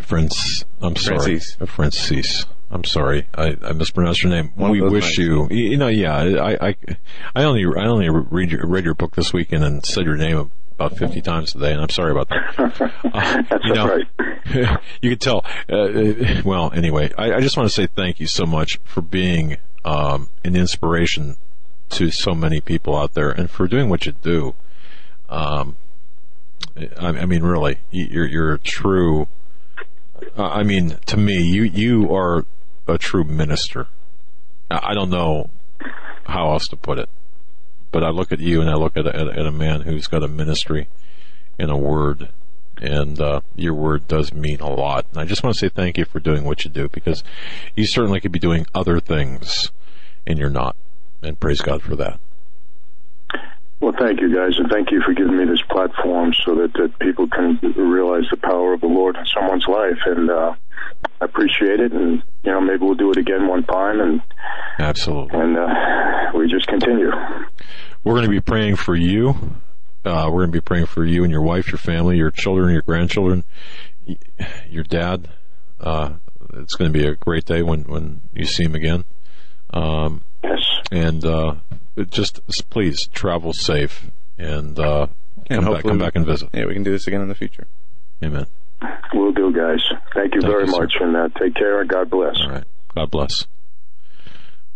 Francis, I'm sorry, Francis. Francis. I'm sorry, I, I mispronounced your name. One we wish you, you know, yeah, I, I, I only, I only read your, read your book this weekend and said your name about 50 times today, and I'm sorry about that. *laughs* Uh, That's you know, right. *laughs* you could tell. Uh, well, anyway, I, I, just want to say thank you so much for being um, an inspiration to so many people out there, and for doing what you do. Um, I, I mean, really, you're you're a true. Uh, I mean, to me, you you are a true minister. I don't know how else to put it, but I look at you and I look at, at, at a man who's got a ministry and a word, and uh, your word does mean a lot. And I just want to say thank you for doing what you do because you certainly could be doing other things, and you're not. And praise God for that. Well, thank you guys, and thank you for giving me this platform so that, that people can realize the power of the Lord in someone's life. And uh, I appreciate it, and you know maybe we'll do it again one time, and absolutely, and uh, we just continue. We're going to be praying for you. Uh, we're going to be praying for you and your wife, your family, your children, your grandchildren, your dad. Uh, it's going to be a great day when when you see him again. Um, yes. And uh, just please travel safe and uh, and come, back, come back and visit. Yeah, we can do this again in the future. Amen. We'll do, guys. Thank you Thank very you, much, sir. and uh, take care, and God bless. All right. God bless.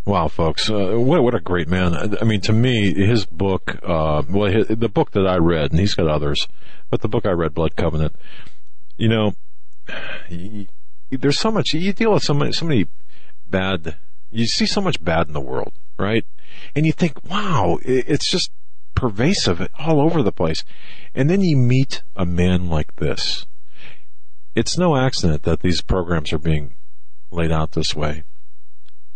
Wow, folks, uh, what what a great man! I mean, to me, his book, uh, well, his, the book that I read, and he's got others, but the book I read, Blood Covenant, you know, he, there's so much you deal with so many so many bad. You see so much bad in the world, right? And you think, wow, it's just pervasive all over the place. And then you meet a man like this. It's no accident that these programs are being laid out this way.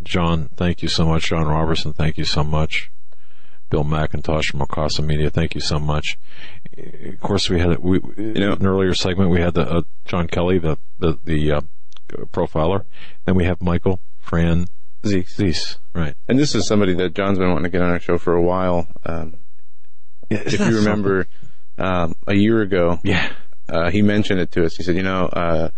John, thank you so much. John Robertson, thank you so much. Bill McIntosh from Ocasa Media, thank you so much. Of course, we had we, you know, an earlier segment. We had the uh, John Kelly, the the, the uh, profiler. Then we have Michael Fran Zeese. Right. And this is somebody that John's been wanting to get on our show for a while. Um, if you remember, *laughs* um, a year ago, yeah, uh, he mentioned it to us. He said, you know, uh,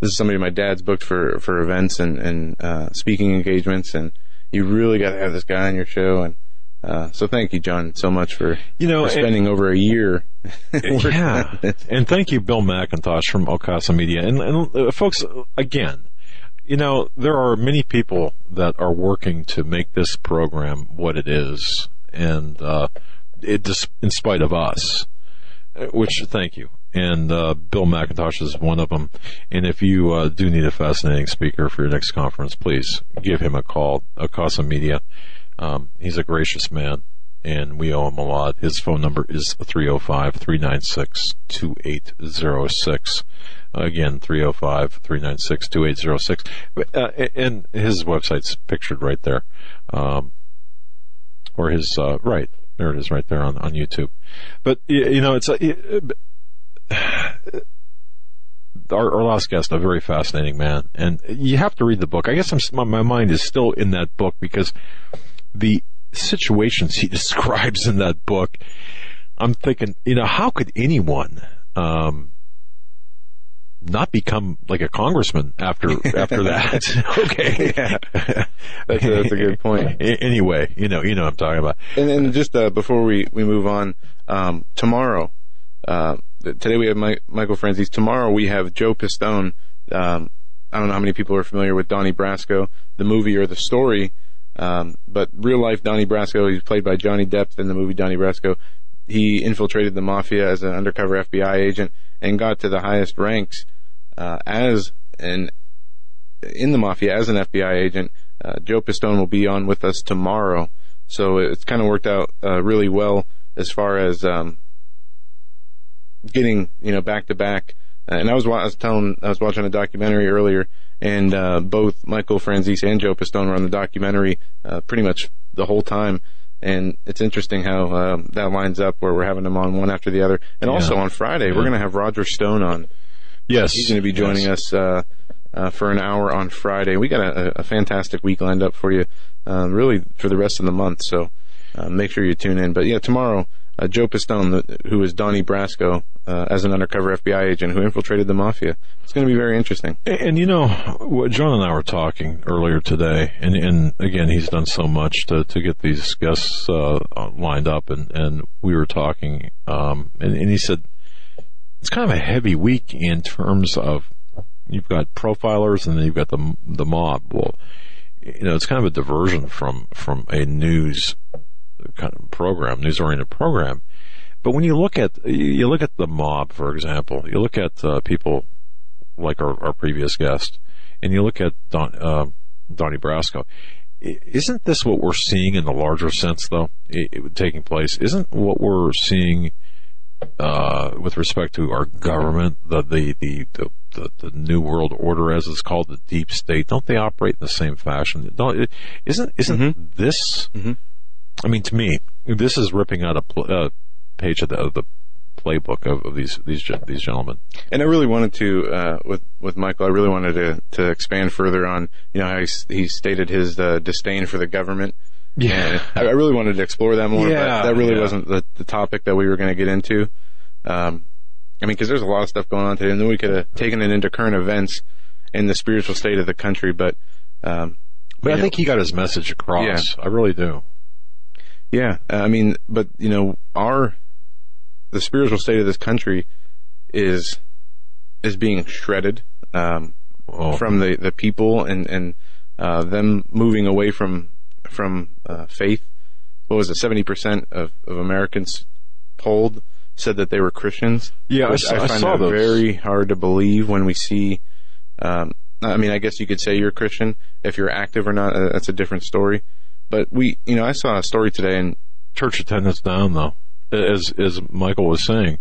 this is somebody my dad's booked for, for events and, and, uh, speaking engagements and you really got to have this guy on your show. And, uh, so thank you, John, so much for, you know, for spending and, over a year. *laughs* yeah. and thank you, Bill McIntosh from Ocasa Media. And, and uh, folks, again, you know, there are many people that are working to make this program what it is, and uh, it just in spite of us. Uh, which thank you. And uh, Bill McIntosh is one of them. And if you uh, do need a fascinating speaker for your next conference, please give him a call. Ocasa Media. Um, he's a gracious man, and we owe him a lot. His phone number is 305 396 2806. Again, 305-396-2806. Uh, and his website's pictured right there. Um, or his, uh, right. There it is right there on, on YouTube. But, you know, it's, uh, *sighs* our, our, last guest, a very fascinating man, and you have to read the book. I guess I'm, my, my mind is still in that book because the situations he *laughs* describes in that book, I'm thinking, you know, how could anyone, um, not become like a congressman after *laughs* after that. *laughs* okay, yeah. that's, a, that's a good point. anyway, you know, you know what I'm talking about. And then just uh, before we we move on, um, tomorrow, uh, today we have Mike, Michael Franzese. Tomorrow we have Joe Pistone. Um, I don't know how many people are familiar with Donnie Brasco, the movie or the story, um, but real life Donnie Brasco. He's played by Johnny Depp in the movie Donnie Brasco. He infiltrated the mafia as an undercover FBI agent and got to the highest ranks uh, as an in the mafia as an FBI agent. Uh, Joe Pistone will be on with us tomorrow, so it's kind of worked out uh, really well as far as um, getting you know back to back. And I was I was telling I was watching a documentary earlier, and uh, both Michael Franzese and Joe Pistone were on the documentary uh, pretty much the whole time. And it's interesting how um, that lines up where we're having them on one after the other. And yeah. also on Friday, yeah. we're going to have Roger Stone on. Yes, he's going to be joining yes. us uh, uh, for an hour on Friday. We got a, a fantastic week lined up for you, um, really for the rest of the month. So uh, make sure you tune in. But yeah, tomorrow, uh, Joe Pistone, who is Donnie Brasco, uh, as an undercover FBI agent who infiltrated the mafia. It's going to be very interesting. And, and, you know, John and I were talking earlier today, and, and again, he's done so much to, to get these guests uh, lined up, and, and we were talking, um, and, and he said it's kind of a heavy week in terms of you've got profilers and then you've got the the mob. Well, you know, it's kind of a diversion from from a news kind of program, news oriented program. But when you look at you look at the mob, for example, you look at uh, people like our, our, previous guest, and you look at Don, uh, Donnie Brasco. Isn't this what we're seeing in the larger sense, though, it, it, taking place? Isn't what we're seeing uh, with respect to our government, the, the, the, the, the, new world order, as it's called, the deep state, don't they operate in the same fashion? Don't, isn't, isn't mm-hmm. this, mm-hmm. I mean, to me, this is ripping out a pl- uh, page of the, of the playbook of, of, these, these, these gentlemen. And I really wanted to, uh, with, with Michael, I really wanted to, to expand further on, you know, how he, he stated his, uh, disdain for the government yeah, I, I really wanted to explore that more, yeah, but that really yeah. wasn't the, the topic that we were going to get into. Um, I mean, because there's a lot of stuff going on today, and then we could have taken it into current events in the spiritual state of the country. But, um, but I know, think he got his message across. Yeah. I really do. Yeah, I mean, but you know, our the spiritual state of this country is is being shredded um, oh. from the the people and and uh, them moving away from from uh, faith. What was it? Seventy percent of, of Americans polled said that they were Christians. Yeah, I, I, find I saw that very hard to believe when we see. Um, I mean, I guess you could say you're a Christian if you're active or not. Uh, that's a different story. But we, you know, I saw a story today and church attendance down though, as as Michael was saying.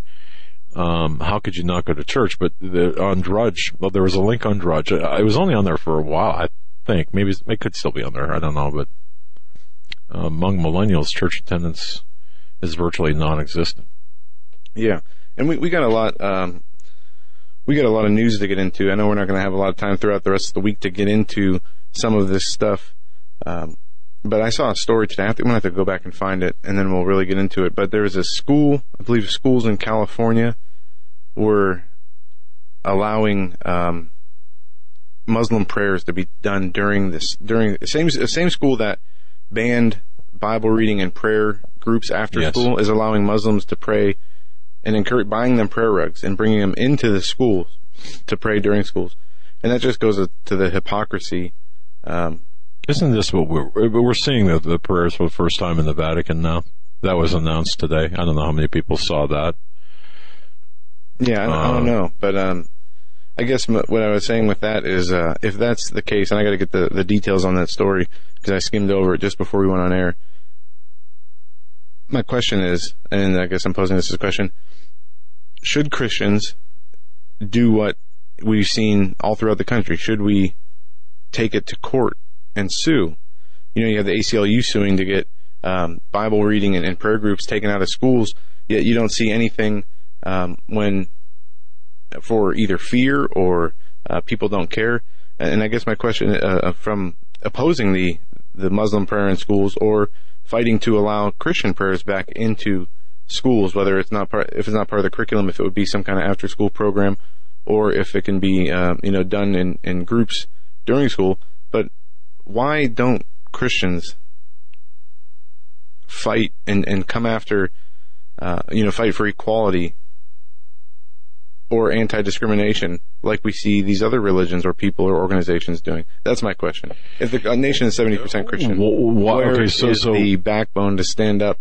Um, how could you not go to church? But the, on Drudge, well, there was a link on Drudge. I was only on there for a while, I think. Maybe it could still be on there. I don't know, but uh, among millennials, church attendance is virtually non-existent. Yeah, and we we got a lot. Um, we got a lot of news to get into. I know we're not going to have a lot of time throughout the rest of the week to get into some of this stuff. Um, but I saw a story today. I am to have to go back and find it, and then we'll really get into it. But there was a school, I believe, schools in California were allowing um, Muslim prayers to be done during this during the same same school that banned Bible reading and prayer groups after yes. school is allowing Muslims to pray and encourage buying them prayer rugs and bringing them into the schools to pray during schools, and that just goes to the hypocrisy. Um, Isn't this what we're we're seeing the, the prayers for the first time in the Vatican now? That was announced today. I don't know how many people saw that. Yeah, I, I don't uh, know, but um, I guess what I was saying with that is, uh, if that's the case, and I got to get the, the details on that story because I skimmed over it just before we went on air. My question is, and I guess I'm posing this as a question: Should Christians do what we've seen all throughout the country? Should we take it to court and sue? You know, you have the ACLU suing to get um, Bible reading and, and, prayer groups taken out of schools, yet you don't see anything um, when for either fear or uh, people don't care. And I guess my question uh, from opposing the the Muslim prayer in schools or fighting to allow Christian prayers back into schools, whether it's not part, if it's not part of the curriculum, if it would be some kind of after school program, or if it can be, uh, you know, done in, in groups during school. But why don't Christians fight and, and come after, uh, you know, fight for equality or anti-discrimination like we see these other religions or people or organizations doing? That's my question. If the nation is 70% Christian, well, where okay, so, is so, the backbone to stand up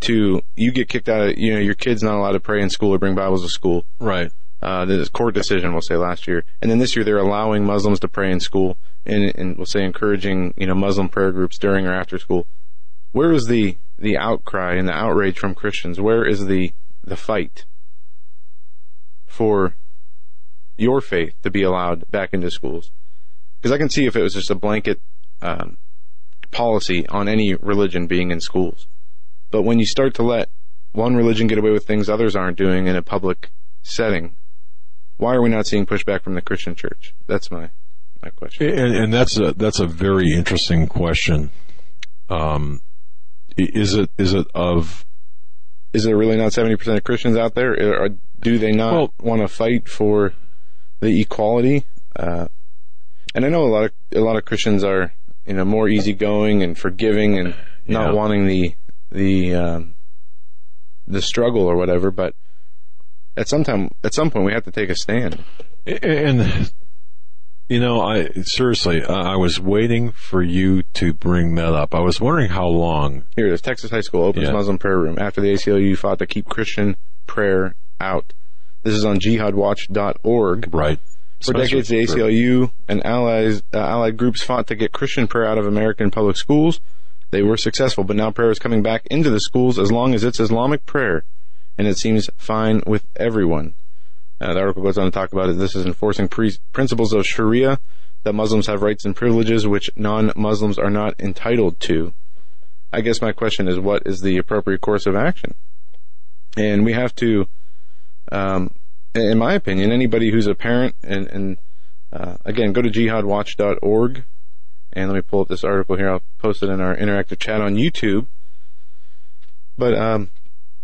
to, you get kicked out of, you know, your kid's not allowed to pray in school or bring Bibles to school. Right. Uh, the court decision, we'll say last year. And then this year they're allowing Muslims to pray in school and, and we'll say encouraging, you know, Muslim prayer groups during or after school. Where is the, the outcry and the outrage from Christians? Where is the, the fight? for your faith to be allowed back into schools. Because I can see if it was just a blanket um, policy on any religion being in schools. But when you start to let one religion get away with things others aren't doing in a public setting, why are we not seeing pushback from the Christian church? That's my my question. And, and that's a that's a very interesting question. Um, is it is it of is there really not 70% of Christians out there? Or do they not well, want to fight for the equality? Uh, and I know a lot of, a lot of Christians are, you know, more easygoing and forgiving and not yeah. wanting the, the, um, the struggle or whatever, but at some time, at some point we have to take a stand. And you know, I seriously, I was waiting for you to bring that up. I was wondering how long. Here it is. Texas High School opens yeah. Muslim prayer room after the ACLU fought to keep Christian prayer out. This is on jihadwatch.org. Right. For decades, the ACLU and allies, uh, allied groups fought to get Christian prayer out of American public schools. They were successful, but now prayer is coming back into the schools as long as it's Islamic prayer, and it seems fine with everyone. Uh, the article goes on to talk about it. This is enforcing pre- principles of Sharia that Muslims have rights and privileges which non-Muslims are not entitled to. I guess my question is, what is the appropriate course of action? And we have to, um, in my opinion, anybody who's a parent and, and uh, again, go to jihadwatch.org and let me pull up this article here. I'll post it in our interactive chat on YouTube. But um,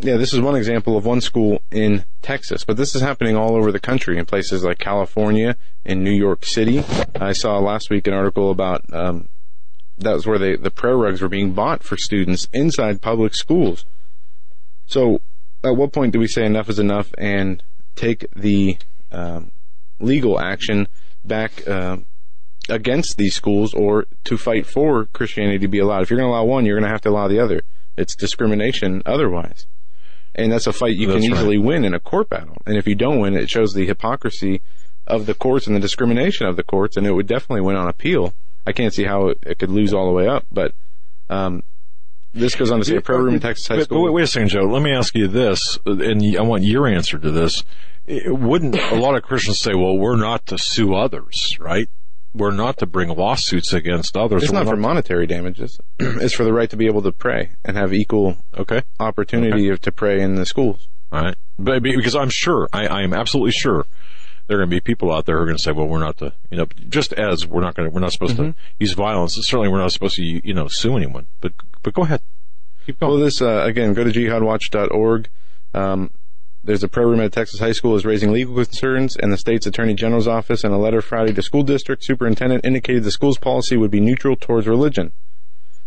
yeah, this is one example of one school in Texas, but this is happening all over the country in places like California and New York City. I saw last week an article about um, that was where they, the prayer rugs were being bought for students inside public schools. So, at what point do we say enough is enough and take the um, legal action back uh, against these schools or to fight for Christianity to be allowed? If you're going to allow one, you're going to have to allow the other. It's discrimination otherwise. And that's a fight you that's can easily right. win in a court battle. And if you don't win, it shows the hypocrisy of the courts and the discrimination of the courts, and it would definitely win on appeal. I can't see how it, it could lose all the way up, but um, this goes on to say a room in Texas high school. Wait, wait a second, Joe. Let me ask you this, and I want your answer to this. It wouldn't a lot of Christians say, "Well, we're not to sue others, right? We're not to bring lawsuits against others. It's not for monetary damages. *clears throat* it's for the right to be able to pray and have equal okay opportunity okay. to pray in the schools. All right, but because I'm sure, I, I am absolutely sure there are going to be people out there who are going to say, "Well, we're not to, you know, just as we're not going to, we're not supposed mm-hmm. to use violence. Certainly, we're not supposed to, you know, sue anyone." But but go ahead, keep going. Well, this uh, again, go to jihadwatch.org. Um, there's a prayer room at Texas High School is raising legal concerns, and the state's attorney general's office in a letter Friday to school district superintendent indicated the school's policy would be neutral towards religion.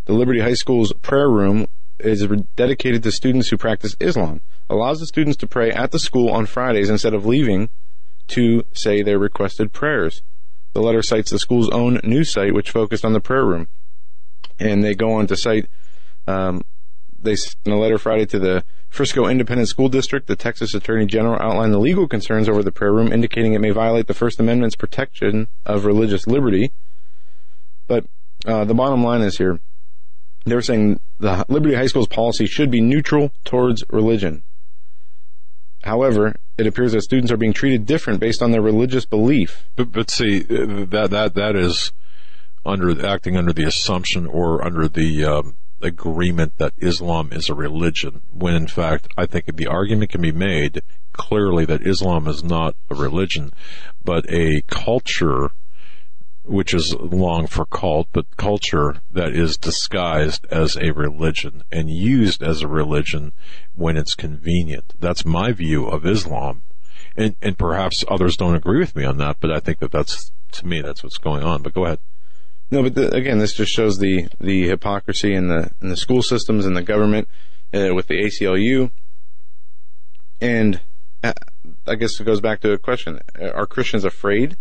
The Liberty High School's prayer room is dedicated to students who practice Islam, allows the students to pray at the school on Fridays instead of leaving to say their requested prayers. The letter cites the school's own news site, which focused on the prayer room, and they go on to cite um, they in a letter Friday to the Frisco Independent School District, the Texas Attorney General outlined the legal concerns over the prayer room, indicating it may violate the First Amendment's protection of religious liberty. But uh, the bottom line is here, they're saying the Liberty High School's policy should be neutral towards religion. However, it appears that students are being treated different based on their religious belief. But, but see, that that that is under acting under the assumption or under the um, agreement that Islam is a religion, when in fact I think the argument can be made clearly that Islam is not a religion, but a culture which is long for cult, but culture that is disguised as a religion and used as a religion when it's convenient. That's my view of Islam. And, and perhaps others don't agree with me on that, but I think that that's, to me, that's what's going on. But go ahead. No, but the, again, this just shows the, the hypocrisy in the, in the school systems and the government uh, with the ACLU. And uh, I guess it goes back to a question. Are Christians afraid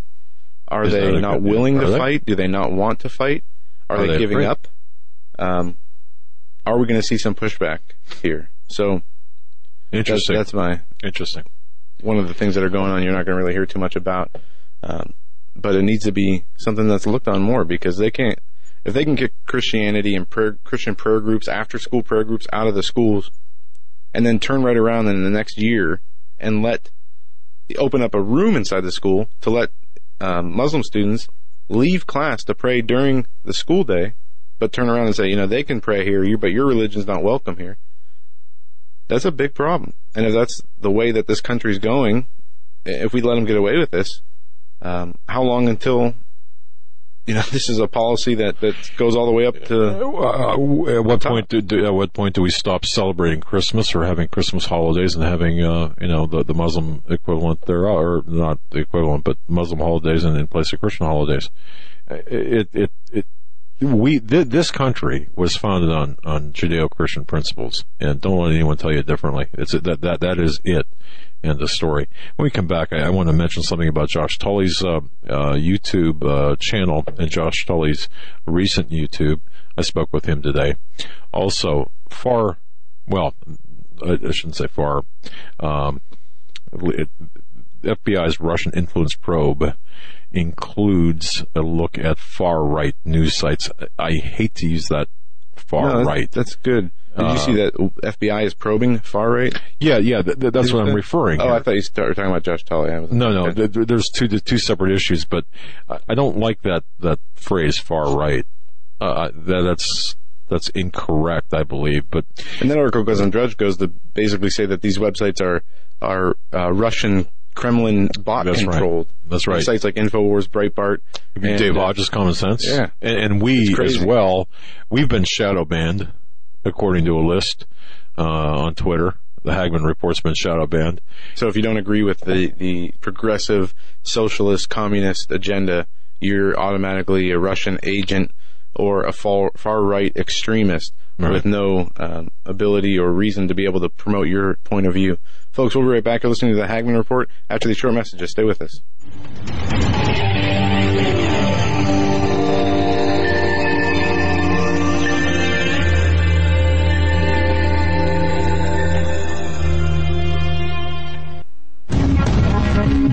are they not willing to fight? Do they not want to fight? Are, are they, they, giving afraid? up? Um, are we going to see some pushback here? So, interesting. That's, that's, my interesting. One of the things that are going on, you're not going to really hear too much about, um, but it needs to be something that's looked on more because they can't. If they can get Christianity and prayer, Christian prayer groups, after school prayer groups out of the schools, and then turn right around in the next year and let open up a room inside the school to let um, Muslim students leave class to pray during the school day, but turn around and say, you know, they can pray here, but your religion's not welcome here. That's a big problem. And if that's the way that this country's going, if we let them get away with this, um, how long until you know, *laughs* this is a policy that, that goes all the way up to. Uh, at what top. point do, do, at what point do we stop celebrating Christmas or having Christmas holidays and having uh, you know the, the Muslim equivalent there or not the equivalent but Muslim holidays in, in place of Christian holidays? It it it. we th- this country was founded on on Judeo-Christian principles, and don't let anyone tell you differently. It's that that that is it end the story. When we come back, I, I want to mention something about Josh Tully's uh, uh, YouTube uh, channel and Josh Tully's recent YouTube. I spoke with him today. Also, far, well, I, I shouldn't say far. Um, it, FBI's Russian influence probe includes a look at far right news sites. I hate to use that far no, right. That's good. Did you see uh, that FBI is probing far right? Yeah, yeah, th- th- that's what I'm referring. To. Oh, here. I thought you were talking about Josh Tully. No, no, th- there's two two separate issues, but I don't like that that phrase far right. Uh, that, that's that's incorrect, I believe. But and that article goes on Drudge goes to basically say that these websites are are uh, Russian Kremlin bot That's controlled. Right. That's right. Sites like Infowars, Breitbart, and, Dave Hodges, Common Sense. Yeah, and, and we as well. We've been shadow banned according to a list uh, on Twitter. The Hagmann Report's been shadow banned. So if you don't agree with the, the progressive socialist communist agenda, you're automatically a Russian agent or a far, far right extremist right. with no um, ability or reason to be able to promote your point of view. Folks, we'll be right back. You're listening to the Hagman Report after these short messages. Stay with us.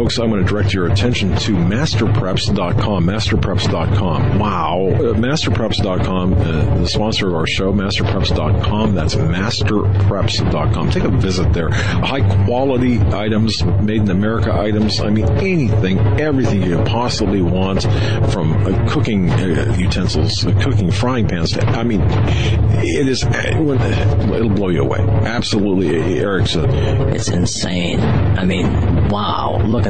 folks, I want to direct your attention to masterpreps.com. Masterpreps.com. Wow. Uh, masterpreps.com, uh, the sponsor of our show, masterpreps.com. That's masterpreps.com. Take a visit there. High quality items, made in America items. I mean, anything, everything you possibly want from uh, cooking uh, utensils, uh, cooking frying pans. I mean, it is, it'll blow you away. Absolutely. Eric said. It's insane. I mean, wow. Look at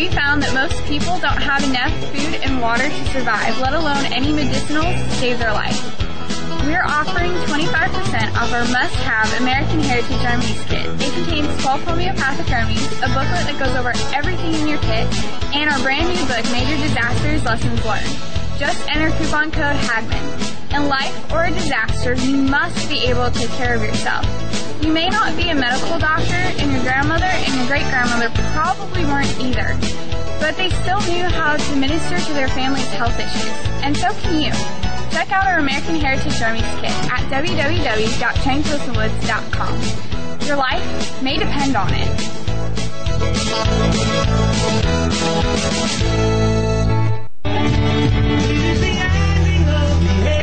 We found that most people don't have enough food and water to survive, let alone any medicinals to save their life. We're offering 25% off our must-have American Heritage Remedies kit. It contains 12 homeopathic remedies, a booklet that goes over everything in your kit, and our brand new book, Major Disasters Lessons Learned. Just enter coupon code HAGMANN. In life or a disaster, you must be able to take care of yourself. You may not be a medical doctor, and your grandmother and your great grandmother probably weren't either. But they still knew how to minister to their family's health issues, and so can you. Check out our American Heritage Remedies Kit at www.tradingpostinthewoods.com. Your life may depend on it.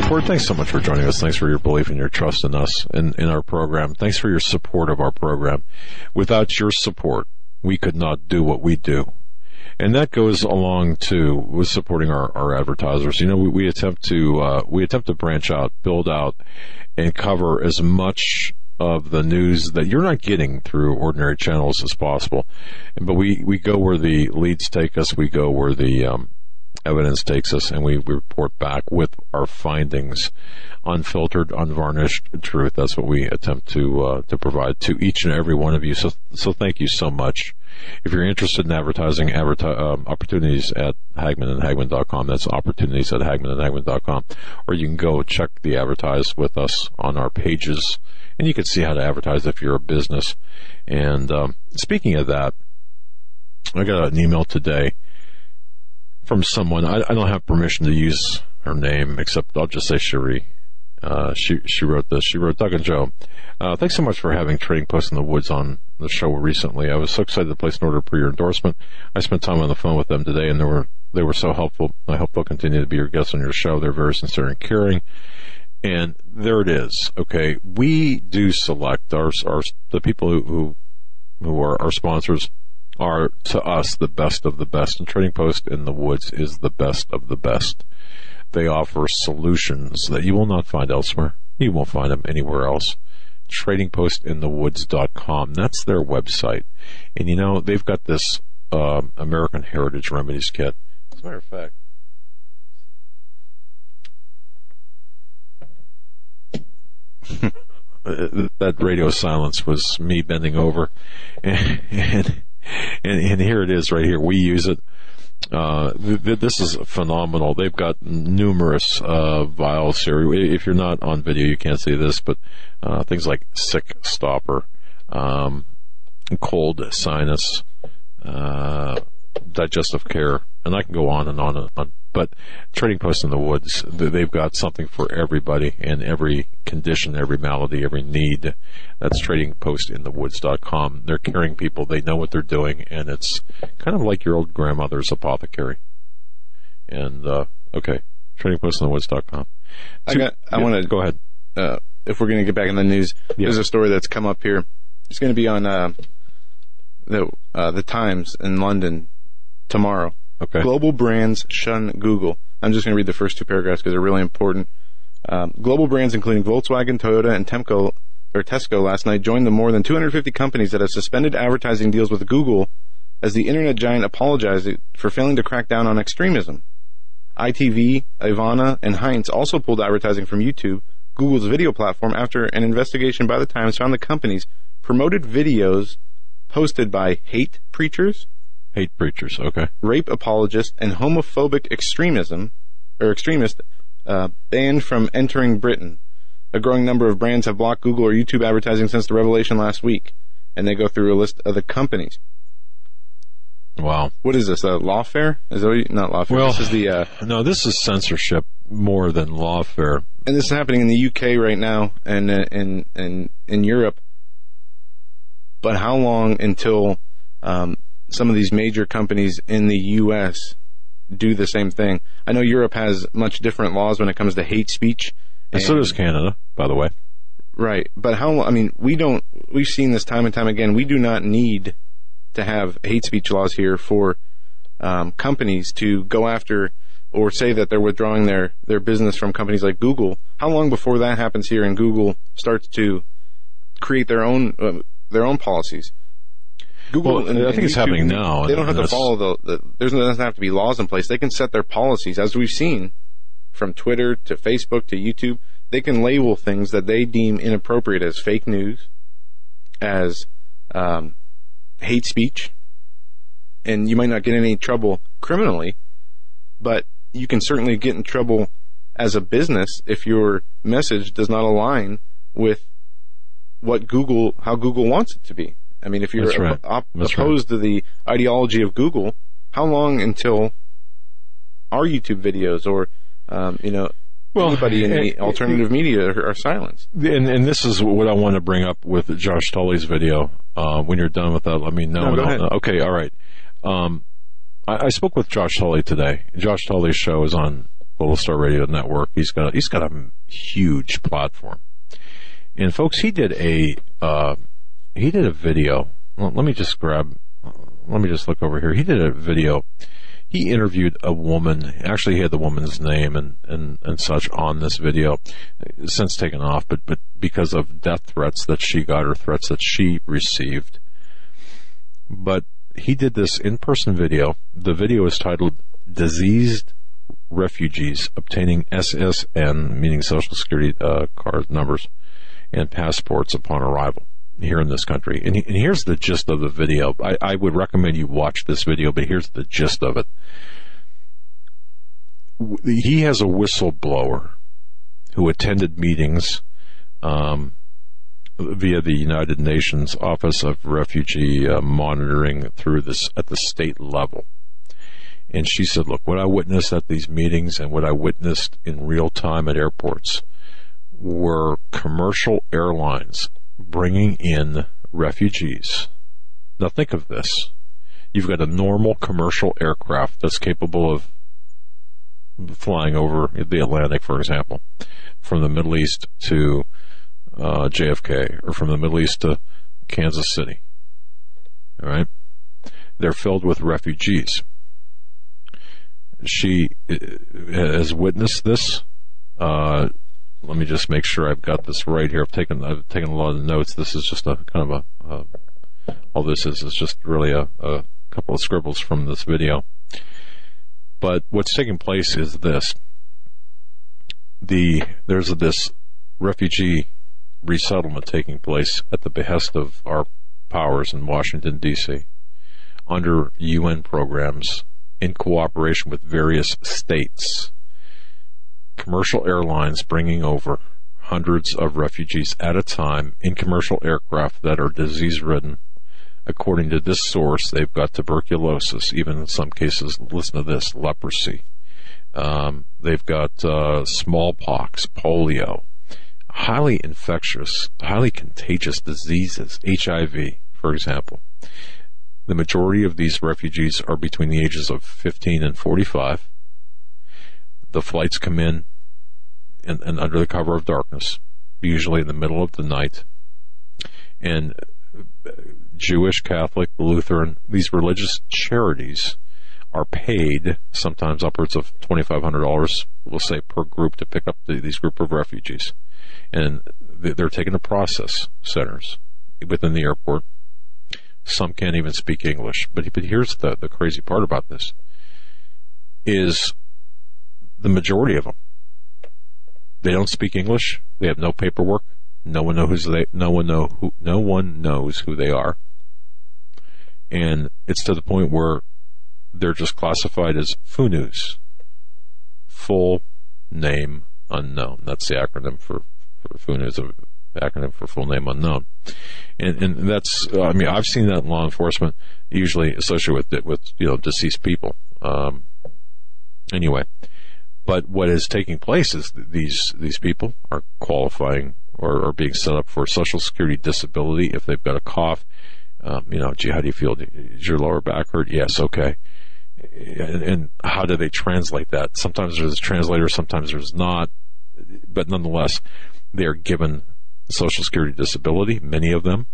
Report. Thanks so much for joining us. Thanks for your belief and your trust in us and in our program. Thanks for your support of our program. Without your support, we could not do what we do. And that goes along too with supporting our, our advertisers. You know, we, we attempt to uh, we attempt to branch out, build out, and cover as much of the news that you're not getting through ordinary channels as possible. But we, we go where the leads take us. We go where the um, evidence takes us and we, report back with our findings, unfiltered, unvarnished truth. That's what we attempt to uh, to provide to each and every one of you. So so thank you so much. If you're interested in advertising adverti- um, opportunities at Hagmann and Hagmann.com, that's opportunities at Hagmann and Hagmann.com, or you can go check the advertise with us on our pages, and you can see how to advertise if you're a business. And um, speaking of that, I got an email today from someone. I, I, don't have permission to use her name, except I'll just say Cherie. Uh, she she wrote this. She wrote Doug and Joe. Uh, thanks so much for having Trading Post in the Woods on the show recently. I was so excited to place an order for your endorsement. I spent time on the phone with them today, and they were they were so helpful. I hope they'll continue to be your guests on your show. They're very sincere and caring. And there it is. Okay, we do select our our the people who who, who are our sponsors are to us the best of the best, and Trading Post in the Woods is the best of the best. They offer solutions that you will not find elsewhere. You won't find them anywhere else. TradingPostInTheWoods.com. That's their website. And you know, they've got this uh, American Heritage Remedies Kit. As a matter of fact, *laughs* that radio silence was me bending over *laughs* and, and *laughs* and, and here it is right here. We use it. Uh, th- this is phenomenal. They've got numerous uh, vials here. If you're not on video, you can't see this, but uh, things like sick stopper, um, cold sinus, uh, digestive care, and I can go on and on and on. But Trading Post in the Woods, they've got something for everybody and every condition, every malady, every need. That's tradingpostinthewoods.com. They're caring people. They know what they're doing, and it's kind of like your old grandmother's apothecary. And, uh, okay, tradingpostinthewoods.com. I got, I yeah, want to go ahead. Uh, if we're going to get back in the news, yeah. there's a story that's come up here. It's going to be on, uh, the, uh, the Times in London tomorrow. Okay. Global brands shun Google. I'm just going to read the first two paragraphs because they're really important. Um, global brands, including Volkswagen, Toyota, and Temco or Tesco, last night joined the more than 250 companies that have suspended advertising deals with Google as the internet giant apologized for failing to crack down on extremism. ITV, Ivana, and Heinz also pulled advertising from YouTube, Google's video platform, after an investigation by the Times found the companies promoted videos posted by hate preachers, Hate preachers, okay. Rape apologist and homophobic extremism, or extremist, uh, banned from entering Britain. A growing number of brands have blocked Google or YouTube advertising since the revelation last week, and they go through a list of the companies. Wow. What is this? A lawfare? Is that you, not lawfare? Well, this is the. Uh, no, this is censorship more than lawfare. And this is happening in the UK right now, and uh, in in in Europe. But how long until um, some of these major companies in the U.S. do the same thing? I know Europe has much different laws when it comes to hate speech. And, and so does Canada, by the way. Right, but how? I mean, we don't. We've seen this time and time again. We do not need to have hate speech laws here for um, companies to go after or say that they're withdrawing their, their business from companies like Google. How long before that happens here and Google starts to create their own uh, their own policies? Google, well, and, I think it's YouTube, happening now. They don't have to follow the, the there's there doesn't have to be laws in place. They can set their policies as we've seen from Twitter to Facebook to YouTube. They can label things that they deem inappropriate as fake news, as um, hate speech, and you might not get any trouble criminally, but you can certainly get in trouble as a business if your message does not align with what Google, how Google wants it to be. I mean, if you're right. op- opposed right. to the ideology of Google, how long until our YouTube videos or, um, you know, well, anybody in the alternative media are, are, silenced? And, and this is what I want to bring up with Josh Tolley's video. Uh, when you're done with that, let me know. No, okay, all right. Um, I, I, spoke with Josh Tolley today. Josh Tolley's show is on Little Star Radio Network. He's got a, he's got a huge platform, and folks, he did a uh, he did a video. Well, let me just grab. Let me just look over here. He did a video. He interviewed a woman. Actually, he had the woman's name and, and, and such on this video, since taken off. But but because of death threats that she got or threats that she received. But he did this in-person video. The video is titled "Diseased Refugees Obtaining SSN," meaning Social Security uh, card numbers and passports upon arrival here in this country. And, and here's the gist of the video. I, I would recommend you watch this video, but here's the gist of it. He has a whistleblower who attended meetings um, via the United Nations Office of Refugee uh, Monitoring through this at the state level. And she said, look, what I witnessed at these meetings and what I witnessed in real time at airports were commercial airlines bringing in refugees. Now think of this. You've got a normal commercial aircraft that's capable of flying over the Atlantic, for example, from the Middle East to uh, JFK or from the Middle East to Kansas City. All right. They're filled with refugees. She uh, has witnessed this. Uh, let me just make sure I've got this right here. I've taken I've taken a lot of notes. This is just a kind of a uh, all this is is just really a, a couple of scribbles from this video. But what's taking place is this: the there's this refugee resettlement taking place at the behest of our powers in Washington D.C. under UN programs in cooperation with various states commercial airlines bringing over hundreds of refugees at a time in commercial aircraft that are disease ridden. According to this source, they've got tuberculosis, even in some cases, listen to this, leprosy. Um, they've got uh, smallpox, polio, highly infectious, highly contagious diseases, HIV, for example. The majority of these refugees are between the ages of 15 and 45. The flights come in and, under the cover of darkness, usually in the middle of the night. And uh, Jewish, Catholic, Lutheran, these religious charities are paid sometimes upwards of $2,500, we'll say, per group to pick up the, these group of refugees. And they're taken to process centers within the airport. Some can't even speak English. But, but here's the, the crazy part about this is the majority of them they don't speak English. They have no paperwork. No one knows they. No one know who. No one knows who they are. And it's to the point where they're just classified as FUNUs. Full name unknown. That's the acronym for, for FUNUs. acronym for full name unknown. And, and that's, uh, I mean, I've seen that in law enforcement, usually associated with, with, you know, deceased people. Um, anyway, but what is taking place is these, these people are qualifying or, or being set up for social security disability if they've got a cough. Um, you know, gee, how do you feel? Is your lower back hurt? Yes. Okay. And, and how do they translate that? Sometimes there's a translator, sometimes there's not, but nonetheless, they are given Social Security disability, many of them.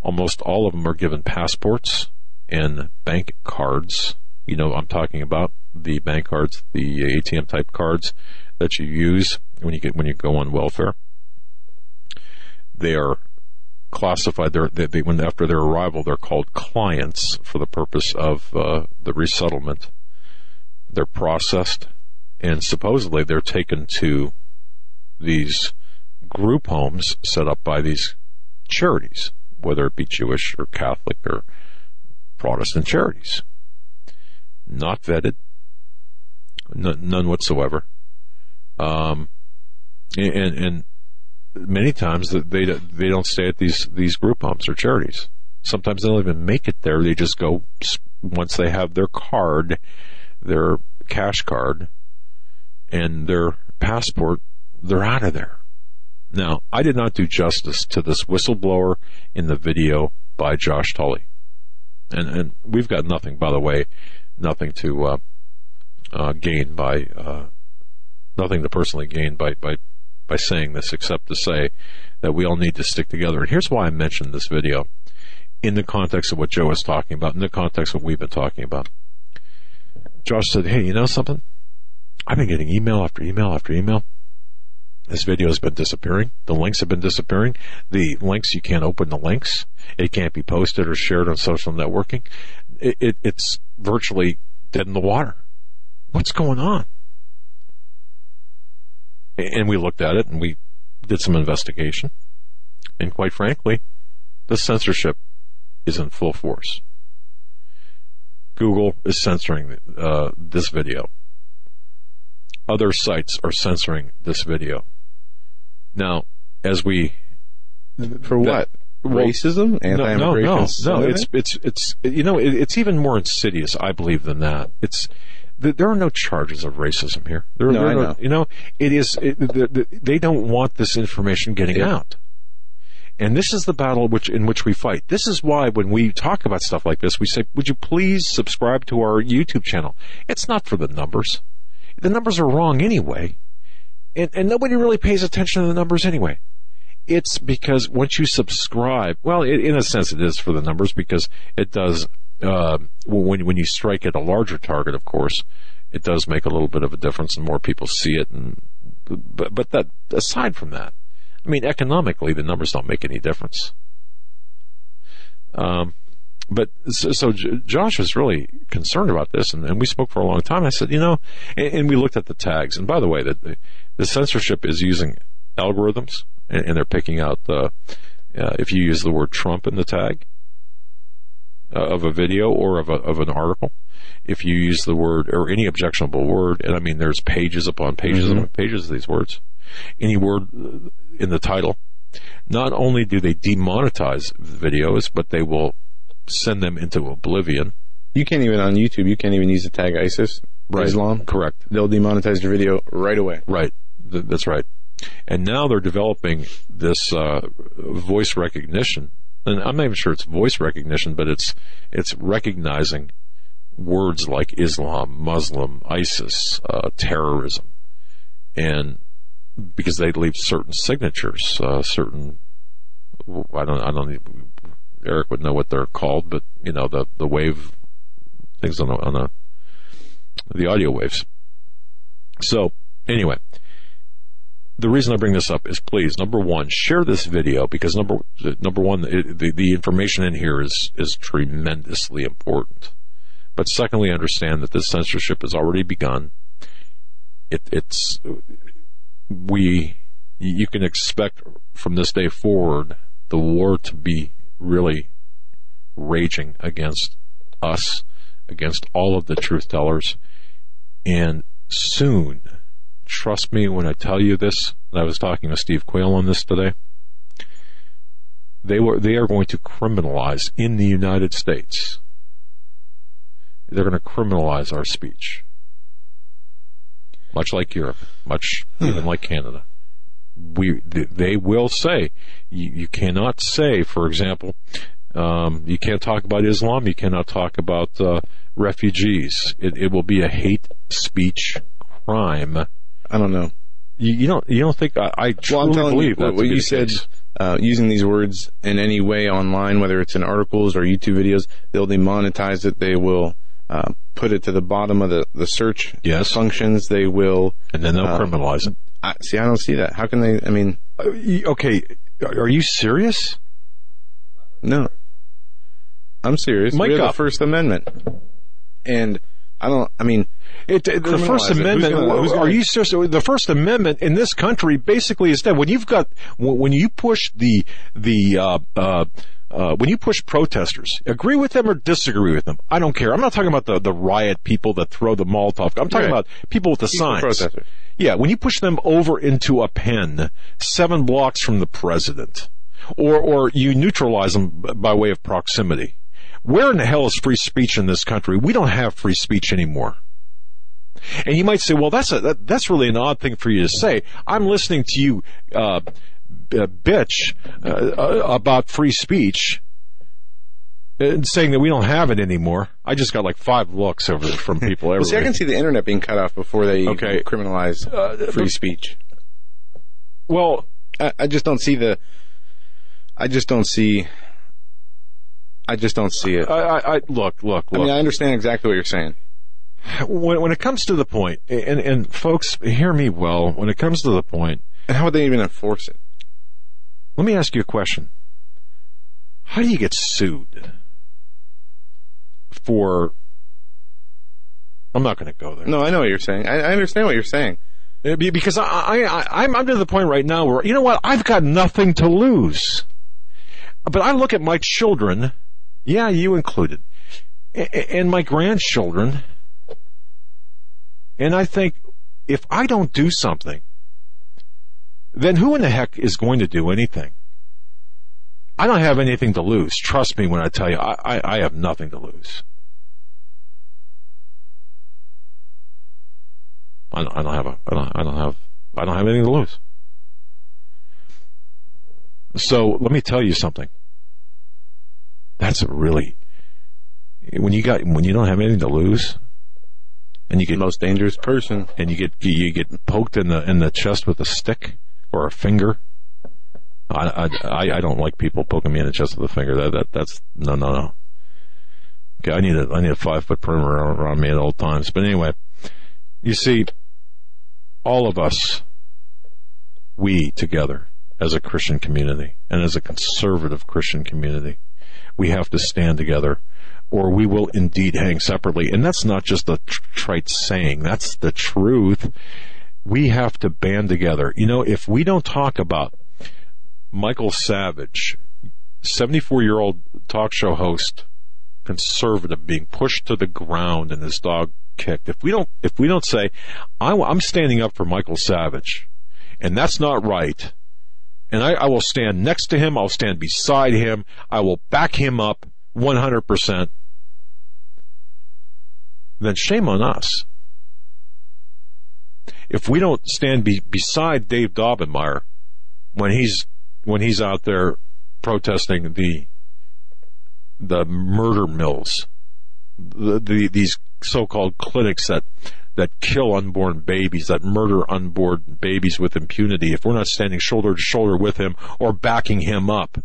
Almost all of them are given passports and bank cards. You know, I'm talking about the bank cards, the ATM type cards that you use when you get when you go on welfare. They are classified. They're, they, they, when after their arrival, they're called clients for the purpose of uh, the resettlement. They're processed, and supposedly they're taken to these group homes set up by these charities, whether it be Jewish or Catholic or Protestant charities. Not vetted, n- none whatsoever. Um, and, and many times they they don't stay at these these group homes or charities. Sometimes they don't even make it there. They just go once they have their card, their cash card, and their passport. They're out of there. Now, I did not do justice to this whistleblower in the video by Josh Tolley. And, and we've got nothing, by the way, nothing to uh, uh, gain by, uh, nothing to personally gain by, by, by saying this, except to say that we all need to stick together. And here's why I mentioned this video in the context of what Joe was talking about, in the context of what we've been talking about. Josh said, Hey, you know something? I've been getting email after email after email this video has been disappearing. The links have been disappearing. The links, you can't open the links. It can't be posted or shared on social networking. It, it, it's virtually dead in the water. What's going on? And we looked at it and we did some investigation. And quite frankly, the censorship is in full force. Google is censoring uh, this video. Other sites are censoring this video. Now, as we for what racism, anti-immigration, no, no, no, no. It's it's it's you know it, it's even more insidious, I believe, than that. It's there are no charges of racism here. There, no, there I know. You know, it is. It, they don't want this information getting yeah. out. And this is the battle which in which we fight. This is why when we talk about stuff like this, we say, "Would you please subscribe to our YouTube channel?" It's not for the numbers. The numbers are wrong anyway and, and nobody really pays attention to the numbers anyway. It's because once you subscribe, well, it, in a sense, it is for the numbers because it does. Uh, when when you strike at a larger target, of course, it does make a little bit of a difference, and more people see it. And but but that aside from that, I mean, economically, the numbers don't make any difference. Um, but so, so, Josh was really concerned about this, and, and, we spoke for a long time. I said, you know, and, and we looked at the tags. And by the way, the, the censorship is using algorithms, and, and they're picking out the uh, if you use the word Trump in the tag uh, of a video or of a, of an article. If you use the word or any objectionable word, and I mean, there's pages upon pages mm-hmm. upon pages of these words. Any word in the title, not only do they demonetize videos, but they will send them into oblivion. You can't even on YouTube. You can't even use the tag ISIS, right. Islam. Correct. They'll demonetize your video right away. Right. Th- that's right. And now they're developing this uh, voice recognition, and I'm not even sure it's voice recognition, but it's it's recognizing words like Islam, Muslim, ISIS, uh, terrorism, and because they leave certain signatures, uh, certain I don't I don't Eric would know what they're called, but you know the the wave things on the, on the the audio waves. So anyway, the reason I bring this up is please number one share this video because number number one the the information in here is is tremendously important. But secondly, understand that this censorship has already begun. It, it's we you can expect from this day forward the war to be really raging against us, against all of the truth tellers. And soon, trust me when I tell you this, I was talking to Steve Quayle on this today. they were they are going to criminalize in the United States. They're going to criminalize our speech, much like Europe, much even like Canada. We they will say you, you cannot say, for example, um, you can't talk about Islam. You cannot talk about uh, refugees. It, it will be a hate speech crime. I don't know. You, you don't you don't think I, I truly well, believe you, that what you said uh, using these words in any way online, whether it's in articles or YouTube videos, they'll demonetize it. They will uh, put it to the bottom of the, the search yes. functions. They will, and then they'll uh, criminalize it. I, see, I don't see that. How can they? I mean, uh, okay, are you serious? No, I'm serious. Mike we have up. the First Amendment, and I don't. I mean, it, the First Amendment. Gonna, are you serious? The First Amendment in this country basically is that when you've got when you push the the uh, uh, uh, when you push protesters, agree with them or disagree with them, I don't care. I'm not talking about the, the riot people that throw the Molotov. I'm talking right. about people with the people signs. Yeah, when you push them over into a pen seven blocks from the president, or or you neutralize them by way of proximity. Where in the hell is free speech in this country? We don't have free speech anymore. And you might say, well, that's a, that, that's really an odd thing for you to say. I'm listening to you, uh, bitch, uh, about free speech, uh, saying that we don't have it anymore. I just got like five looks over from people well, see, I can see the internet being cut off before they okay. criminalize uh, free speech. Well, I, I just don't see the. I just don't see. I just don't see it. I, I, I look, look, look. I mean, I understand exactly what you're saying. When, when it comes to the point, and, and folks, hear me well. When it comes to the point, and how would they even enforce it? Let me ask you a question. How do you get sued for? I'm not going to go there. No, I know what you're saying. I, I understand what you're saying. Uh, because I, I, I'm to the point right now where, you know what, I've got nothing to lose. But I look at my children, yeah, you included, and my grandchildren, and I think, if I don't do something, then who in the heck is going to do anything? I don't have anything to lose. Trust me when I tell you, I, I, I have nothing to lose. I don't, I don't have a, I don't, I don't have, I don't have anything to lose. So let me tell you something. That's a really, when you got, when you don't have anything to lose, and you get most dangerous person, and you get you get poked in the in the chest with a stick or a finger. I I I don't like people poking me in the chest with a finger. That that that's no no no. Okay, I need a I need a five foot perimeter around me at all times. But anyway, you see, all of us, we together as a Christian community and as a conservative Christian community, we have to stand together or we will indeed hang separately. And that's not just a trite saying. That's the truth. We have to band together. You know, if we don't talk about Michael Savage, 74 year old talk show host, conservative being pushed to the ground and his dog kicked. If we don't, if we don't say, I'm standing up for Michael Savage, and that's not right, and I, I will stand next to him, I'll stand beside him, I will back him up 100%, then shame on us. If we don't stand be, beside Dave Daubenmire when he's when he's out there protesting the the murder mills, the, the these so-called clinics that that kill unborn babies, that murder unborn babies with impunity, if we're not standing shoulder to shoulder with him or backing him up,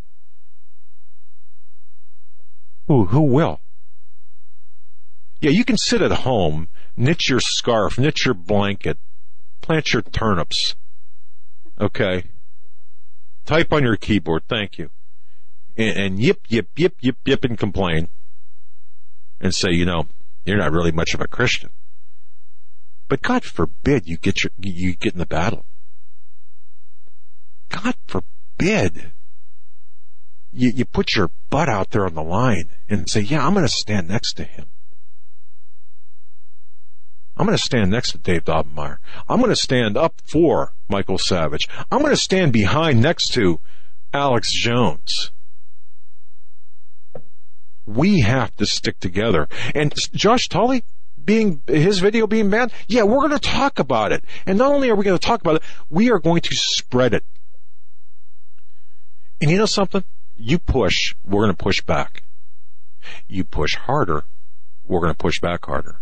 who who will? Yeah, you can sit at home, knit your scarf, knit your blanket, plant your turnips. Okay. Type on your keyboard, thank you. And, and yip, yip, yip, yip, yip, and complain. And say, you know, you're not really much of a Christian. But God forbid you get your, you get in the battle. God forbid you, you put your butt out there on the line and say, yeah, I'm going to stand next to him. I'm going to stand next to Dave Daubenmire. I'm going to stand up for Michael Savage. I'm going to stand behind next to Alex Jones. We have to stick together. And Josh Tolley, being his video being banned, yeah, we're going to talk about it. And not only are we going to talk about it, we are going to spread it. And you know something? You push, we're going to push back. You push harder, we're going to push back harder.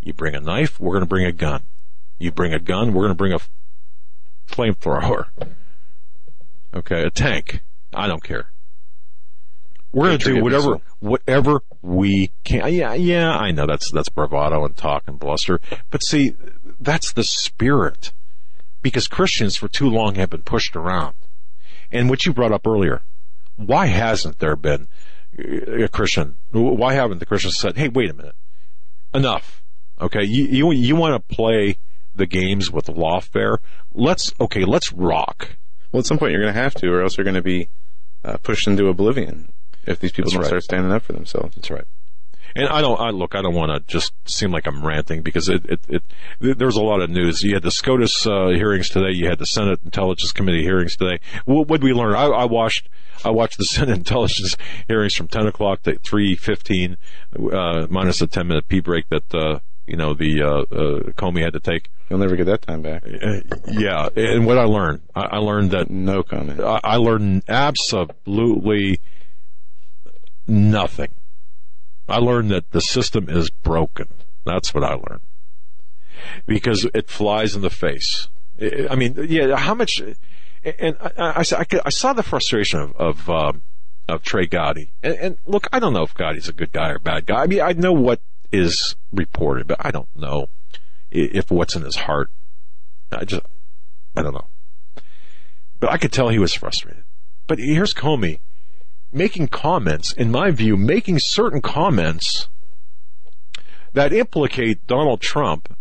You bring a knife, we're going to bring a gun. You bring a gun, we're going to bring a flamethrower. Okay, a tank. I don't care. We're going to do whatever, whatever we can. Yeah, yeah, I know that's, that's bravado and talk and bluster. But see, that's the spirit. Because Christians for too long have been pushed around. And what you brought up earlier, why hasn't there been a Christian? Why haven't the Christians said, hey, wait a minute. Enough. Okay. You, you, you want to play the games with lawfare? Let's, okay, let's rock. Well, at some point you're going to have to, or else you're going to be uh, pushed into oblivion if these people That's don't right. start standing up for themselves. That's right. And I don't, I look, I don't want to just seem like I'm ranting because it, it, it, there's a lot of news. You had the SCOTUS uh, hearings today. You had the Senate Intelligence Committee hearings today. What did we learn? I, I watched, I watched the *laughs* Senate Intelligence hearings from 10 o'clock to 3.15, uh, minus a 10 minute pee break that, uh, you know, the, uh, uh, Comey had to take. You'll never get that time back. Uh, yeah. And what I learned, I, I learned that. No comment. I, I learned absolutely nothing I learned that the system is broken. That's what I learned. Because it flies in the face. I mean, yeah, how much, and I, I, I, saw the frustration of, of, um, of Trey Gowdy. And, and, look, I don't know if Gowdy's a good guy or bad guy. I mean, I know what is reported, but I don't know if what's in his heart. I just, I don't know. But I could tell he was frustrated. But here's Comey making comments, in my view, making certain comments that implicate Donald Trump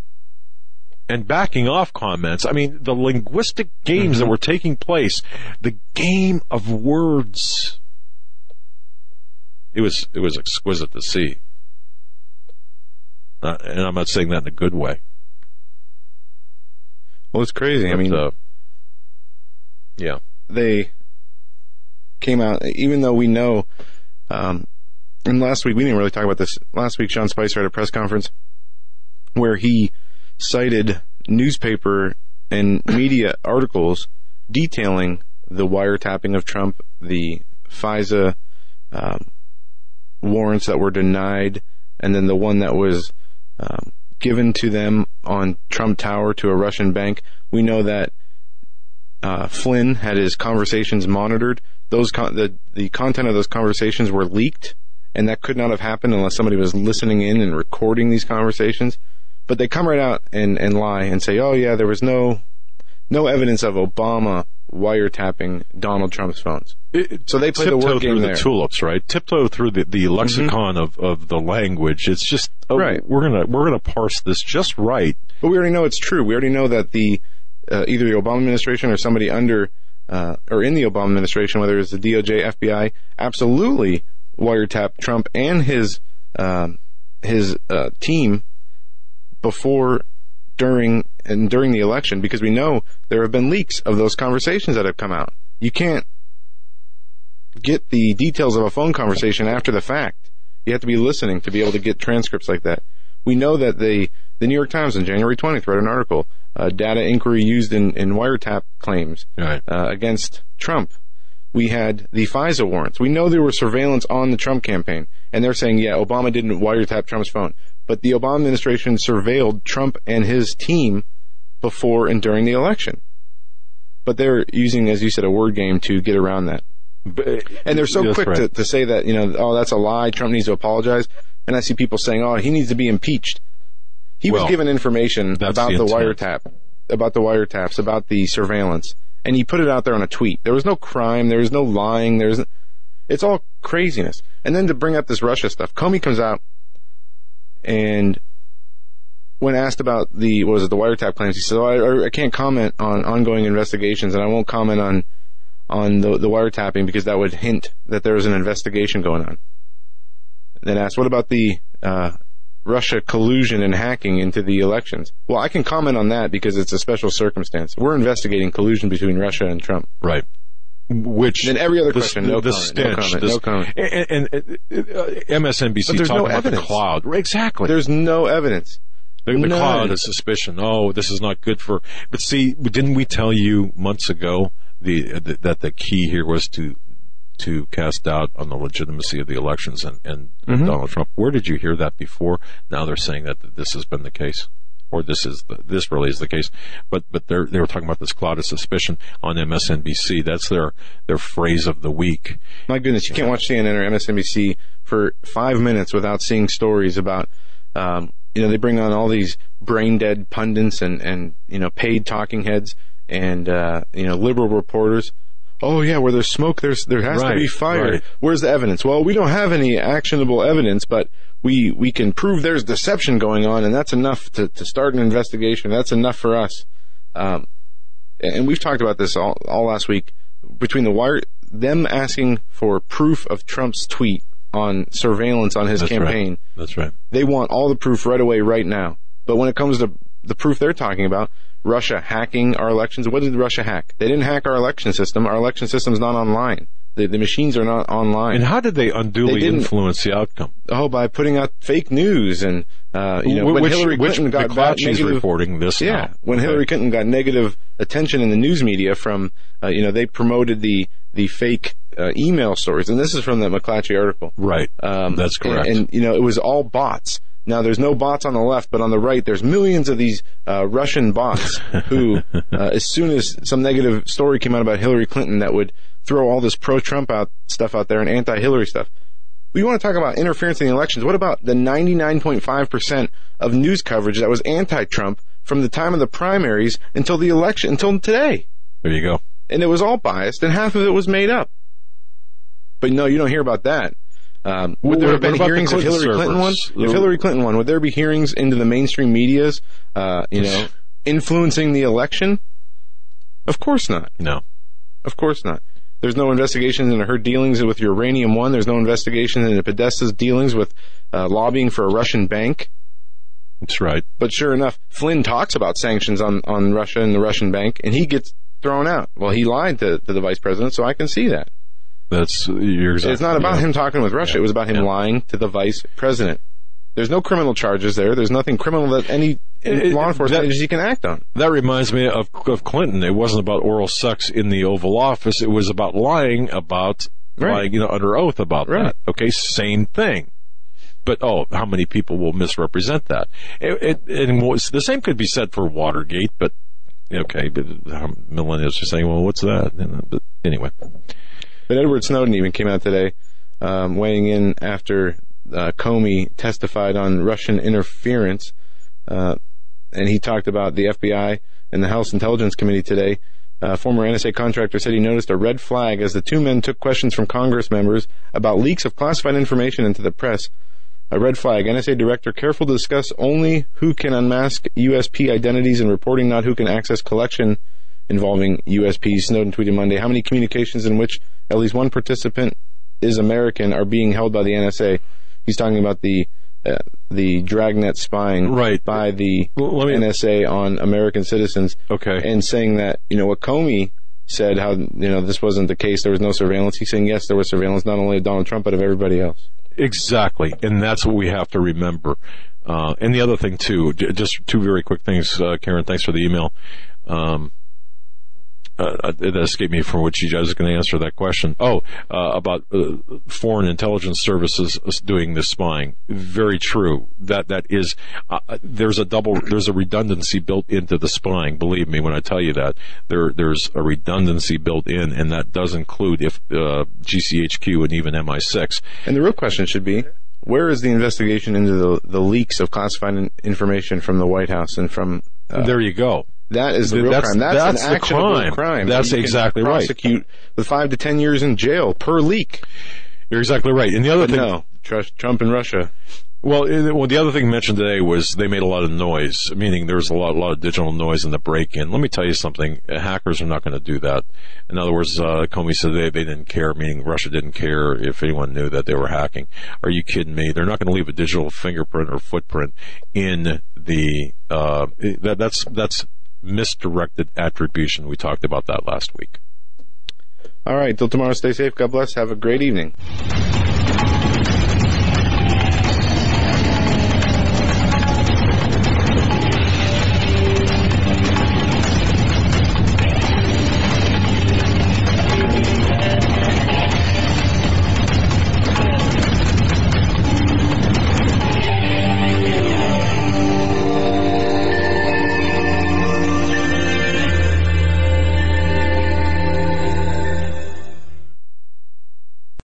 and backing off comments. I mean, the linguistic games mm-hmm. that were taking place, the game of words. It was, it was exquisite to see. Uh, and I'm not saying that in a good way. Well, it's crazy. But, I mean, uh, yeah, they came out, even though we know, um, and last week we didn't really talk about this. Last week, Sean Spicer had a press conference where he cited newspaper and media articles detailing the wiretapping of Trump, the FISA um, warrants that were denied, and then the one that was um, given to them on Trump Tower to a Russian bank. We know that uh, Flynn had his conversations monitored those con- the the content of those conversations were leaked, and that could not have happened unless somebody was listening in and recording these conversations. But they come right out and and lie and say, "Oh yeah, there was no no evidence of Obama wiretapping Donald Trump's phones." It, so they play the word game through there. the tulips, right? Tiptoe through the, the lexicon mm-hmm. of, of the language. It's just oh, right. We're gonna we're gonna parse this just right. But we already know it's true. We already know that the uh, either the Obama administration or somebody under uh, or in the Obama administration, whether it's the DOJ, FBI, absolutely wiretap Trump and his uh, his uh, team before, during, and during the election, because we know there have been leaks of those conversations that have come out. You can't get the details of a phone conversation after the fact. You have to be listening to be able to get transcripts like that. We know that the the New York Times on January 20th wrote an article uh, data inquiry used in, in wiretap claims right. uh, against Trump. We had the FISA warrants. We know there was surveillance on the Trump campaign, and they're saying, yeah, Obama didn't wiretap Trump's phone, but the Obama administration surveilled Trump and his team before and during the election. But they're using, as you said, a word game to get around that. And they're so quick right. to, to say that, you know, oh, that's a lie. Trump needs to apologize. And I see people saying, oh, he needs to be impeached. He well, was given information about the, the wiretap, about the wiretaps, about the surveillance, and he put it out there on a tweet. There was no crime. There was no lying. There's, it's all craziness. And then to bring up this Russia stuff, Comey comes out and when asked about the what was it the wiretap claims, he said, oh, I, I, can't comment on ongoing investigations, and I won't comment on on the, the wiretapping because that would hint that there is an investigation going on." Then asked, "What about the uh, Russia collusion and hacking into the elections. Well, I can comment on that because it's a special circumstance. We're investigating collusion between Russia and Trump. Right. which then every other the, question, the, no, the comment, stench, no comment, this- no comment. and, and, and uh, MSNBC But talking no about evidence. the cloud, exactly. There's no evidence. The, the cloud of suspicion. Oh, this is not good for. But see, didn't we tell you months ago the, the that the key here was to to cast doubt on the legitimacy of the elections and, and Mhm. Donald Trump? Where did you hear that before? Now they're saying that this has been the case, or this is the, this really is the case. But but they they were talking about this cloud of suspicion on MSNBC. That's their their phrase of the week. My goodness, you can't watch CNN or MSNBC for five minutes without seeing stories about, um, you know, they bring on all these brain dead pundits and, and, you know, paid talking heads and, uh, you know, liberal reporters. Oh yeah, where there's smoke, there's, there has to be fire. right. Where's the evidence? Well, we don't have any actionable evidence, but we, we can prove there's deception going on and that's enough to, to start an investigation. That's enough for us. Um, and we've talked about this all, all last week between the wire, them asking for proof of Trump's tweet on surveillance on his That's right. campaign. That's right. They want all the proof right away, right now. But when it comes to the proof they're talking about, Russia hacking our elections, what did Russia hack? They didn't hack our election system. Our election system's not online. The, the machines are not online. And how did they unduly They influence the outcome? Oh, by putting out fake news and, uh, you know, when which, Hillary which Clinton got McClatchy's bad negative, reporting this yeah, now. when Okay. Hillary Clinton got negative attention in the news media from, uh, you know, they promoted the the fake uh, email stories, and this is from the McClatchy article. Right. Um, That's correct. And, and, you know, it was all bots. Now, there's no bots on the left, but on the right, there's millions of these uh, Russian bots who, uh, *laughs* as soon as some negative story came out about Hillary Clinton, that would throw all this pro-Trump out stuff out there and anti-Hillary stuff. We want to talk about interference in the elections. What about the 99.5% of news coverage that was anti-Trump from the time of the primaries until the election, until today? There you go. And it was all biased, and half of it was made up. But no, you don't hear about that. Um, would What- there have been hearings if Hillary Clinton won? servers? If Hillary Clinton won, would there be hearings into the mainstream medias, uh, you know, *laughs* influencing the election? Of course not. No. Of course not. There's no investigations into her dealings with Uranium One. There's no investigation into Podesta's dealings with uh, lobbying for a Russian bank. That's right. But sure enough, Flynn talks about sanctions on, on Russia and the Russian bank, and he gets thrown out. Well, he lied to, to the vice president, so I can see that. That's you're exactly. It's not about yeah. him talking with Russia. It was about him lying to the vice president. There's no criminal charges there. There's nothing criminal that any It- law enforcement agency can act on. That reminds me of of Clinton. It wasn't about oral sex in the Oval Office. It was about lying about Right. lying, you know, under oath about Right. that. Okay, same thing. But oh, how many people will misrepresent that? It, it, and was, the same could be said for Watergate. But okay, but um, millennials are saying, well, what's that? You But anyway, But Edward Snowden even came out today, um, weighing in after uh, Comey testified on Russian interference, uh, and he talked about the FBI and the House Intelligence Committee today. Uh, former NSA contractor said he noticed a red flag as the two men took questions from Congress members about leaks of classified information into the press. A red flag. NSA director careful to discuss only who can unmask USP identities and reporting, not who can access collection involving USP. Snowden tweeted Monday how many communications in which at least one participant is American are being held by the NSA. He's talking about the uh, the dragnet spying Right. by the let me- NSA on American citizens, okay. and saying that you know what Comey said how you know this wasn't the case. There was no surveillance. He's saying yes, there was surveillance not only of Donald Trump but of everybody else. Exactly, and that's what we have to remember. Uh, and the other thing too, j- just two very quick things, uh, Karen. Thanks for the email. Um, uh, it escaped me from which you guys are going to answer that question. Oh, uh, about uh, foreign intelligence services doing this spying. Very true. That that is. Uh, there's a double. There's a redundancy built into the spying. Believe me when I tell you that there there's a redundancy built in, and that does include if uh, GCHQ and even MI6. And the real question should be. Where is the investigation into the, the leaks of classified information from the White House and from uh, there you go. That is the Th- real that's- crime. That's, that's an the actionable crime. crime. That's exactly right. Prosecute with five to ten years in jail per leak. You're exactly right. And the other But thing, no, trust Trump and Russia. well, well, the other thing mentioned today was they made a lot of noise, meaning there's a lot, a lot of digital noise in the break-in. Let me tell you something: hackers are not going to do that. In other words, uh, Comey said they they didn't care, meaning Russia didn't care if anyone knew that they were hacking. Are you kidding me? They're not going to leave a digital fingerprint or footprint in the uh, that that's that's misdirected attribution. We talked about that last week. All right. Till tomorrow, stay safe. God bless. Have a great evening.